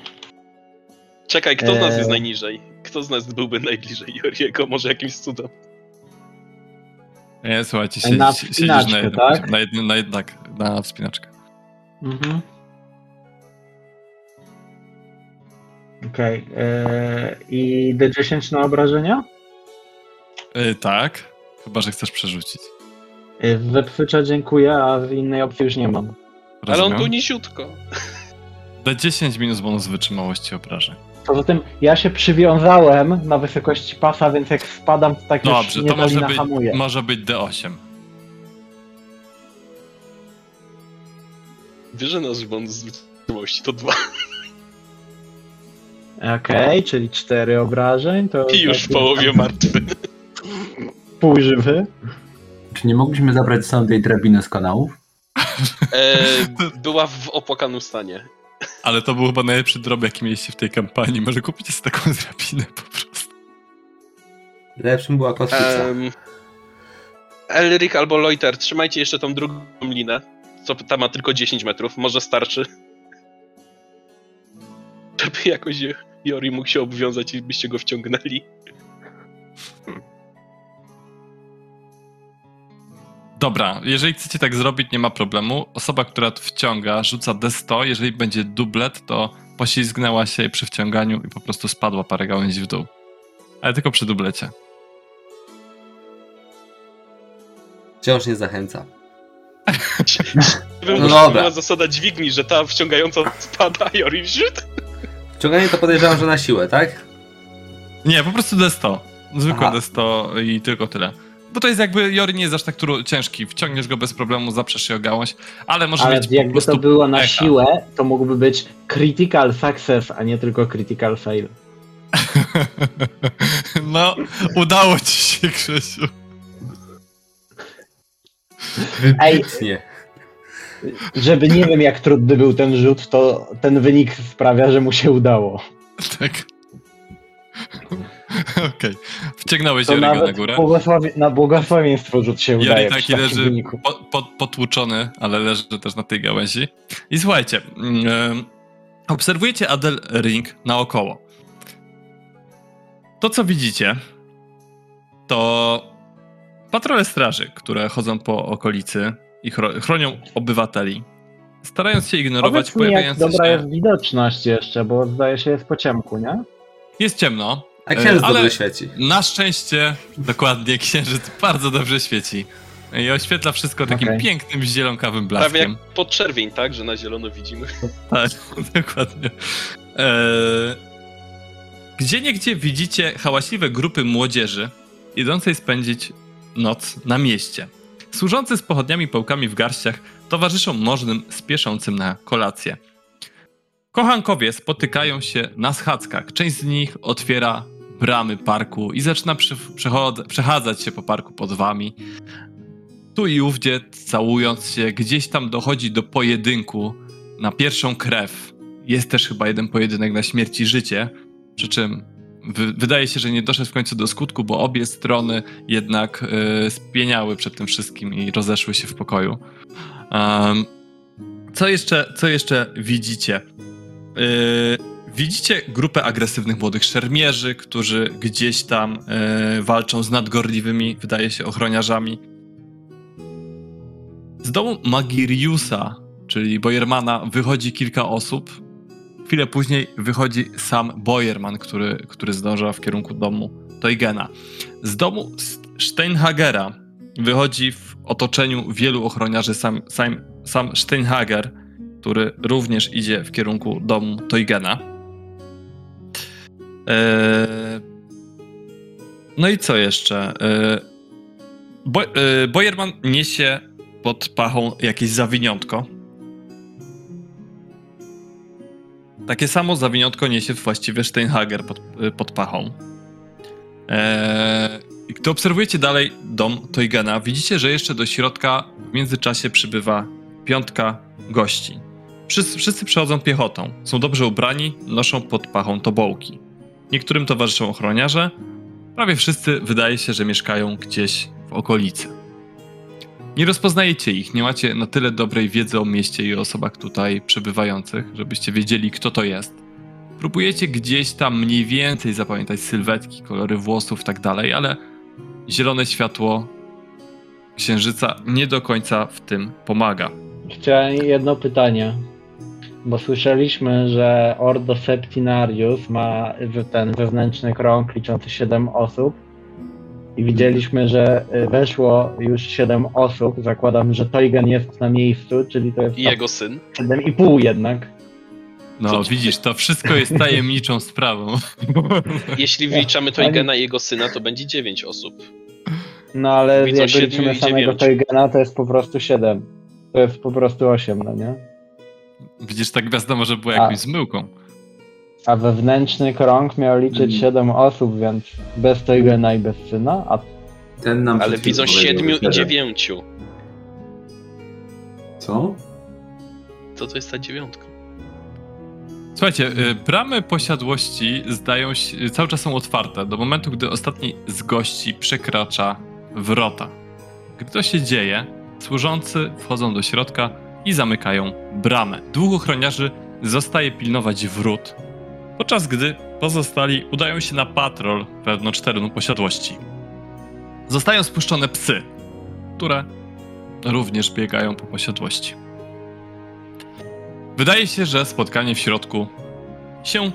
Czekaj, kto z nas Eee. jest najniżej? Kto z nas byłby najbliżej Joriego? Może jakimś cudem? Nie, słuchajcie, siedzisz, Na siedzisz wspinaczkę, na jednym, tak? Na, jednym, na, jednak, na wspinaczkę. Mhm. Okej. Okay. I D10 na obrażenia? Yy, tak, chyba, że chcesz przerzucić. Yy, Wepsycza dziękuję, a w innej opcji już nie mam. Ale on Rozumiem. był niziutko. D10 minus bonus wytrzymałości obrażeń. Poza tym ja się przywiązałem na wysokości pasa, więc jak spadam, to tak Dobrze, już to nie może być, hamuje. może być D8. Wiesz, że nasz błąd z wytrzymałości to dwa. Okej, czyli cztery obrażeń, to... I już w połowie martwy. Pół żywy. Czy nie mogliśmy zabrać sobą tej drabiny z kanałów? E, [laughs] była w opłakanym stanie. Ale to był chyba najlepszy drop, jaki mieliście w tej kampanii. Może kupicie sobie taką drabinę po prostu. Lepszym była kotwica. Em, Elric albo Loiter, trzymajcie jeszcze tą drugą linę. Co ta ma tylko 10 metrów, może starczy. Żeby jakoś Jori mógł się obwiązać i byście go wciągnęli. [laughs] Dobra, jeżeli chcecie tak zrobić, nie ma problemu. Osoba, która wciąga, rzuca D100. Jeżeli będzie dublet, to poślizgnęła się przy wciąganiu i po prostu spadła parę gałęzi w dół. Ale tylko przy dublecie. Wciąż nie zachęca. No dobra. była zasada dźwigni, że ta wciągająca spada, Jori wziąt. Wciąganie to podejrzewam, że na siłę, tak? Nie, po prostu D100. Zwykłe Aha. D100 i tylko tyle. Bo to jest jakby, Jori nie jest aż tak tru- ciężki. Wciągniesz go bez problemu, zaprzesz się o gałąź, ale może Ale mieć po jakby prostu to było na pecha. siłę, to mógłby być critical success, a nie tylko critical fail. [laughs] No, udało ci się, Krzysiu. Ej. Wybitnie. Żeby nie wiem jak trudny był ten rzut, to ten wynik sprawia, że mu się udało. Tak. [laughs] Okej. Wciągnąłeś To Joriego na górę. błogosławie, na błogosławieństwo rzut się Jori udaje taki leży po, po, potłuczony, ale leży też na tej gałęzi. I słuchajcie, mm, obserwujecie Adel Ring naokoło. To, co widzicie, to patrole straży, które chodzą po okolicy i chro- chronią obywateli, starając się ignorować mi, jak pojawiające dobra się... jest widoczność jeszcze, bo zdaje się jest po ciemku, nie? Jest ciemno. A księżyc ale- dobrze świeci. Na szczęście, dokładnie, [laughs] księżyc bardzo dobrze świeci. I oświetla wszystko takim Okej. pięknym, zielonkawym Prawie jak blaskiem. podczerwień, tak? Że na zielono widzimy. [laughs] Tak, dokładnie. Eee, gdzie niegdzie widzicie hałaśliwe grupy młodzieży idącej spędzić noc na mieście. Służący z pochodniami i pałkami w garściach towarzyszą możnym spieszącym na kolację. Kochankowie spotykają się na schadzkach. Część z nich otwiera bramy parku i zaczyna przechadzać się po parku pod wami. Tu i ówdzie, całując się, gdzieś tam dochodzi do pojedynku na pierwszą krew. Jest też chyba jeden pojedynek na śmierć i życie, przy czym wy, wydaje się, że nie doszedł w końcu do skutku, bo obie strony jednak y, spieniały przed tym wszystkim i rozeszły się w pokoju. Um, co, jeszcze, co jeszcze widzicie? Y, widzicie grupę agresywnych młodych szermierzy, którzy gdzieś tam y, walczą z nadgorliwymi, wydaje się, ochroniarzami. Z domu Magiriusa, czyli Bojermana, wychodzi kilka osób. Chwilę później wychodzi sam Bojerman, który, który zdąża w kierunku domu Teugena. Z domu Steinhagera wychodzi w otoczeniu wielu ochroniarzy sam, sam, sam Steinhager, który również idzie w kierunku domu Teugena. Eee... No i co jeszcze? Eee... Bo, eee, Bojerman niesie pod pachą jakieś zawiniątko. Takie samo zawiniątko niesie właściwie Steinhager pod, pod pachą. Eee, gdy obserwujecie dalej dom Toygena, widzicie, że jeszcze do środka w międzyczasie przybywa piątka gości. Wszyscy, wszyscy przychodzą piechotą, są dobrze ubrani, noszą pod pachą tobołki. Niektórym towarzyszą ochroniarze, prawie wszyscy wydaje się, że mieszkają gdzieś w okolicy. Nie rozpoznajecie ich, nie macie na tyle dobrej wiedzy o mieście i osobach tutaj przebywających, żebyście wiedzieli, kto to jest. Próbujecie gdzieś tam mniej więcej zapamiętać sylwetki, kolory włosów tak dalej, ale zielone światło księżyca nie do końca w tym pomaga. Chciałem jedno pytanie, bo słyszeliśmy, że Ordo Septinarius ma ten wewnętrzny krąg liczący 7 osób i widzieliśmy, że y, weszło już 7 osób. Zakładam, że Toygen jest na miejscu, czyli to jest I jego syn. 7,5 jednak. No, Co- widzisz, to wszystko jest tajemniczą [laughs] sprawą. Jeśli wliczamy Toygena i jego syna, to będzie 9 osób. No ale Widzą jak liczymy samego. Toygena, to jest po prostu 7. To jest po prostu 8, no nie? Widzisz, ta gwiazda może była A. jakąś zmyłką. A wewnętrzny krąg miał liczyć Mm. 7 osób, więc bez Toygena i bez syna, a Ten nam Ale widzą powiedział, 7 że i siedem. 9. Co? Co to jest ta dziewiątka? Słuchajcie, y, bramy posiadłości zdają się, cały czas są otwarte do momentu, gdy ostatni z gości przekracza wrota. Gdy to się dzieje, służący wchodzą do środka i zamykają bramę. Dwóch ochroniarzy zostaje pilnować wrót, podczas gdy pozostali udają się na patrol wewnątrz terenu posiadłości. Zostają spuszczone psy, które również biegają po posiadłości. Wydaje się, że spotkanie w środku się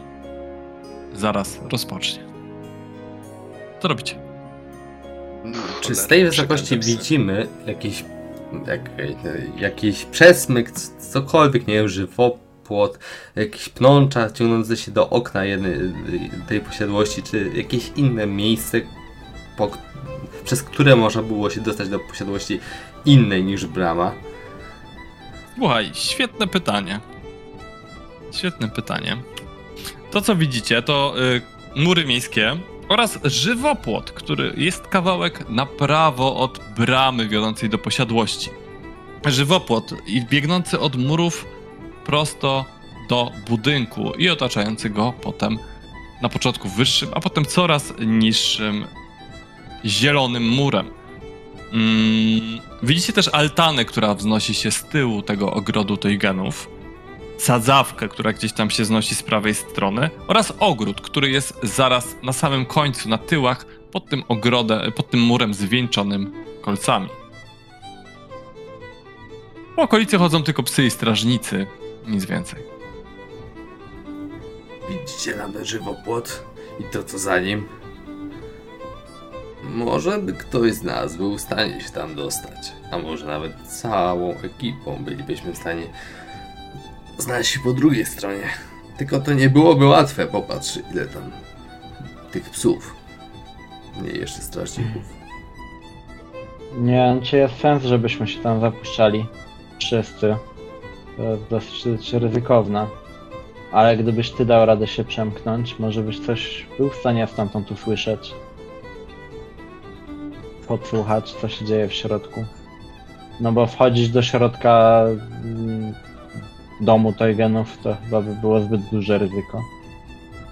zaraz rozpocznie. Co robicie? Czy z tej wysokości widzimy jakiś, jak, jakiś przesmyk, cokolwiek, nie wiem, żywopłot, jakieś pnącza ciągnące się do okna jednej, tej posiadłości, czy jakieś inne miejsce, po, przez które można było się dostać do posiadłości innej niż brama? Słuchaj, świetne pytanie. Świetne pytanie. To, co widzicie, to y, mury miejskie oraz żywopłot, który jest kawałek na prawo od bramy wiodącej do posiadłości. Żywopłot biegnący od murów prosto do budynku i otaczający go potem na początku wyższym, a potem coraz niższym zielonym murem. Mm, widzicie też altanę, która wznosi się z tyłu tego ogrodu Toygenów, sadzawkę, która gdzieś tam się znosi z prawej strony oraz ogród, który jest zaraz na samym końcu, na tyłach, pod tym ogrodem, pod tym murem zwieńczonym kolcami. Po okolicy chodzą tylko psy i strażnicy, nic więcej. Widzicie ten żywopłot i to co za nim? Może by ktoś z nas był w stanie się tam dostać, a może nawet całą ekipą bylibyśmy w stanie znaleźć się po drugiej stronie. Tylko to nie byłoby łatwe, popatrz ile tam tych psów. Nie jeszcze strażników. nie wiem, czy jest sens, żebyśmy się tam zapuszczali. Wszyscy. To jest dosyć ryzykowne. Ale gdybyś ty dał radę się przemknąć, może byś coś był w stanie stamtąd usłyszeć. Podsłuchać, co się dzieje w środku. No bo wchodzić do środka mm, domu Toygenów to chyba by było zbyt duże ryzyko.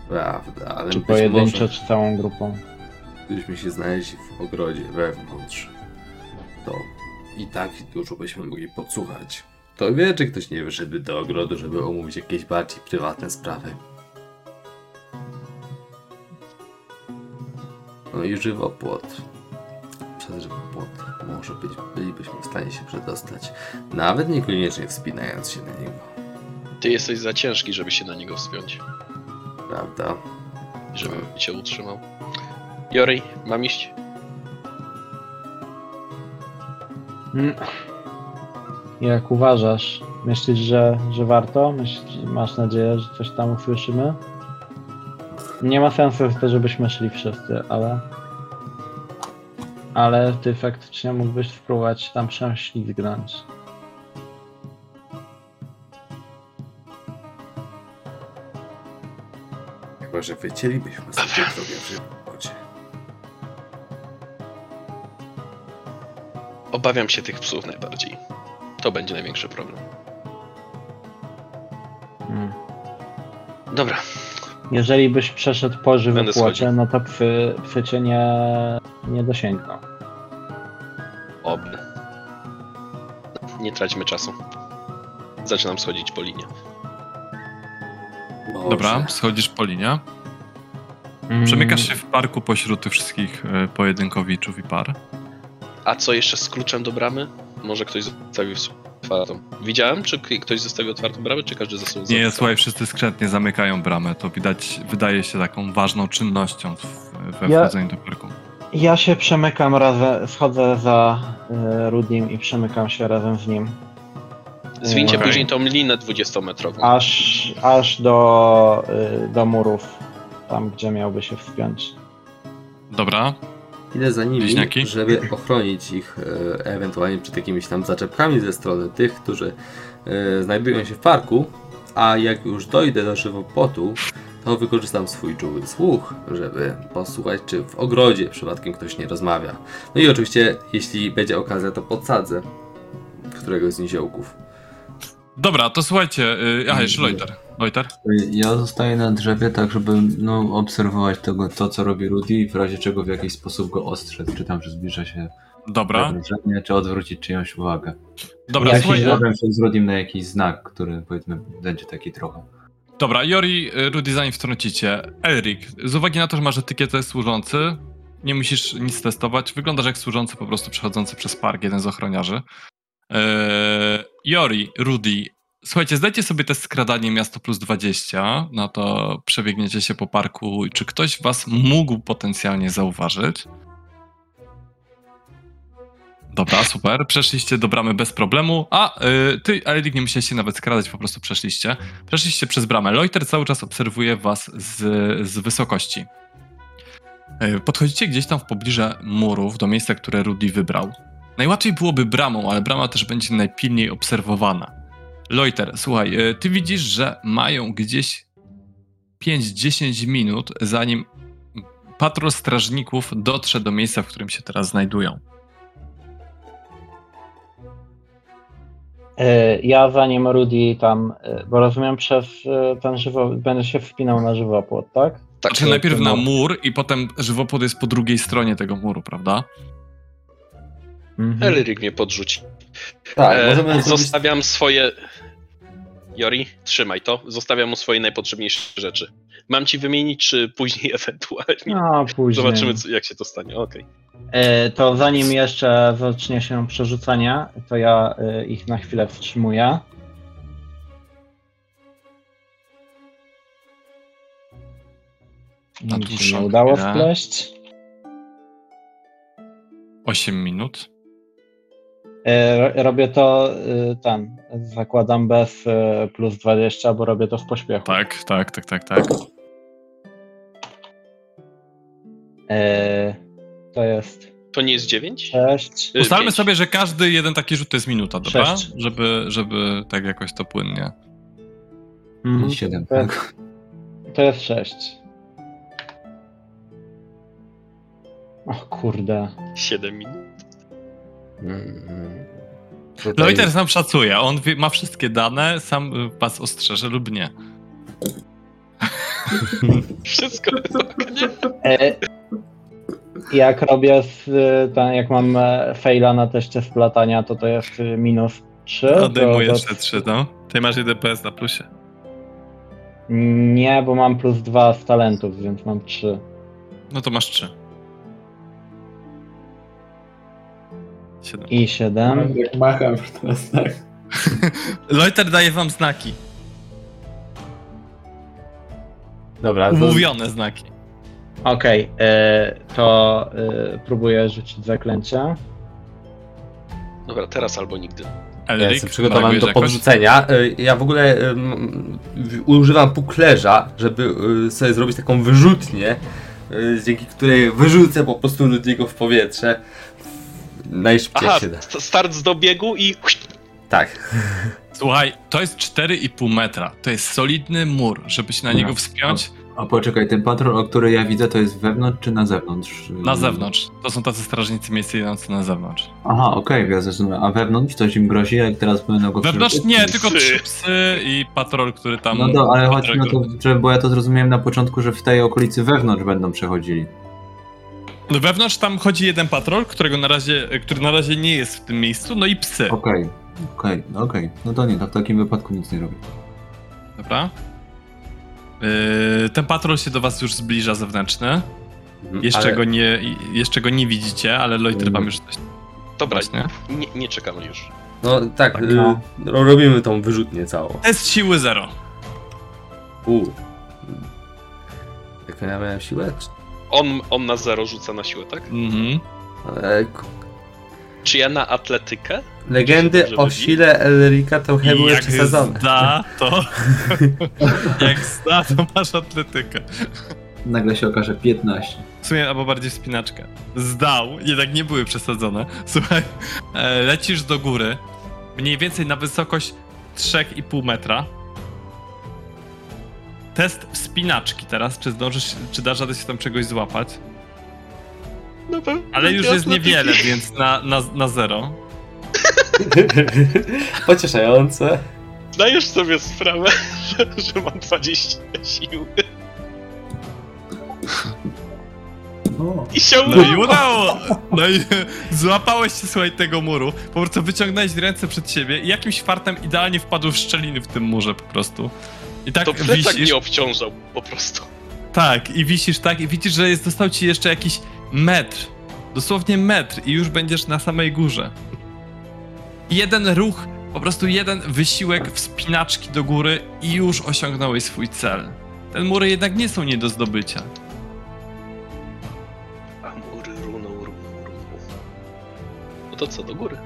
Prawda, ale Czy pojedynczo, może czy całą grupą. gdybyśmy się znaleźli w ogrodzie wewnątrz, to i tak dużo byśmy mogli podsłuchać. To wie, czy ktoś nie wyszedłby do ogrodu, żeby omówić jakieś bardziej prywatne sprawy. No i żywopłot. Przez żywopłot może być, bylibyśmy w stanie się przedostać. Nawet niekoniecznie wspinając się na niego. Ty jesteś za ciężki, żeby się na niego wspiąć. Prawda? Żeby cię utrzymał. Jori, mam iść? Mm. Jak uważasz? Myślisz, że, że warto? Myślisz, masz nadzieję, że coś tam usłyszymy? Nie ma sensu to, żebyśmy szli wszyscy, ale... Ale ty faktycznie mógłbyś spróbować tam prześlizgnąć. Chyba, że wycięlibyśmy sobie drogę w żywopłocie. Obawiam się tych psów najbardziej. To będzie największy problem. Mm. Dobra, Jeżeli byś przeszedł po Będę żywopłocie, schodził. no to psy, psy cię nie, nie dosięgną. oby. Nie traćmy czasu. Zaczynam schodzić po linie. Boże. Dobra, schodzisz po linie. Mm. Przemykasz się w parku pośród tych wszystkich e, pojedynkowiczów i par. A co jeszcze z kluczem do bramy? Może ktoś zostawił otwartą. Widziałem, czy ktoś zostawił otwartą bramę, czy każdy został Nie, zamknięty? słuchaj, wszyscy skrzętnie zamykają bramę. To widać, wydaje się taką ważną czynnością w, we Ja- wchodzeniu do parku. Ja się przemykam razem, schodzę za y, Rudim i przemykam się razem z nim. Zwincie Okej. później tą linę 20-metrową. Aż, aż do, y, do murów, tam gdzie miałby się wspiąć. Dobra, Idę za nimi, Bliźniaki? żeby ochronić ich e, ewentualnie przed jakimiś tam zaczepkami ze strony tych, którzy e, znajdują się w parku, a jak już dojdę do żywopłotu, to wykorzystam swój czuły słuch, żeby posłuchać, czy w ogrodzie przypadkiem ktoś nie rozmawia. No i oczywiście, jeśli będzie okazja, to podsadzę któregoś z niziołków. Dobra, to słuchajcie. y, Aha, jeszcze Loiter. Loiter? Ja zostaję na drzewie tak, żeby no, obserwować tego, to, co robi Rudy i w razie czego w jakiś sposób go ostrzec, czy tam, że zbliża się Dobra, zagrożenie, czy odwrócić czyjąś uwagę. dobra, Ja słuchaj. się- Zgadzam się z Rudym na jakiś znak, który powiedzmy będzie taki trochę. Dobra, Jori, y, Rudy, zanim wtrącicie. Elrik, z uwagi na to, że masz etykietę służący, nie musisz nic testować. Wyglądasz jak służący po prostu przechodzący przez park, jeden z ochroniarzy. Eee, Jori, Rudy, słuchajcie, zdajcie sobie test skradanie miasto plus 20, no to przebiegniecie się po parku. Czy ktoś was mógł potencjalnie zauważyć? Dobra, super. Przeszliście do bramy bez problemu. A, y, ty, Elrik, nie musieliście nawet skradać, po prostu przeszliście. Przeszliście przez bramę. Loiter cały czas obserwuje was z, z wysokości. Y, Podchodzicie gdzieś tam w pobliżu murów, do miejsca, które Rudy wybrał. Najłatwiej byłoby bramą, ale brama też będzie najpilniej obserwowana. Loiter, słuchaj, y, ty widzisz, że mają gdzieś 5-10 minut, zanim patrol strażników dotrze do miejsca, w którym się teraz znajdują. Y, Ja zanim Rudy tam, y, bo rozumiem przez ten żywo, będę się wspinał na żywopłot, tak? Tak, Znaczy najpierw na mur. mur i potem żywopłot jest po drugiej stronie tego muru, prawda? Mhm. Elryk mnie podrzuci. Tak, E, możemy zrobić... Zostawiam swoje... Jori, trzymaj to. Zostawiam mu swoje najpotrzebniejsze rzeczy. Mam ci wymienić, czy później [laughs] ewentualnie? No, później. Zobaczymy, co, jak się to stanie. Okej. E, To zanim jeszcze zacznie się przerzucanie, to ja e, ich na chwilę wstrzymuję. Nic się nie udało wpleść. 8 minut. E, ro- Robię to e, ten, zakładam bez plus 20, bo robię to w pośpiechu. Tak, tak, tak, tak, tak. E, To jest To nie jest 9? 6. Ustalmy sobie, że każdy jeden taki rzut to jest minuta, dobra? Sześć. Żeby, żeby tak jakoś to płynnie. Mhm. Siedem, To jest- tak? To jest 6. O kurde. 7 minut. Tutaj- Loiter sam szacuje, on wie, ma wszystkie dane, sam was ostrzeże lub nie. Wszystko nie? E, jak robię, z, e, ten, jak mam e, faila na teście splatania, to to jest e, minus 3. Odejmuję to, jeszcze 3, no. Ty masz 1 PS na plusie. Nie, bo mam plus 2 z talentów, więc mam 3. No to masz 3. 7. I 7. Jak macham już teraz, tak. [laughs] Loiter daje wam znaki. Dobra, to, Mówione znaki. Okej, e, to e, próbuję rzucić zaklęcie. Dobra, teraz albo nigdy. ja Elric, jestem przygotowany do podrzucenia. Y, Ja w ogóle używam puklerza, żeby y, sobie zrobić taką wyrzutnię, y, dzięki której wyrzucę po prostu Ludiego w powietrze. Najszybciej Aha, się da. st- start z dobiegu i... Tak. Słuchaj, to jest 4,5 metra. To jest solidny mur, żeby się na niego wspiąć. A poczekaj, ten patrol, o który ja widzę, to jest wewnątrz czy na zewnątrz? Na zewnątrz. To są tacy strażnicy miejscujący na zewnątrz. Aha, okej, ja zrozumiałem. A wewnątrz coś im grozi, jak teraz będą go Wewnątrz nie, tylko Psy. trzy psy i patrol, który tam... No to, ale chodzi o to, że, bo ja to zrozumiałem na początku, że w tej okolicy wewnątrz będą przechodzili. No Wewnątrz tam chodzi jeden patrol, którego na razie, który na razie nie jest w tym miejscu, no i psy. Okej, okej, no okej. No to nie, to w takim wypadku nic nie robię. Dobra. Yy, ten patrol się do was już zbliża zewnętrzny. Mhm, Jeszcze, ale- go nie, jeszcze go nie widzicie, ale Loiter Mhm. wam już coś Dobra, właśnie. nie, nie czekamy już. No tak, Tak, no. ro- robimy tą wyrzutnię całą. Test siły 0. U. Jak ja miałem siłę? On, on na zero rzuca na siłę, tak? Mhm. e, Czy ja na atletykę? Legendy o sile Elrika były przesadzone. zda, to... [laughs] jak zda, to masz atletykę. Nagle się okaże 15. W sumie, albo bardziej wspinaczkę. Zdał, jednak nie były przesadzone. Słuchaj, e, lecisz do góry, mniej więcej na wysokość 3,5 metra. Test wspinaczki teraz, czy zdążysz, czy dasz radę się tam czegoś złapać? No pewnie. Ale już jest niewiele, więc na, na, na zero. [laughs] Pocieszające. Zdajesz sobie sprawę, [laughs] że, że mam 20 sił. O, I się No i udało. udało! No i [laughs] złapałeś się, słuchaj, tego muru. Po prostu wyciągnąłeś ręce przed siebie i jakimś fartem idealnie wpadł w szczeliny w tym murze po prostu. I tak To plecak wisisz. nie obciążał po prostu. Tak, i wisisz tak, i widzisz, że jest, został ci jeszcze jakiś metr. Dosłownie metr, i już będziesz na samej górze. Jeden ruch, po prostu jeden wysiłek wspinaczki do góry, i już osiągnąłeś swój cel. Ten mury jednak nie są nie do zdobycia. A mury runą, runą, runą. No to co, do góry?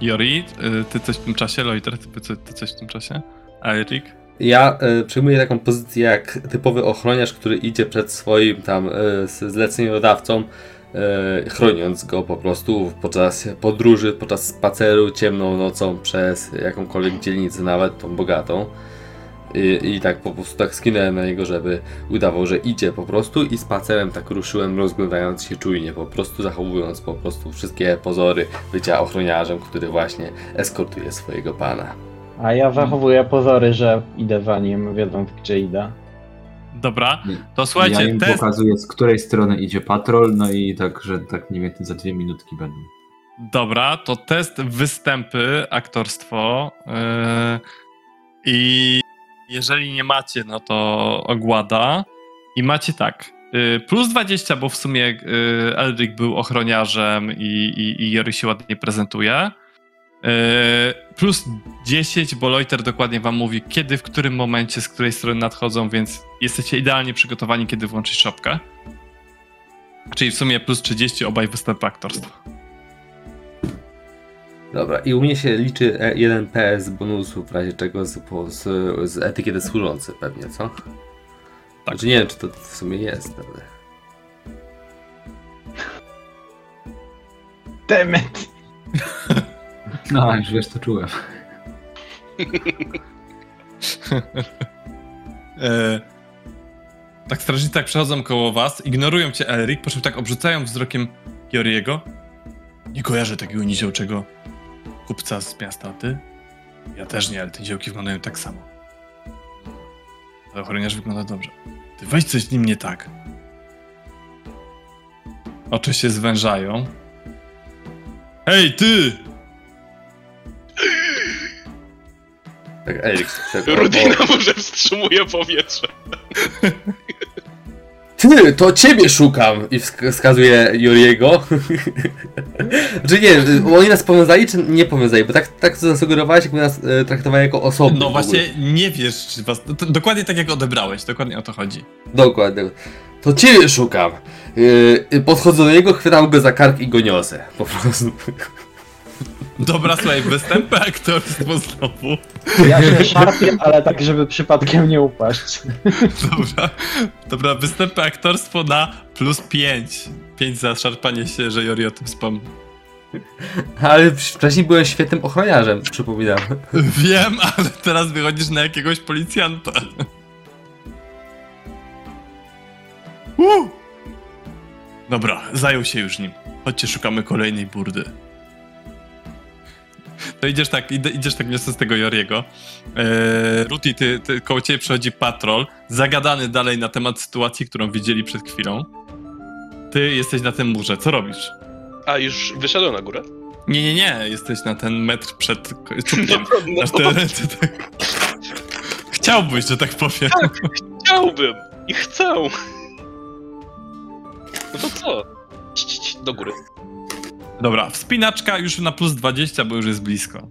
Jori, y, ty coś w tym czasie? Loiter, ty, ty, ty coś w tym czasie? A Erik? Ja y, przyjmuję taką pozycję jak typowy ochroniarz, który idzie przed swoim tam y, zleceniodawcą, y, chroniąc go po prostu podczas podróży, podczas spaceru ciemną nocą przez jakąkolwiek dzielnicę, nawet tą bogatą. I, I tak po prostu tak skinąłem na niego, żeby udawał, że idzie po prostu i spacerem tak ruszyłem, rozglądając się czujnie, po prostu zachowując po prostu wszystkie pozory bycia ochroniarzem, który właśnie eskortuje swojego pana. A ja zachowuję pozory, że idę za nim, wiedząc gdzie idę. Dobra, to słuchajcie, ja im test... pokazuję, z której strony idzie patrol, no i tak, że tak mniej więcej za dwie minutki będą. Dobra, to test występy, aktorstwo. Yy, I jeżeli nie macie, no to ogłada. I macie tak. Yy, plus 20, bo w sumie yy, Eldrick był ochroniarzem i, i, i Jory się ładnie prezentuje. Yy, plus 10, bo Loiter dokładnie wam mówi, kiedy, w którym momencie, z której strony nadchodzą, więc jesteście idealnie przygotowani, kiedy włączyć szopkę. Czyli w sumie plus 30, obaj występy aktorstwa. Dobra, i u mnie się liczy e- jeden PS bonusu, w razie czego z, po- z, z etykiety służący pewnie, co? Tak. Znaczy nie wiem, czy to w sumie jest, ale... Demet! [laughs] No, już wiesz, to czułem. [laughs] E, tak strażnicy tak przechodzą koło was, ignorują cię Elric, po czym tak obrzucają wzrokiem Joriego. Nie kojarzę takiego niziołczego kupca z miasta, a ty? Ja też nie, ale te niziołki wyglądają tak samo. Ale ochroniarz wygląda dobrze. Ty weź coś z nim nie tak. Oczy się zwężają. Hej, ty! Erik strzegł. Rudy na może wstrzymuje powietrze. Ty, to ciebie szukam! I wsk- wskazuje Joriego. [laughs] czy nie, oni nas powiązali, czy nie powiązali? Bo tak, tak to zasugerowałeś, jakby nas e, traktowali jako osoby. No właśnie, nie wiesz, czy was. To, dokładnie tak jak odebrałeś, dokładnie o to chodzi. Dokładnie. To ciebie szukam. Yy, podchodzę do niego, chwytam go za kark i go niosę. Po prostu. Dobra, słuchaj, występy aktorstwo znowu. Ja się szarpię, ale tak, żeby przypadkiem nie upaść. Dobra, dobra, występy aktorstwo na plus 5. 5 za szarpanie się, że Jori o tym wspomniał. Ale wcześniej byłem świetnym ochroniarzem, przypominam. Wiem, ale teraz wychodzisz na jakiegoś policjanta. Uh! Dobra, zajął się już nim. Chodźcie, szukamy kolejnej burdy. To idziesz tak, idziesz tak niosąc tego Joriego. Eee, Ruti, ty, ty, koło ciebie przychodzi patrol, zagadany dalej na temat sytuacji, którą widzieli przed chwilą. Ty jesteś na tym murze, co robisz? A, już wyszedłem na górę? Nie, nie, nie, jesteś na ten metr przed [laughs] czubkiem. No, Masz te ręce tak... Chciałbyś, że tak powiem. chciałbym i chcę. No to co? Do góry. Dobra, wspinaczka już na plus 20, bo już jest blisko.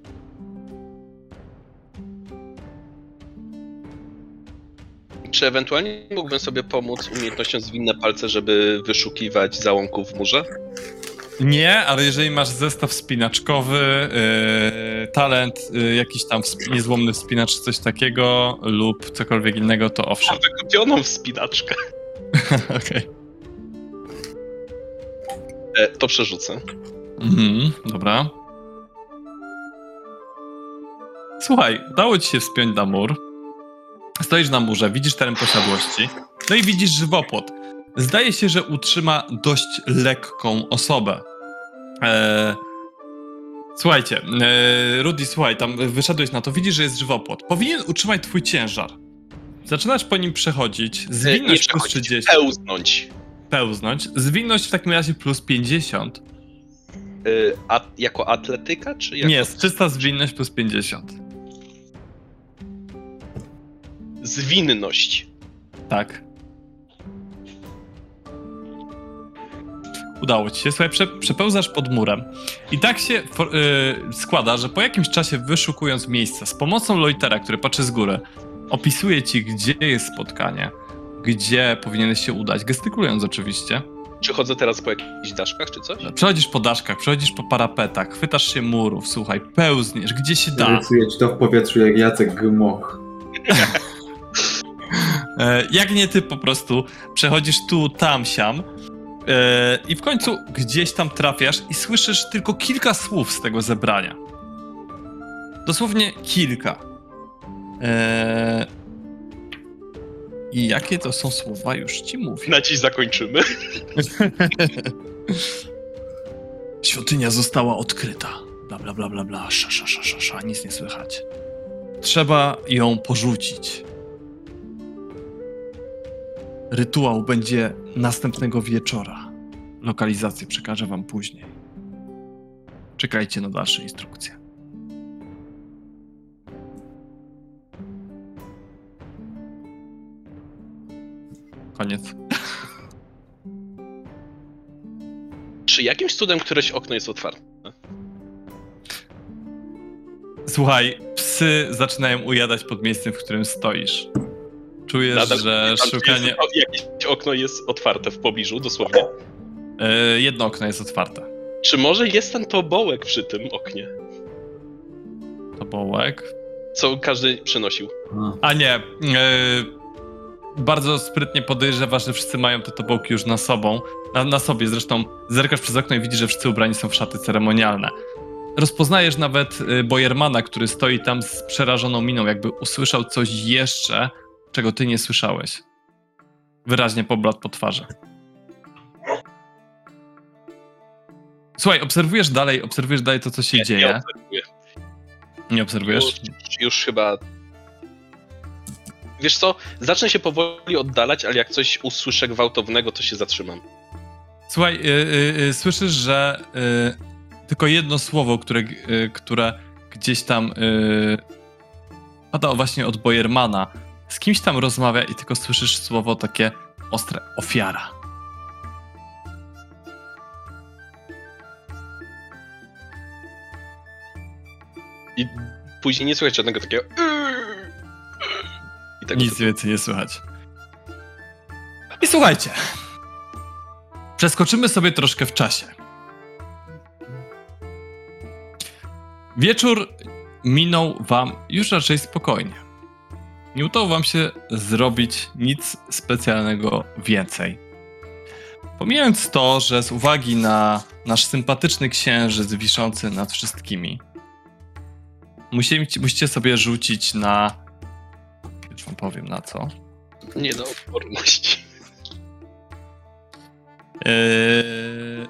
Czy ewentualnie mógłbym sobie pomóc umiejętnością zwinne palce, żeby wyszukiwać załąków w murze? Nie, ale jeżeli masz zestaw spinaczkowy, yy, talent, yy, jakiś tam wsp- niezłomny wspinacz, coś takiego, lub cokolwiek innego, to owszem. Wykupioną wspinaczkę. [laughs] Okej. E, to przerzucę. Mhm, dobra. Słuchaj, udało ci się wspiąć na mur. Stoisz na murze, widzisz teren posiadłości. No i widzisz żywopłot. Zdaje się, że utrzyma dość lekką osobę. Eee, słuchajcie, eee, Rudy, słuchaj, tam wyszedłeś na to, widzisz, że jest żywopłot. Powinien utrzymać twój ciężar. Zaczynasz po nim przechodzić, nie zwinność plus przechodzić, 30, pełznąć. pełznąć, zwinność w takim razie plus 50. A, jako atletyka, czy jako Nie, czysta zwinność plus 50. zwinność? Tak. Udało ci się. Słuchaj, prze, przepełzasz pod murem. I tak się for, y, składa, że po jakimś czasie wyszukując miejsca z pomocą Loitera, który patrzy z góry, opisuje ci, gdzie jest spotkanie, gdzie powinieneś się udać, gestykulując oczywiście. Czy chodzę teraz po jakichś daszkach, czy coś? Przechodzisz po daszkach, przechodzisz po parapetach, chwytasz się murów, słuchaj, pełzniesz, gdzie się da. Rysuję ci to w powietrzu jak Jacek Gmoch. [laughs] E, Jak nie ty po prostu przechodzisz tu, tam, siam e, i w końcu gdzieś tam trafiasz i słyszysz tylko kilka słów z tego zebrania. Dosłownie kilka. E, I jakie to są słowa, już ci mówię. Na dziś zakończymy. [laughs] Świątynia została odkryta. Bla, bla, bla, bla, bla. Sza, sza, sza, sza, sza. Nic nie słychać. Trzeba ją porzucić. Rytuał będzie następnego wieczora. Lokalizację przekażę wam później. Czekajcie na dalsze instrukcje. Koniec. Czy jakimś cudem któreś okno jest otwarte? Słuchaj, psy zaczynają ujadać pod miejscem, w którym stoisz. Czujesz, Nadal że Tam szukanie. Jest, jakieś okno jest otwarte w pobliżu, dosłownie. E, jedno okno jest otwarte. Czy może jest ten tobołek przy tym oknie? To bołek. Co każdy przynosił. A, A nie. E, bardzo sprytnie podejrzewasz, że wszyscy mają te tobołki już na sobą. Na, na sobie zresztą zerkasz przez okno i widzisz, że wszyscy ubrani są w szaty ceremonialne. Rozpoznajesz nawet y, Bojermana, który stoi tam z przerażoną miną, jakby usłyszał coś jeszcze, czego ty nie słyszałeś. Wyraźnie pobladł po twarzy. Słuchaj, obserwujesz dalej, obserwujesz dalej to, co się Nie, dzieje. nie obserwuję. Nie obserwujesz? Już, już chyba Wiesz co, zacznę się powoli oddalać, ale jak coś usłyszę gwałtownego, to się zatrzymam. Słuchaj, y, y, y, słyszysz, że tylko jedno słowo, które, które gdzieś tam pada właśnie od Bojermana, z kimś tam rozmawia i tylko słyszysz słowo takie ostre, ofiara. I później nie słychać żadnego takiego. Tak Nic więcej nie słychać. I słuchajcie. Przeskoczymy sobie troszkę w czasie. Wieczór minął wam już raczej spokojnie. Nie udało wam się zrobić nic specjalnego więcej. Pomijając to, że z uwagi na nasz sympatyczny księżyc wiszący nad wszystkimi, musicie, musicie sobie rzucić na. Już wam powiem na co. Nie no, odporność. Eee,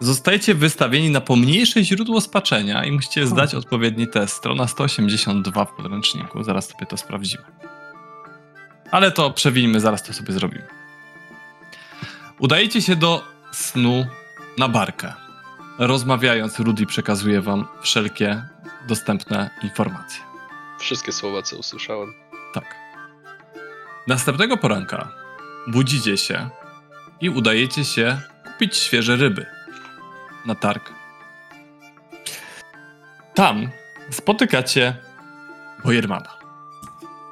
Zostajecie wystawieni na pomniejsze źródło spaczenia i musicie zdać odpowiedni test. Strona 182 w podręczniku. Zaraz sobie to sprawdzimy. Ale to przewinimy, zaraz to sobie zrobimy. Udajecie się do snu na barkę. Rozmawiając, Rudy przekazuje wam wszelkie dostępne informacje. Wszystkie słowa, co usłyszałem. Tak. Następnego poranka budzicie się i udajecie się kupić świeże ryby na targ. Tam spotykacie Bojermana.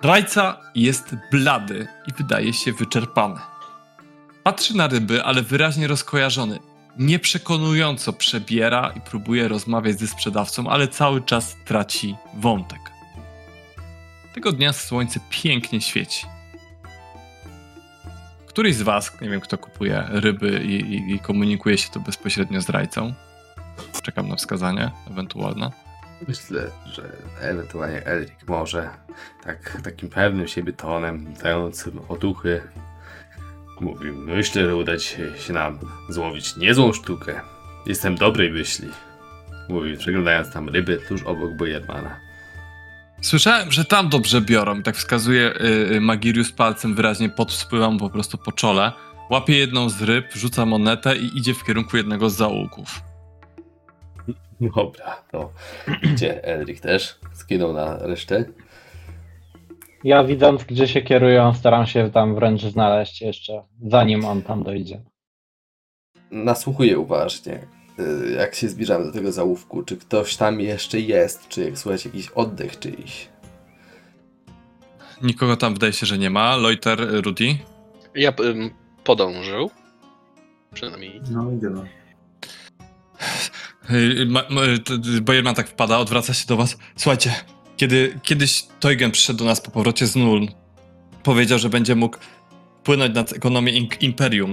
Rajca jest blady i wydaje się wyczerpany. Patrzy na ryby, ale wyraźnie rozkojarzony. Nieprzekonująco przebiera i próbuje rozmawiać ze sprzedawcą, ale cały czas traci wątek. Tego dnia słońce pięknie świeci. Któryś z was, nie wiem kto kupuje ryby i, i, i komunikuje się to bezpośrednio z rajcą? Czekam na wskazanie ewentualne. Myślę, że ewentualnie Elrik może tak, takim pewnym siebie tonem, dającym otuchy mówi, myślę, że uda ci się nam złowić niezłą sztukę. Jestem dobrej myśli. Mówi, przeglądając tam ryby tuż obok Bojermana. Słyszałem, że tam dobrze biorą. Tak wskazuje y, y, Magirius palcem wyraźnie pod wpływam po prostu po czole. Łapie jedną z ryb, rzuca monetę i idzie w kierunku jednego z zaułków. Dobra, to idzie [clears throat] Elrik też. Skinął na resztę. Ja widząc, gdzie się kierują, staram się tam wręcz znaleźć jeszcze, zanim on tam dojdzie. Nasłuchuję uważnie, jak się zbliżamy do tego załówku. Czy ktoś tam jeszcze jest? Czy jak słychać jakiś oddech czyjś? Nikogo tam wydaje się, że nie ma. Loiter, y, Rudy. Ja bym podążył. Przynajmniej. No idziemy. Y, t- t- Bojerman tak wpada, odwraca się do was. Słuchajcie, kiedy kiedyś Toygen przyszedł do nas po powrocie z Nuln, powiedział, że będzie mógł wpłynąć na ekonomię Imperium,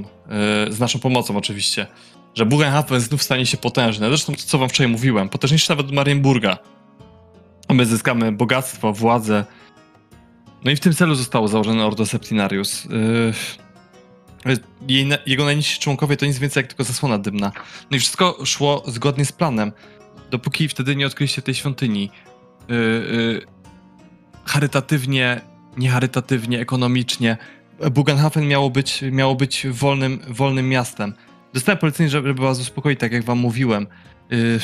yy, z naszą pomocą oczywiście. Że Buchenhafen znów stanie się potężny. Zresztą to, co wam wczoraj mówiłem, potężniejszy nawet od Marienburga. My zyskamy bogactwo, władzę. No i w tym celu zostało założone Ordo Septinarius. Yy, jego najniżsi członkowie to nic więcej jak tylko zasłona dymna. No i wszystko szło zgodnie z planem, dopóki wtedy nie odkryliście tej świątyni. Yy, yy, charytatywnie, niecharytatywnie, ekonomicznie. Bugenhafen miało być, miało być wolnym, wolnym miastem. Dostałem polecenie, żeby was uspokoić, tak jak wam mówiłem. Yy,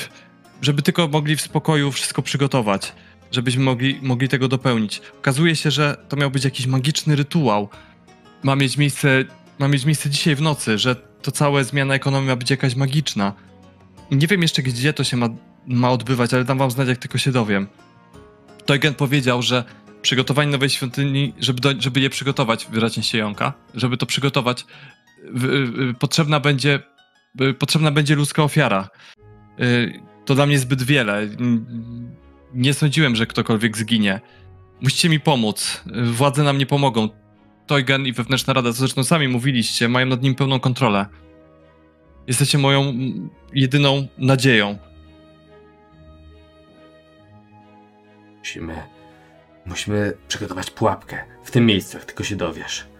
żeby tylko mogli w spokoju wszystko przygotować. Żebyśmy mogli, mogli tego dopełnić. Okazuje się, że to miał być jakiś magiczny rytuał. Ma mieć miejsce, ma mieć miejsce dzisiaj w nocy, że to całe zmiana ekonomii ma być jakaś magiczna. Nie wiem jeszcze, gdzie to się ma, ma odbywać, ale dam wam znać, jak tylko się dowiem. Toygen powiedział, że przygotowanie nowej świątyni, żeby, do, żeby je przygotować, wyraźnie się jąka, żeby to przygotować, potrzebna będzie potrzebna będzie ludzka ofiara. Y, to dla mnie zbyt wiele. Nie sądziłem, że ktokolwiek zginie. Musicie mi pomóc. Władze nam nie pomogą. Toygen i wewnętrzna rada, co zresztą sami mówiliście, mają nad nim pełną kontrolę. Jesteście moją jedyną nadzieją. Musimy. Musimy przygotować pułapkę. W tym miejscu, jak tylko się dowiesz.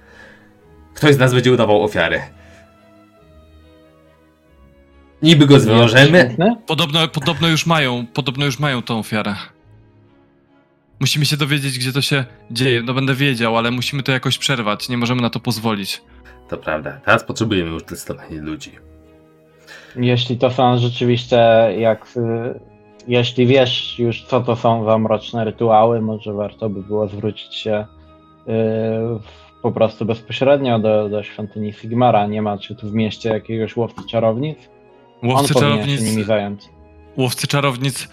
Ktoś z nas będzie udawał ofiarę. Niby go zwiążemy. Podobno, podobno już mają, podobno już mają tą ofiarę. Musimy się dowiedzieć, gdzie to się dzieje. No będę wiedział, ale musimy to jakoś przerwać. Nie możemy na to pozwolić. To prawda. Teraz potrzebujemy już testowania ludzi. Jeśli to są rzeczywiście, jak. y, Jeśli wiesz już, co to są za mroczne rytuały, może warto by było zwrócić się y, w- po prostu bezpośrednio do, do świątyni Sigmara. Nie macie tu w mieście jakiegoś łowcy czarownic? Łowcy On powinien się czarownic, nimi zająć. łowcy czarownic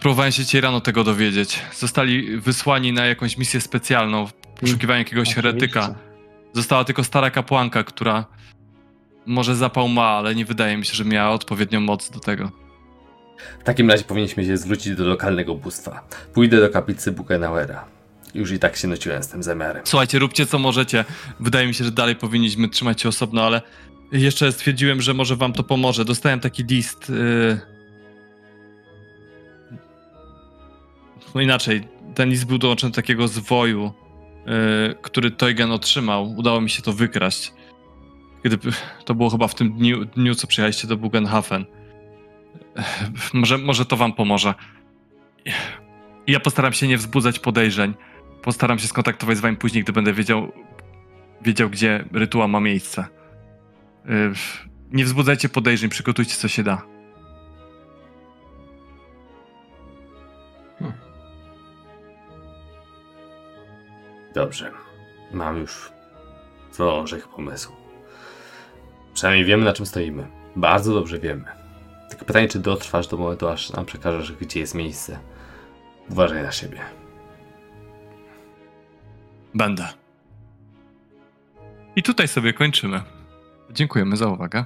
próbowałem się dzisiaj rano tego dowiedzieć. Zostali wysłani na jakąś misję specjalną w poszukiwaniu jakiegoś Oczywiście. heretyka. Została tylko stara kapłanka, która może zapał ma, ale nie wydaje mi się, że miała odpowiednią moc do tego. W takim razie powinniśmy się zwrócić do lokalnego bóstwa. Pójdę do kaplicy Buchenauera. Już i tak się nosiłem z tym zamiarem. Słuchajcie, róbcie co możecie. Wydaje mi się, że dalej powinniśmy trzymać się osobno, ale jeszcze stwierdziłem, że może wam to pomoże. Dostałem taki list. Yy... No inaczej, ten list był dołączony do takiego zwoju, yy, który Toygen otrzymał. Udało mi się to wykraść. Gdyby, to było chyba w tym dniu, dniu co przyjechaliście do Bugenhafen. Ech, Może, może to wam pomoże. Ja postaram się nie wzbudzać podejrzeń. Postaram się skontaktować z wami później, gdy będę wiedział, wiedział gdzie rytuał ma miejsce. Yy, Nie wzbudzajcie podejrzeń, przygotujcie co się da. Dobrze. Mam już co orzech pomysłu. Przynajmniej wiemy na czym stoimy. Bardzo dobrze wiemy. Tylko pytanie, czy dotrwasz do momentu, aż nam przekażesz, gdzie jest miejsce. Uważaj na siebie. Będę. I tutaj sobie kończymy. Dziękujemy za uwagę.